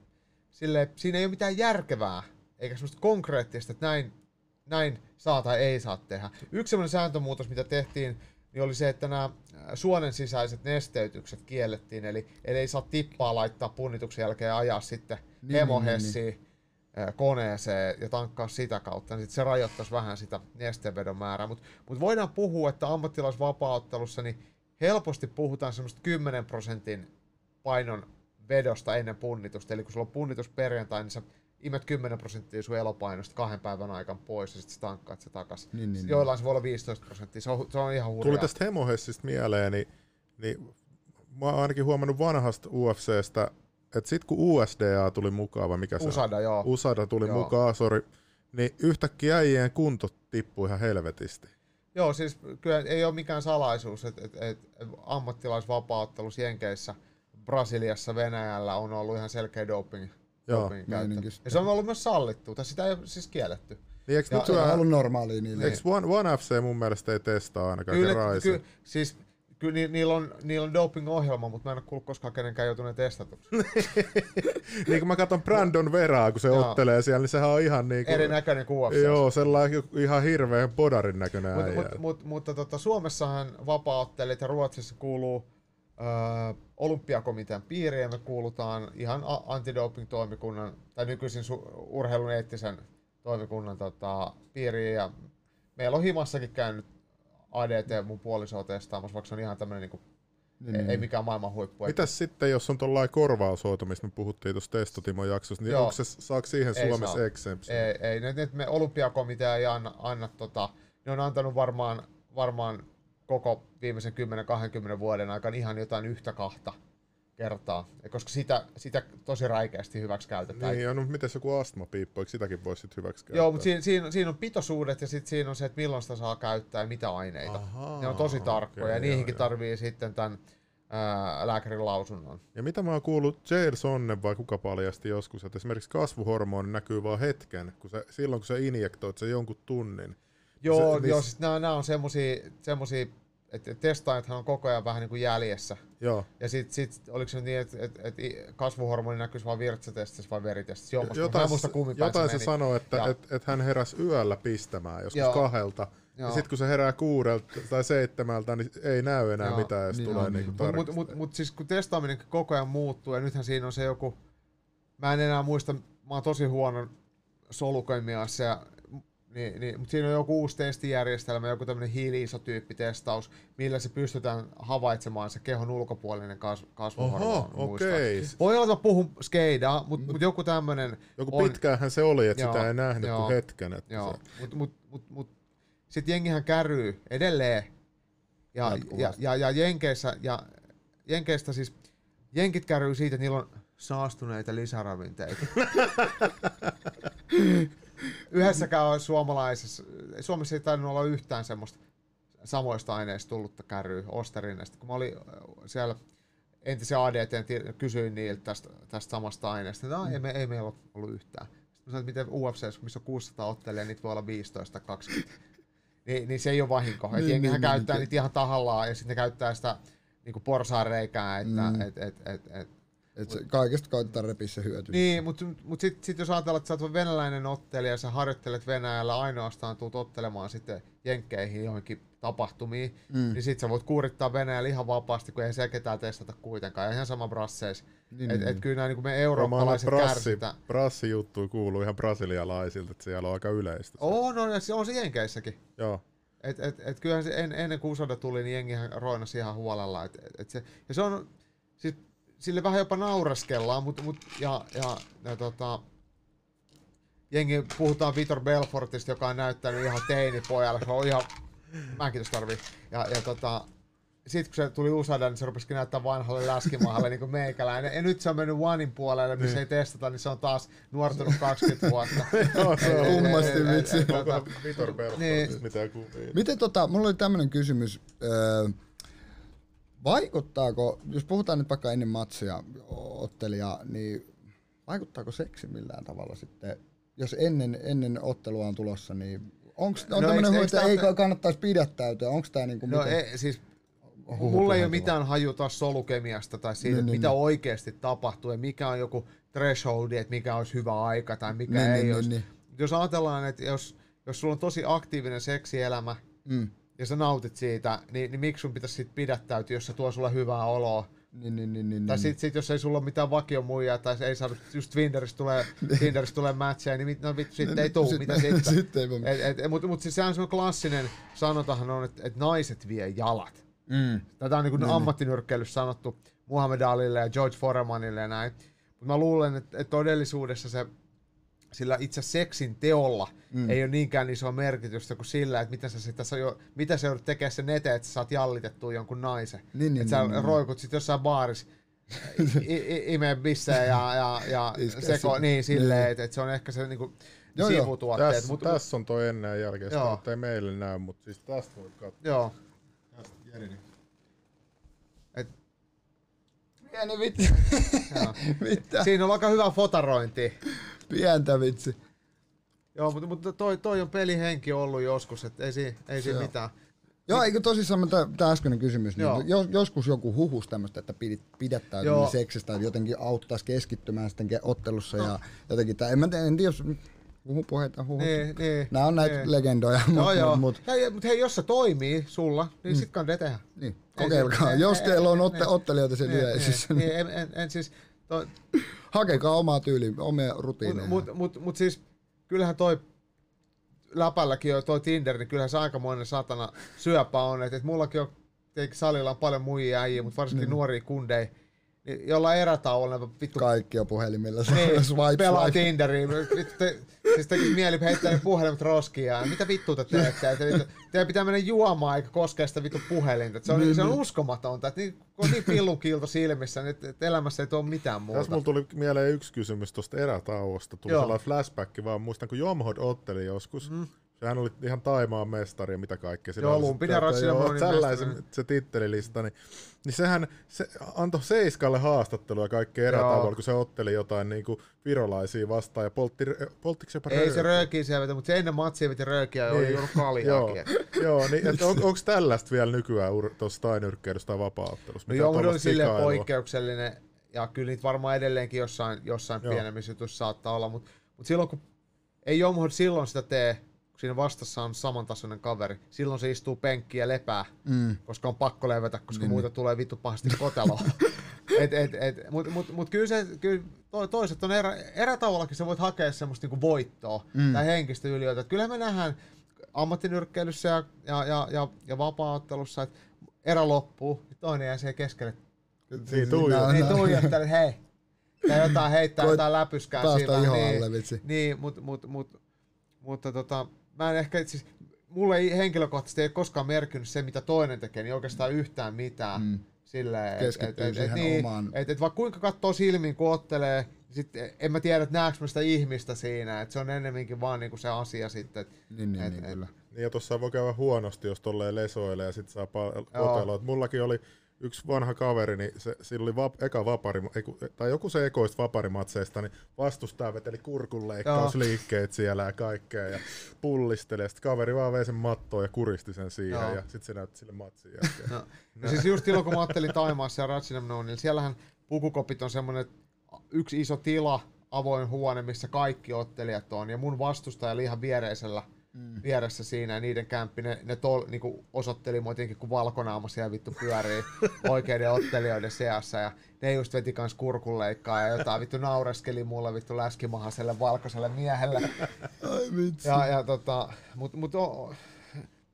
silleen, siinä ei ole mitään järkevää, eikä semmoista konkreettista, että näin, näin saa tai ei saa tehdä. Yksi semmoinen sääntömuutos, mitä tehtiin, niin oli se, että nämä suonen sisäiset nesteytykset kiellettiin, eli, eli ei saa tippaa laittaa punnituksen jälkeen ja ajaa sitten Niin, niin, hemohessiin niin, niin, koneeseen ja tankkaa sitä kautta, niin sit se rajoittaisi vähän sitä nesteenvedon määrää. Mutta mut voidaan puhua, että ammattilaisvapaaottelussa niin helposti puhutaan semmoista 10 prosentin painon vedosta ennen punnitusta. Eli kun sulla on punnitus perjantai, niin sä imet 10 prosenttia sun elopainosta kahden päivän aikana pois ja sitten sä tankkaat se takas. Niin, niin, Joillain se voi olla 15 prosenttia, se on, se on ihan hurjaa. Tuli tästä hemohessista mieleen, niin, niin mä oon ainakin huomannut vanhasta UFCstä, että sit kun USDA tuli mukaan, vai mikä se Usada, on? joo. Usada tuli Joo. mukaan, sori, niin yhtäkkiä äijien kunto tippui ihan helvetisti. Joo, siis kyllä ei ole mikään salaisuus, että et, et, et ammattilaisvapaattelussa Jenkeissä, Brasiliassa, Venäjällä on ollut ihan selkeä doping, Joo, dopingin käyttö. meininki. Ja se on ollut myös sallittu, tai sitä ei ole siis kielletty. Niin eikö Ja- nyt Se on syö, ollut normaalia niille. eikö One, One FC mun mielestä ei testaa ainakaan Kyllä, ky, siis kyllä ni, niillä on, niillä on doping-ohjelma, mutta mä en ole kuullut koskaan kenenkään joutuneen testatuksi. <laughs> niin kun mä katson Brandon Veraa, kun se Joo. ottelee siellä, niin sehän on ihan niinku... Erinäköinen kuin UFC. Joo, sellainen ihan hirveän podarin näköinen Mut, äijä. mut, mut, mutta tota, Suomessahan vapaaottelit ja Ruotsissa kuuluu olympiakomitean piiriin ja me kuulutaan ihan antidoping-toimikunnan tai nykyisin su- urheilun eettisen toimikunnan tota, piiriin ja meillä on himassakin käynyt ADT mun puolisoa testaamassa, vaikka se on ihan tämmöinen niinku, Niin, ei, niin, ei mikään maailman huippu. Mitäs sitten, jos on tuollainen korvaushoito, mistä me puhuttiin tuossa Testotimon jaksossa, niin Joo. onko se, saako siihen Ei Suomessa saa. exemption? Ei, ei ne, ne, me olympiakomitea ei anna, anna tota, ne on antanut varmaan, varmaan koko viimeisen 10-20 vuoden aikana ihan jotain yhtä kahta kertaa, koska sitä, sitä tosi räikeästi hyväksi käytetään. Niin, ja no miten joku astmapiippu, eikö sitäkin voisi sitten hyväksi käyttää? Joo, mutta siinä, siinä, siinä on pitoisuudet ja sitten siinä on se, että milloin sitä saa käyttää ja mitä aineita. Ahaa, ne on tosi tarkkoja okei, ja niihinkin joo, tarvii sitten tämän ää, lääkärin lausunnon. Ja mitä mä oon kuullut, Jail Sonne vai kuka paljasti joskus, että esimerkiksi kasvuhormoni näkyy vaan hetken, kun se, silloin kun sä injektoit sen jonkun tunnin. Joo, Se- joo niin- siis nämä, nämä on semmosia, semmosia että testaajathan on koko ajan vähän niin kuin jäljessä. Joo. Ja sitten sit, oliko se niin, että et, et kasvuhormoni näkyisi vain virtsatestissä vai veritestissä? Jommasta, jotain muista jotain se, se sanoi, että et, et hän heräsi yöllä pistämään joskus Joo. kahdelta. Joo. Ja sitten kun se herää kuudelta tai seitsemältä, niin ei näy enää Joo. mitään, jos Niin tulee on, niinku niin. Mutta mut, mut, mut siis kun testaaminen koko ajan muuttuu, ja nythän siinä on se joku, mä en enää muista, mä oon tosi huono solukemiassa, ja, niin, niin, mutta siinä on joku uusi testijärjestelmä, joku tämmöinen hiili-isotyyppitestaus, millä se pystytään havaitsemaan se kehon ulkopuolinen kas, kasvuhormoni. Okei. Voi olla, että mä puhun skeidaa, mutta mut joku tämmöinen Joku on- pitkäänhän se oli, että Joo, sitä ei nähnyt joo, kuin hetken. Että Joo, se, mutta mut, mut, mut, sitten jengihän käryy edelleen. Ja, ja, Jatkuvasti. ja, ja Jenkeissä, ja Jenkeistä siis, Jenkit käryy siitä, että niillä on saastuneita lisäravinteita. <laughs> Yhdessäkään suomalaisessa, Suomessa ei tainnut olla yhtään semmoista samoista aineista tullutta käryä Osterineista. Kun mä olin äh, siellä entisen ADT, kysyin niiltä tästä, tästä samasta aineesta, että ei, me, ei meillä ole ollut yhtään. Sitten mä sanoin, että miten UFC, missä on 600 ottelijaa, niitä voi olla 15 tai 20. <laughs> Niin, niin se ei ole vahinko. Niin, Niin, että jengihän niin, käyttää niin. niitä ihan tahallaan ja sitten ne käyttää sitä niin porsaanreikää, että Mm. et, et, et, et, Et se kaikesta koitetaan repiä se hyöty. niin, mutta mut sitten sit jos ajatellaan, että sä oot venäläinen ottelija ja sä harjoittelet Venäjällä ainoastaan, tuut ottelemaan sitten jenkkeihin johonkin tapahtumiin, Mm. niin sit sä voit kuurittaa Venäjällä ihan vapaasti, kun ei se ketään testata kuitenkaan. Ja ihan sama brasseis. Niin, Niin, et, niin, et niin. kyllä nämä niin me eurooppalaiset brassi, kärsitään. brassi juttu kuuluu ihan brasilialaisilta, että siellä on aika yleistä. Oo, no ja se on se Jenkeissäkin. Joo. Et, et, et kyllähän se en, ennen kuin tuli, niin jengihän roinasi ihan huolella. Et, et se, ja se on, siis sille vähän jopa nauraskellaan, mutta mut, ja, ja, ja tota, jengi, puhutaan Vitor Belfortista, joka on näyttänyt ihan teinipojalle, se on ihan, mäkin tuossa tarvii. Ja, ja tota, sitten kun se tuli Usada, niin se rupesikin näyttää vanhalle läskimahalle niin kuin meikäläinen. Ja nyt se on mennyt Onein puolelle, missä ei testata, niin se on taas nuortunut 20 vuotta. Joo, se on Kummasti vitsi. tota, Vitor Belfort, Niin. mitä kuvia? Miten tota, mulla oli tämmönen kysymys. Öö, vaikuttaako, jos puhutaan nyt vaikka ennen matsia ottelija, niin vaikuttaako seksi millään tavalla sitten, jos ennen, ennen ottelua on tulossa, niin onks, on No tämmöinen huoli, että ei kannattaisi pidättäytyä, onko tämä niinku No miten? ei, siis Huhu mulla ei ole mitään haju taas solukemiasta tai siitä, Niin, niin, mitä niin. oikeasti tapahtuu ja mikä on joku thresholdi, että mikä olisi hyvä aika tai mikä Niin, ei niin, olisi. niin, Jos ajatellaan, että jos, jos sulla on tosi aktiivinen seksielämä Mm, ja sä nautit siitä, niin, niin miksi sun pitäisi siitä pidättäytyä, jos se tuo sulle hyvää oloa? niin, niin, niin, niin, Tai niin. sit, sit, jos ei sulla ole mitään vakiomuijaa tai ei saada, just Tinderistä tulee, <laughs> Tinderistä tulee matcheja, niin mit, no vittu, sitten ei tuu, Sit- mitä sitten? sitten ei. Mutta mut siis sehän on klassinen sanotahan on, että et naiset vie jalat. Mm. Tätä on niin Niin, kuin ammattinyrkkeilyssä sanottu Muhammad Alille ja George Foremanille ja näin. Mutta mä luulen, että, että todellisuudessa se sillä itse seksin teolla mm. ei ole niinkään isoa merkitystä kuin sillä, että mitä sä, sitä, sä jo, mitä sä joudut tekemään sen eteen, että sä saat jallitettua jonkun naisen. Niin, niin, että sä niin, niin. roikut sit jossain baarissa i- i- imee bissejä ja, ja, ja seko, niin silleen, Niin. että, että se on ehkä se niinku Joo, sivutuotteet. Tässä, Mut, tässä on toi ennen ja jälkeen, Joo. sitä ei meille näy, mutta siis tästä voit katsoa. joo. Tästä Jeri. Et, Pieni. <laughs> <laughs> Mitä? Siinä on aika hyvä fotarointi. Pientä vitsi. Joo, mutta, mutta toi, toi on pelihenki ollut joskus, että ei, si, ei siinä mitään. Joo, eikö tosissaan tämä äskeinen kysymys, niin Joo. jos, joskus joku huhus tämmöistä, että pidit, pidättää Joo. seksistä, että jotenkin auttaisi keskittymään sitten ottelussa ja jotenkin, tää, en mä tiedä, en tiedä, jos huhupuheita, huhut. Niin, niin, Nämä on näitä niin. legendoja, Joo, mutta joo. mut, Hei, mutta hei, jos se toimii sulla, niin mm. sit kannattaa tehdä. niin, Ei kokeilkaa. se- jos ei- teillä on ei- otte, niin. ottelijoita yleisössä, niin, niin niin, en, en, en siis, toi, hakekaa omaa tyyliä, omia rutiineja. mut, mut, mut siis, kyllähän toi läpälläkin on toi Tinder, niin kyllähän se aikamoinen satana syöpä on, että et mullakin on, salilla on paljon muijia äijiä, mutta varsinkin Niin. nuoria kundeja, niin jollain erätauolla vittu Kaikki on puhelimilla. Niin, <laughs> swipe, pelaa swipe. Tinderiin. Vittu, te, siis tekisi mieli heittää ne puhelimet roskiin ja mitä vittua te teette? Vittu, teidän pitää mennä juomaan eikä koskea sitä vittu puhelinta. Et Se on, Niin, se on uskomatonta. Että niin, kun on niin pillun kiilto silmissä, niin että että elämässä ei tuo mitään muuta. Tässä mulla tuli mieleen yksi kysymys tuosta erätauosta. Tuli Joo. sellainen flashback, vaan muistan kun Jomhod otteli joskus. Mm. sehän oli ihan Taimaan mestari ja mitä kaikkea. Sillä Joo, oli Lumpin se- ja Ratsin joo, Monin Tällaisen se tittelilista, niin, niin sehän se antoi Seiskalle haastattelua kaikkea erätavoilla, Joo. kun se otteli jotain niin kuin virolaisia vastaan ja poltti, polttiko se jopa Ei se röökiä? siellä vetä, mutta se ennen matsia veti röökiä ja oli Niin. juonut Joo, kaljaakin. et- joo niin, että on, onko tällaista vielä nykyään tuossa steinyrkkeilyssä tai vapaa-ottelussa? No joo, mutta oli silleen sikailua? poikkeuksellinen, ja kyllä niitä varmaan edelleenkin jossain, jossain Joo. pienemmissä jutuissa saattaa olla, mutta mut silloin kun ei Jomhod silloin sitä tee, siinä vastassa on samantasoinen kaveri, silloin se istuu penkkiin ja lepää, Mm. koska on pakko levätä, koska Niin, muita tulee vittu pahasti koteloon. <laughs> et, et, et, mutta mut, mut kyllä, se, kyllä to, toiset on erä, erätavallakin sä voit hakea semmoista niinku voittoa Mm. tai henkistä yliötä. Et Kyllähän me nähdään ammattinyrkkeilyssä ja, ja, ja, ja, ja vapaa-ottelussa, että erä loppuu, niin toinen jää siihen keskelle. Niin, tuijottaa. Niin tuijottelee, että hei, tai jotain heittää Koit jotain läpyskää Päästä sillä. Niin, vitsi. niin mut, mut, mut, mutta tota, mä en ehkä, siis, mulle ei henkilökohtaisesti ei ole koskaan merkinnyt se, mitä toinen tekee, niin oikeastaan yhtään mitään. Mm. Silleen, Keskittyy siihen niin, omaan- Et, et vaikka kuinka katsoo silmiin, kun ottelee, niin sit en mä tiedä, että näekö mä sitä ihmistä siinä, että se on ennemminkin vaan niinku se asia sitten. Et, Niin, niin, Et- niin et- kyllä. Niin ja tuossa voi käydä huonosti, jos tolleen lesoilee ja sit saa pa- Joo. kotelua. Et Mullakin oli yksi vanha kaveri, niin se, sillä oli vap, eka vapari, tai joku se ekoista vaparimatseista, niin vastustaja veteli kurkunleikkausliikkeet siellä ja kaikkea ja pullisteli. Ja sit kaveri vaan vei sen mattoon ja kuristi sen siihen Joo. ja sit se näytti sille matsin jälkeen. No, siis just silloin, kun mä ottelin Taimaassa ja Ratchinamnoon, niin siellähän pukukopit on semmoinen yksi iso tila, avoin huone, missä kaikki ottelijat on, ja mun vastustaja oli ihan viereisellä mm. vieressä siinä, ja niiden kämppi, ne, ne tol, niinku osoitteli mua jotenkin, kun valkonaama siellä vittu pyörii <laughs> oikeiden ottelijoiden seassa, ja ne just veti kans kurkunleikkaa, ja jotain vittu naureskeli mulle vittu läskimahaselle valkoiselle miehelle. Ai vitsi. Ja, ja tota, mut, mut o,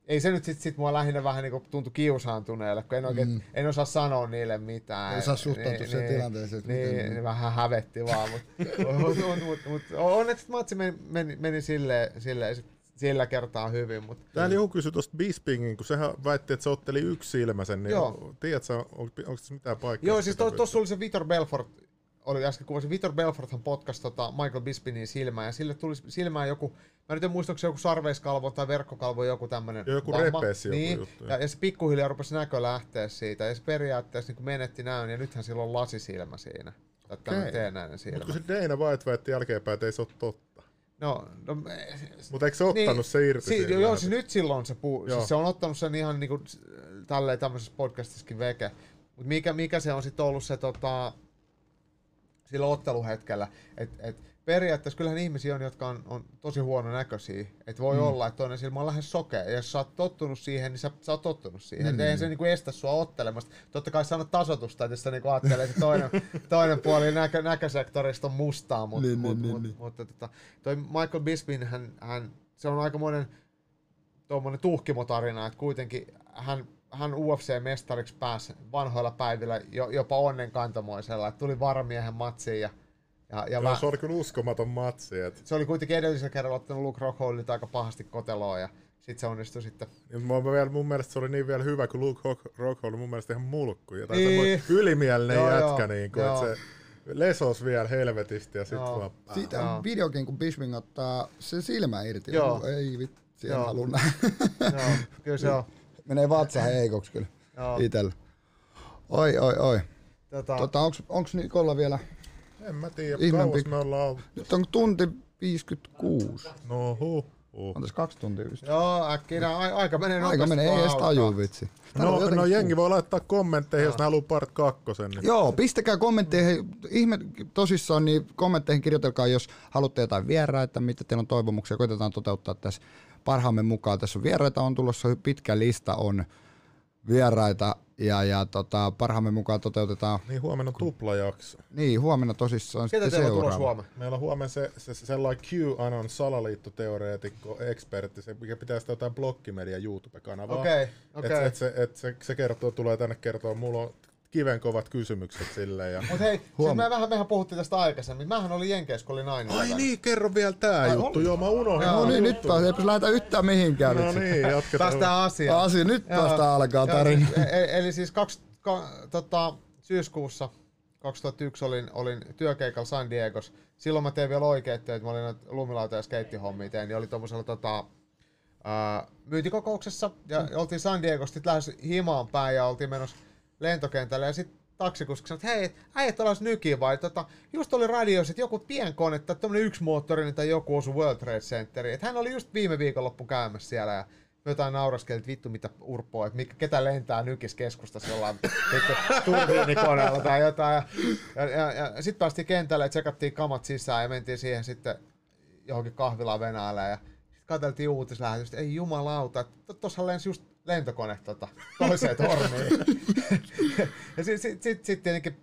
ei se nyt sit, sit mua lähinnä vähän niinku tuntui kiusaantuneelle, kun en oikein, mm. en osaa sanoa niille mitään. Ei osaa suhtautua siihen tilanteeseen, Niin, miten- niin, vähän hävetti vaan, mutta <laughs> mut, mut, mut, mut, onneksi matsi meni, meni, meni silleen, silleen sit, sillä kertaa hyvin, mutta Täällä joku kysyi tuosta Bispingin, kun sehän väitti, että se otteli yksi silmäsen, niin Joo. tiedätkö, on, onko tässä mitään paikkaa? Joo, siis to- tossa oli se Vitor Belfort, oli äsken kuvasin, Vitor Belforthan potkasi tota Michael Bispinin silmään, ja sille tuli silmään joku, mä nyt en muista, onko se joku sarveiskalvo tai verkkokalvo, joku tämmönen Joo, joku repesi joku niin, juttu, ja, ja, se pikkuhiljaa rupesi näkö lähteä siitä, ja se periaatteessa niin menetti näön, ja nythän sillä on lasisilmä siinä. Tämmöinen Okei. teennäinen silmä. Mutta kun se Dana White väitti jälkeenpäin, että ei se ole totta. No, no Mutta eikö se ottanut se irti si- joo, siis nyt silloin se, puu, siis se on ottanut sen ihan niinku tälleen tämmöisessä podcastissakin veke. Mutta mikä, mikä se on sitten ollut se tota, sillä otteluhetkellä, että et, periaatteessa kyllähän ihmisiä on, jotka on, on tosi huono näköisiä. Että voi mm. olla, että toinen silmä on lähes sokea. Ja jos sä oot tottunut siihen, niin sä, sä oot tottunut siihen. Mm, eihän niin. se niinku estä sua ottelemasta. Totta kai sä annat tasotusta, että jos sä niinku ajattelee, että toinen, <laughs> toinen puoli näkö, näkösektorista on mustaa. Mut, Niin, mut, niin, niin, mut, niin. mutta tota, toi Michael Bispin, hän, hän, se on aikamoinen tuommoinen tuhkimotarina, että kuitenkin hän, hän UFC-mestariksi pääsi vanhoilla päivillä jo, jopa onnenkantamoisella, että tuli varamiehen matsiin ja, ja, ja Joo, vä- se oli kyllä uskomaton matsi. Et, se oli kuitenkin edellisellä kerralla ottanut Luke Rockholdilta aika pahasti koteloa ja sitten se onnistui sitten. niin mä, mä vielä, mun mielestä se oli niin vielä hyvä, kun Luke Rock- Rockhold oli mun mielestä ihan mulkku. Ja tai Niin. ylimielinen Joo, jätkä, joo, niin kuin, joo. se lesos vielä helvetisti ja sitten vaan Siitä Joo. on videokin, kun Bishwing ottaa sen silmä irti. Joo. Ei vitsi, en Joo. halua nähdä. Joo, kyllä se on. <laughs> Menee vatsa heikoksi kyllä Joo. itellä. Oi, oi, oi. Tota, Tota, onks, onks Nikolla vielä? En mä tiedä, Ihme kauas pik- me ollaan. Nyt on tunti 56. No huh, huh. On tässä kaksi tuntia just. joo, äkkiä a- aika menee. Aika menee, ei edes alkaa. taju vitsi. No, jotenkin no jengi voi laittaa kommentteihin, jos ne haluaa part kakkosen. Niin. Joo, pistäkää kommentteihin, ihme tosissaan, niin kommentteihin kirjoitelkaa, jos haluatte jotain vieraita, mitä teillä on toivomuksia, koitetaan toteuttaa tässä parhaamme mukaan. Tässä on vieraita on tulossa, pitkä lista on vieraita ja, ja tota, parhaamme mukaan toteutetaan. Niin huomenna tuplajakso. Niin, huomenna tosissaan Ketä sitten teillä on tulossa seuraava. huomenna? Meillä on huomenna se, se, se sellainen QAnon salaliittoteoreetikko, ekspertti, se, mikä pitää sitä jotain blokkimedia YouTube-kanavaa. Okei, Et, okei. et se, et se, se kertoo, tulee tänne kertoa, mulla on kiven kovat kysymykset silleen. Ja... Mut hei, siis me vähän mehän puhuttiin tästä aikaisemmin. Mähän olin Jenkeissä, kun oli nainen. Ai niin, kerro vielä tää Ai, juttu. oli? Joo, mä unohdin. No niin, nyt taas, eipä lähdetä yhtään mihinkään. No vitsi. niin, jatketaan. Taas tää asia. Asia, nyt Joo. vasta alkaa Joo, tarina. siis, e- eli siis kaksi, ka, tota, syyskuussa 2001 olin, olin työkeikalla San Diegos. Silloin mä tein vielä oikeet töitä. Mä olin noita lumilauta- ja skeittihommia tein. Niin oli tommosella tota, ää, myyntikokouksessa ja mm. oltiin San Diegosta lähes himaan päin ja oltiin menossa lentokentälle ja sitten taksikuski sanoi, että hei, äijät ollaan nykiin vai tota, just oli radioissa, että joku pienkone tai tämmönen yksi moottorinen tai joku osui World Trade Centeriin. Että hän oli just viime viikonloppu käymässä siellä ja me jotain nauraskeli, että vittu mitä urpoa, että mikä, ketä lentää nykis keskustassa jollain <laughs> turbiinikoneella tai jotain. Ja, ja, ja, ja sitten päästiin kentälle ja tsekattiin kamat sisään ja mentiin siihen sitten johonkin kahvilaan Venäjälle ja katseltiin uutislähetystä, ei jumalauta, tuossa lensi just lentokone tota, toiseen <laughs> torniin. ja sitten sit, sit, sit tietenkin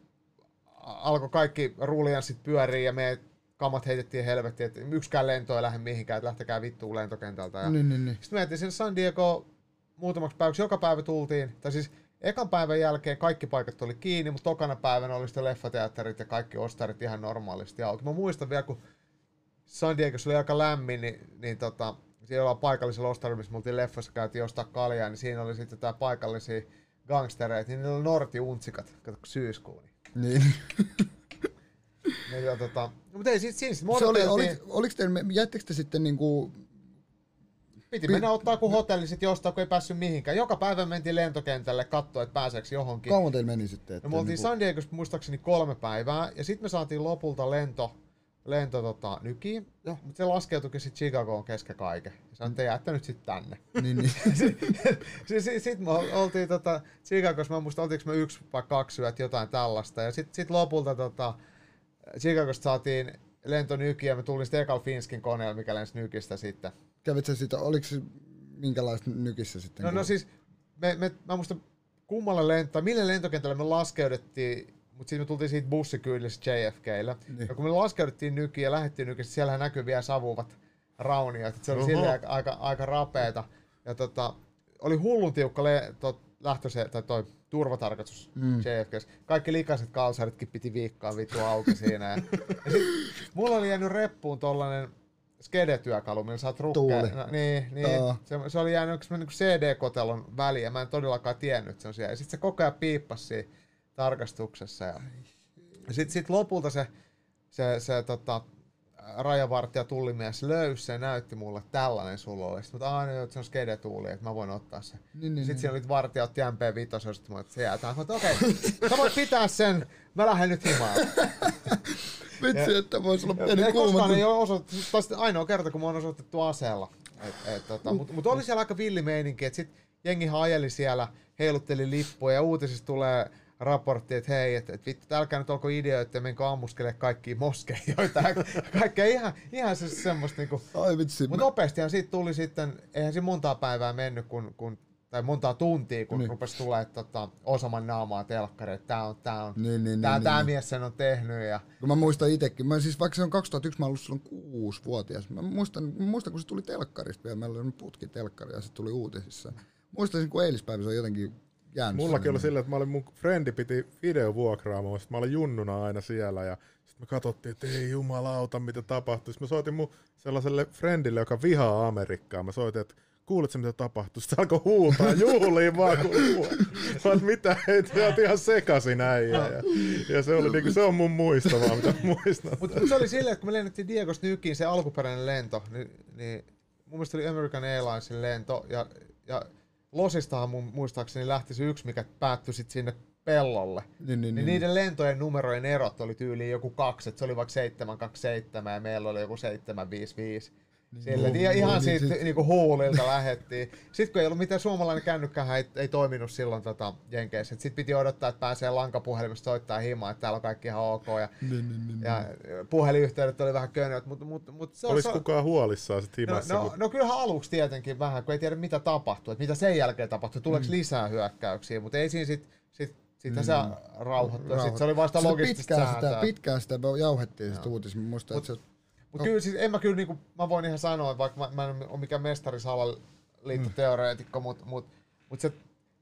alkoi kaikki rulianssit pyöriä ja me kamat heitettiin helvettiin, että yksikään lento ei lähde mihinkään, että lähtekää vittuun lentokentältä. Ja Niin, niin, niin. sitten mentiin sinne San Diego muutamaksi päiväksi. Joka päivä tultiin, tai siis ekan päivän jälkeen kaikki paikat oli kiinni, mutta tokana päivänä oli sitten leffateatterit ja kaikki ostarit ihan normaalisti auki. Mä muistan vielä, kun San Diegossa oli aika lämmin, niin, niin tota, siellä on paikallisella ostarilla, missä me oltiin leffassa, käytiin ostaa kaljaa, niin siinä oli sitten tää paikallisia gangstereita, niin niillä oli norti-untsikat, kato kun syyskuu. Niin, <laughs> niin. ja, tota, no, mutta ei siis siinä sit Se oli, oli, oliko teillä, jättekö te sitten niinku, Piti mennä ottaa kun hotelli sit jostain, kun ei päässyt mihinkään. Joka päivä mentiin lentokentälle katsoa, että pääseekö johonkin. kauan teillä meni sitten? Että No me oltiin niinku, San Diegosta muistaakseni kolme päivää, ja sitten me saatiin lopulta lento, lento tota, nykiin, mutta se laskeutuikin sitten Chicagoon kesken kaiken. Ja sanoi, että te jäätte nyt sitten tänne. niin, niin. <laughs> Sitten sit me ol- oltiin tota, Chicagossa, mä muistan, oltiinko me yksi vai kaksi yöt jotain tällaista, ja sitten sit lopulta tota, Chicagosta saatiin lento nykiin, ja me tulin sitten ekal Finskin koneella, mikä lensi nykistä sitten. Kävit sä sitä, oliko se minkälaista nykissä sitten? No, no siis, me, me, mä muistan kummalle lento, mille lentokentälle me laskeuduttiin, mutta sitten me tultiin siitä bussikyydessä JFKllä. Niin. Ja kun me laskeuduttiin nykiin ja lähdettiin nykiin, siellähän näkyy vielä savuvat rauniot. Se oli Oho. silleen aika, aika, aika rapeeta. Ja tota, oli hullun tiukka le, tot, lähtö se, tai toi turvatarkastus Mm. JFKssä. Kaikki likaiset kalsaritkin piti viikkaa vittu auki siinä. Ja, ja sit, mulla oli jäänyt reppuun tollanen skede-työkalu, millä saat. Tuuli. No, niin, niin. Se, se, oli jäänyt yksi niin CD-kotelon väliin ja mä en todellakaan tiennyt, että se on siellä. Ja sitten se koko ajan piippasi siinä tarkastuksessa. Ja, ja sitten sit lopulta se, se, se tota, rajavartija tullimies löysi se ja näytti mulle, tällainen sulla oli. Sitten mä aina, että se on skede-tuuli, että mä voin ottaa sen. Niin, niin, Sitten niin. siellä oli vartija, otti MP5, ja sitten mä että se jää tähän. Mä okei, sä voit pitää sen, mä lähden nyt himaan. <laughs> Vitsi, että voisi olla pieni Ei kuuma. koskaan ei ole osoitettu, tai sitten ainoa kerta, kun mä oon osoitettu aseella. Et, et, tota, Mutta mut oli siellä aika villi meininki, että sit jengi ajeli siellä, heilutteli lippuja ja uutisissa tulee raportti, että hei, että et vittu, älkää nyt olko ideoita, menkö ammuskele kaikkia moskeijoita. <laughs> Kaikkea ihan, ihan se semmoista niinku. Ai vitsi. Mutta nopeastihan siitä tuli sitten, eihän siinä montaa päivää mennyt, kun, kun tai montaa tuntia, kun Niin. niin. rupesi tulee tota, Osaman naamaa telkkari, että tää on, tää on, Niin, niin, tää, niin, tää niin. mies sen on tehnyt ja Kun mä muistan itekin, mä siis vaikka se on 2001, mä ollut silloin kuusi-vuotias. Mä muistan, mä muistan, kun se tuli telkkarista vielä, meillä oli putki telkkari ja se tuli uutisissa. Muistaisin, kun eilispäivä se on jotenkin jäänyt. Mullakin oli silleen, että mä olin, mun frendi piti videovuokraamaan, sit mä olin junnuna aina siellä ja sitten me katsottiin, että ei jumalauta, mitä tapahtui. Sitten mä soitin mun sellaiselle friendille, joka vihaa Amerikkaa. Mä soitin, että kuuletko mitä tapahtui? Sitten se alkoi huutaa juhliin vaan kun. Mä mitä, ei, te oot ihan sekasin äijä. Ja, ja se, oli, niinku, se on mun muisto vaan, mitä muistan. Mutta se oli silleen, että kun me lennettiin Diegosta Nykiin, se alkuperäinen lento, niin, niin mun mielestä oli American Airlinesin lento, ja, ja Losistahan mun muistaakseni lähti se yksi, mikä päättyi sitten sinne pellolle. Niin, niin, Niin, niin, niiden lentojen numerojen erot oli tyyliin joku kaksi, että se oli vaikka 727 ja meillä oli joku 755. Sille, Niin, ihan, niin, ihan niin, siitä sit- niinku huulilta lähettiin. Sitten kun ei ollut mitään suomalainen kännykkähän ei, ei toiminut silloin tota, Jenkeissä. Sitten piti odottaa, että pääsee lankapuhelimesta soittaa himaan, että täällä on kaikki ihan ok. Ja, niin, niin, niin, ja puhelinyhteydet oli vähän könöt, mutta mut, mut se on... Olis se, kukaan huolissaan sit no, himassa? no, kun- no kyllähän aluksi tietenkin vähän, kun ei tiedä mitä tapahtuu, että mitä sen jälkeen tapahtuu, tuleeko mm. lisää hyökkäyksiä, mutta ei siinä sitten sit, sittenhän se rauhoittui. Sitten se oli vasta logistista pitkään sitä, pitkään sitä jauhettiin sitä uutis. Mä muistan, että se... Mutta kyllä siis, en mä kyllä niinku, mä voin ihan sanoa, vaikka mä, mä en ole mikään mestarisalaliittoteoreetikko, mutta mut, mut se,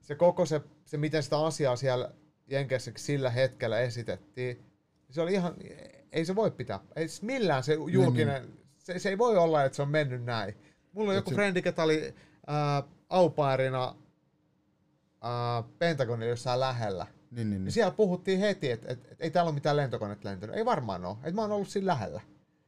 se koko se, se, miten sitä asiaa siellä Jenkeissä sillä hetkellä esitettiin, se oli ihan, ei se voi pitää, ei siis millään se julkinen, se, se ei voi olla, että se on mennyt näin. Mulla on joku se- frendi, ketä oli äh, aupairina äh, Pentagonilla jossain lähellä. Niin, niin, Niin niin. siellä puhuttiin heti, että et, et, ei täällä ole mitään lentokoneet lentänyt. Ei varmaan ole. Et mä oon ollut siinä lähellä.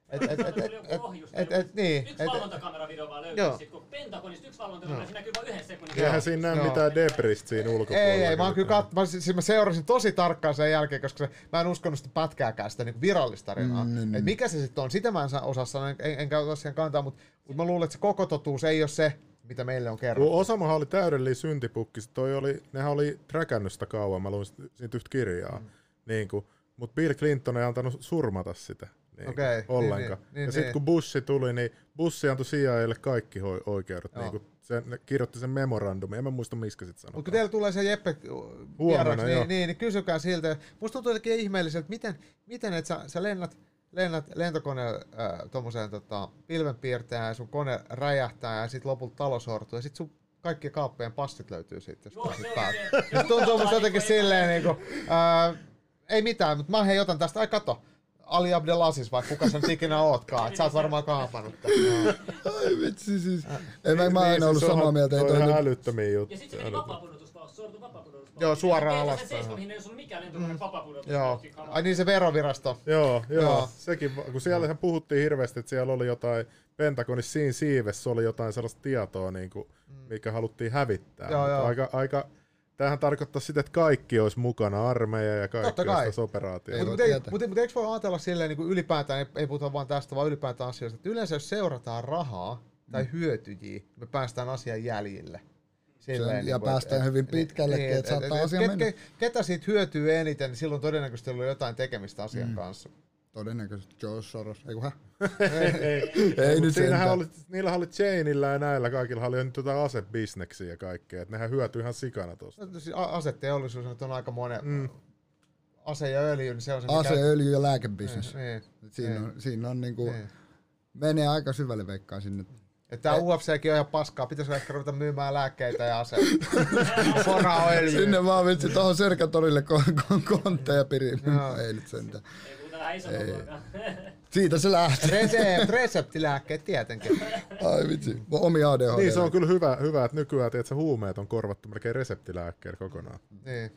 Et, et, et, et, et, et, et, niin. Yksi valvontakameravideo vaan löytyy sit, kun Pentagonista yksi valvontakamera, se näkyy vain yhden sekunnin. Eihän siinä näe mitään debristä siinä ulkopuolella. Ei, ei, mä, kyllä kat... mä, siis mä seurasin tosi tarkkaan sen jälkeen, koska se, mä en uskonut sitä pätkääkään sitä niin virallista tarinaa. Mm, mm, Et mikä se sitten on, sitä mä en osaa sanoa, en, enkä ota siihen kantaa, mutta, mutta mä luulen, että se koko totuus ei ole se, mitä meille on kerrottu. Osamahan oli täydellinen syntipukki. Toi oli, nehän oli träkännyt sitä kauan, mä luin siitä yhtä kirjaa. Mm. Niin kuin, mutta Bill Clinton ei antanut surmata sitä. Niin okay, ollenkaan. Niin, niin, ja niin, sitten niin. kun Bush tuli, niin Bush antoi CIAlle kaikki ho- oikeudet. Niin kuin se, ne kirjoitti sen memorandumin, en mä muista miskä sitten sanotaan. Mutta kun teillä tulee se Jeppe vieraksi, niin, niin, niin, kysykää siltä. Musta tuntuu jotenkin ihmeelliseltä, miten, miten et sä, sä lennät, lennät lentokoneella äh, tuommoiseen tota, pilvenpiirtäjään ja sun kone räjähtää ja sitten lopulta talo sortuu ja sitten sun kaikkien kaappejen passit löytyy siitä jostain sit päältä. Se tuntuu musta jotenkin silleen niinku, äh, ei mitään, mutta mä hei otan tästä, ai kato, Ali Abdelaziz, vai kuka sen ikinä ootkaan, että sä oot varmaan kaapannut tämän. Ai vitsi siis. Ei, mä, mä aina ollut Niin, on- samaa mieltä. Toi toi ihan nyt, älyttömiä Ja juttuja. sitten se meni vapaapudotuspaus. Joo, suoraan Ja alas. Se seisko, mihin ei ollut mikään lentokone vapaapudotus. Joo. Ai niin se verovirasto. Joo, joo, Joo. sekin, kun siellä puhuttiin hirveästi, että siellä oli jotain, Pentagonissa siinä siivessä oli jotain sellaista tietoa, niin kuin, mikä haluttiin hävittää. Mm. Joo, joo. Aika, aika, tämähän tarkoittaa sitä, että kaikki olisi mukana, armeija ja kaikki Totta kai. olisi. Ei Mutta tietää. mut, mut eikö voi ajatella silleen niin kuin ylipäätään, ei, ei puhuta vaan tästä, vaan ylipäätään asioista, että yleensä jos seurataan rahaa tai Mm. hyötyjiä, me päästään asian jäljille. Se on- ja päästään hyvin pitkällekin, että saattaa asia ket, mennä. Ke, ketä siitä hyötyy eniten, niin silloin todennäköisesti on jotain tekemistä asian Mm. kanssa. Todennäköisesti George Soros. Ei kun hä? ei, Ei mut nyt siinähän sentään. oli, niillähän oli Chainillä ja näillä kaikilla oli nyt jotain asebisneksiä ja kaikkea, että nehän hyötyy ihan sikana tosta. No, siis Aseteollisuus nyt on aika monen, mm. ase ja öljy, niin se on se Ase, öljy ja lääkebisnes. Niin, Siinä on, siinä on niinku, niin. menee aika syvälle veikkaan sinne. Että tää UFCkin on ihan paskaa, pitäisikö ehkä ruveta myymään lääkkeitä ja aseita. <laughs> Poraa öljyä. Sinne vaan vitsi tuohon Serkatorille kon- kon- kontteja piri. Joo. Ei nyt sentään. Vähän. <laughs> Siitä se lähti. Resept, reseptilääkkeet tietenkin. Ai vitsi. Omi ADHD. Niin se on kyllä hyvä, hyvä että nykyään tiedät, huumeet on korvattu melkein reseptilääkkeellä kokonaan. Niin.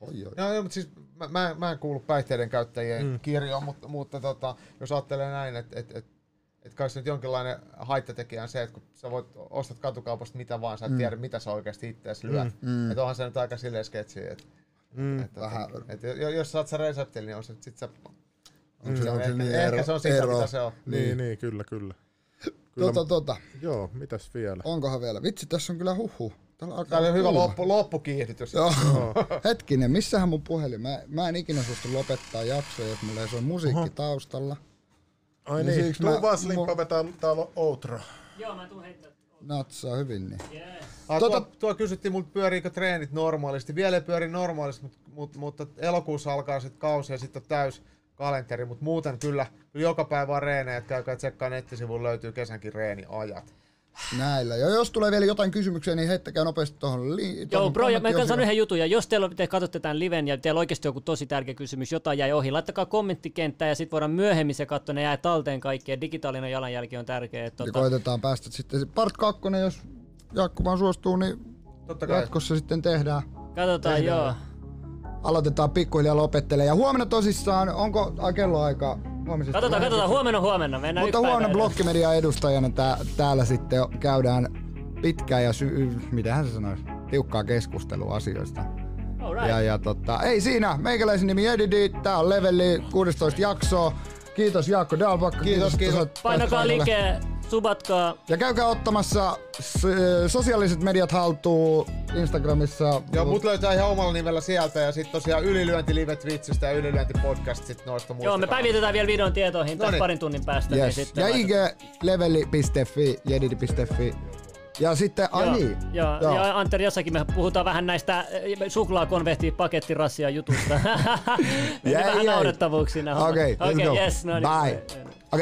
Oi, oi. No, joo, mutta siis mä, mä, mä en kuulu päihteiden käyttäjien mm. kirjoon, mutta, mutta tota, jos ajattelee näin, että et, et, et kai se nyt jonkinlainen haittatekijä on se, että kun sä voit ostat katukaupasta mitä vaan, sä et mm. tiedä mitä sä oikeasti itseäsi lyöt. Mm. Että onhan se nyt aika silleen sketsi, että Mm. et, Vähän. et, et, jos saat sä reseptin, niin on se sit sä... On se, on se ehkä, niin ehkä ero, se on sitä, ero. mitä se on. Niin, niin, niin kyllä, kyllä. kyllä Tota, tota. Joo, mitäs vielä? Onkohan vielä? Vitsi, tässä on kyllä huhu. Täällä alkaa Tämä olla hyvä loppu, loppukiihdytys. Joo. <laughs> Hetkinen, missähän mun puhelin? Mä, mä en ikinä suostu lopettaa jaksoa, jos mulla ei soi musiikki Oho. taustalla. Ai Niin niin, tuu mä- vaan Slimppa vetää täällä outro. Joo, mä tuun heittää. Natsaa hyvin niin. Yes. Ah, Tota- tuo, tuo kysyttiin multa pyöriikö treenit normaalisti. Vielä ei pyöri normaalisti, mutta, mutta, mutta elokuussa alkaa sitten kausi ja sitten on täys kalenteri, mutta muuten kyllä, kyllä joka päivä on reenejä, että käykää tsekkaa nettisivuilla löytyy kesänkin reeniajat. Näillä. Ja jos tulee vielä jotain kysymyksiä, niin heittäkää nopeasti tuohon li- Joo, bro, ja mä sanon yhden jutun, ja jos teillä, on- te katsotte tämän liven ja teillä oikeasti joku tosi tärkeä kysymys, jotain jäi ohi, laittakaa kommenttikenttään ja sitten voidaan myöhemmin se katsoa, ne jää talteen kaikki, ja digitaalinen jalanjälki on tärkeä. Ja Tota, koitetaan päästä sitten. Part 2, jos Jaakko vaan suostuu, niin Totta kai. jatkossa sitten tehdään. katsotaan, Tehdään. joo. Aloitetaan pikkuhiljaa lopettelemaan. Ja huomenna tosissaan, onko ai, kelloaika? Huomisesta Katsotaan, katsotaan, huomenna huomenna, mennään Mutta huomenna edellä. blokkimedian edustajana tää, täällä sitten jo käydään pitkään ja sy- mitähän se sanoisi, tiukkaa keskustelua asioista. Alright. Ja, ja tota, ei siinä, meikäläisen nimi Edidi, tää on Leveli 16 jaksoa. Kiitos Jaakko Dalbakka. Kiitos, kiitos. pääsit Painakaa paikalle. Subatkaa. Ja käykää ottamassa s- sosiaaliset mediat haltuun Instagramissa. Joo, mut löytää ihan omalla nimellä sieltä ja sitten tosiaan ylilyönti live Twitchistä ja ylilyönti podcast sit noista muista. Joo, me päivitetään vielä videon tietoihin tässä parin tunnin päästä. Yes. Niin sitten Ja. IG leveli.fi, jedidi.fi. Ja sitten, ai Joo, niin. joo, Joo. ja Antteri, jossakin me puhutaan vähän näistä eh, suklaakonvehti pakettirassia jutusta. <laughs> Meni Jäi, vähän jäi. naurettavuuksina. Okei, let's Okei, go. yes, no niin. Bye.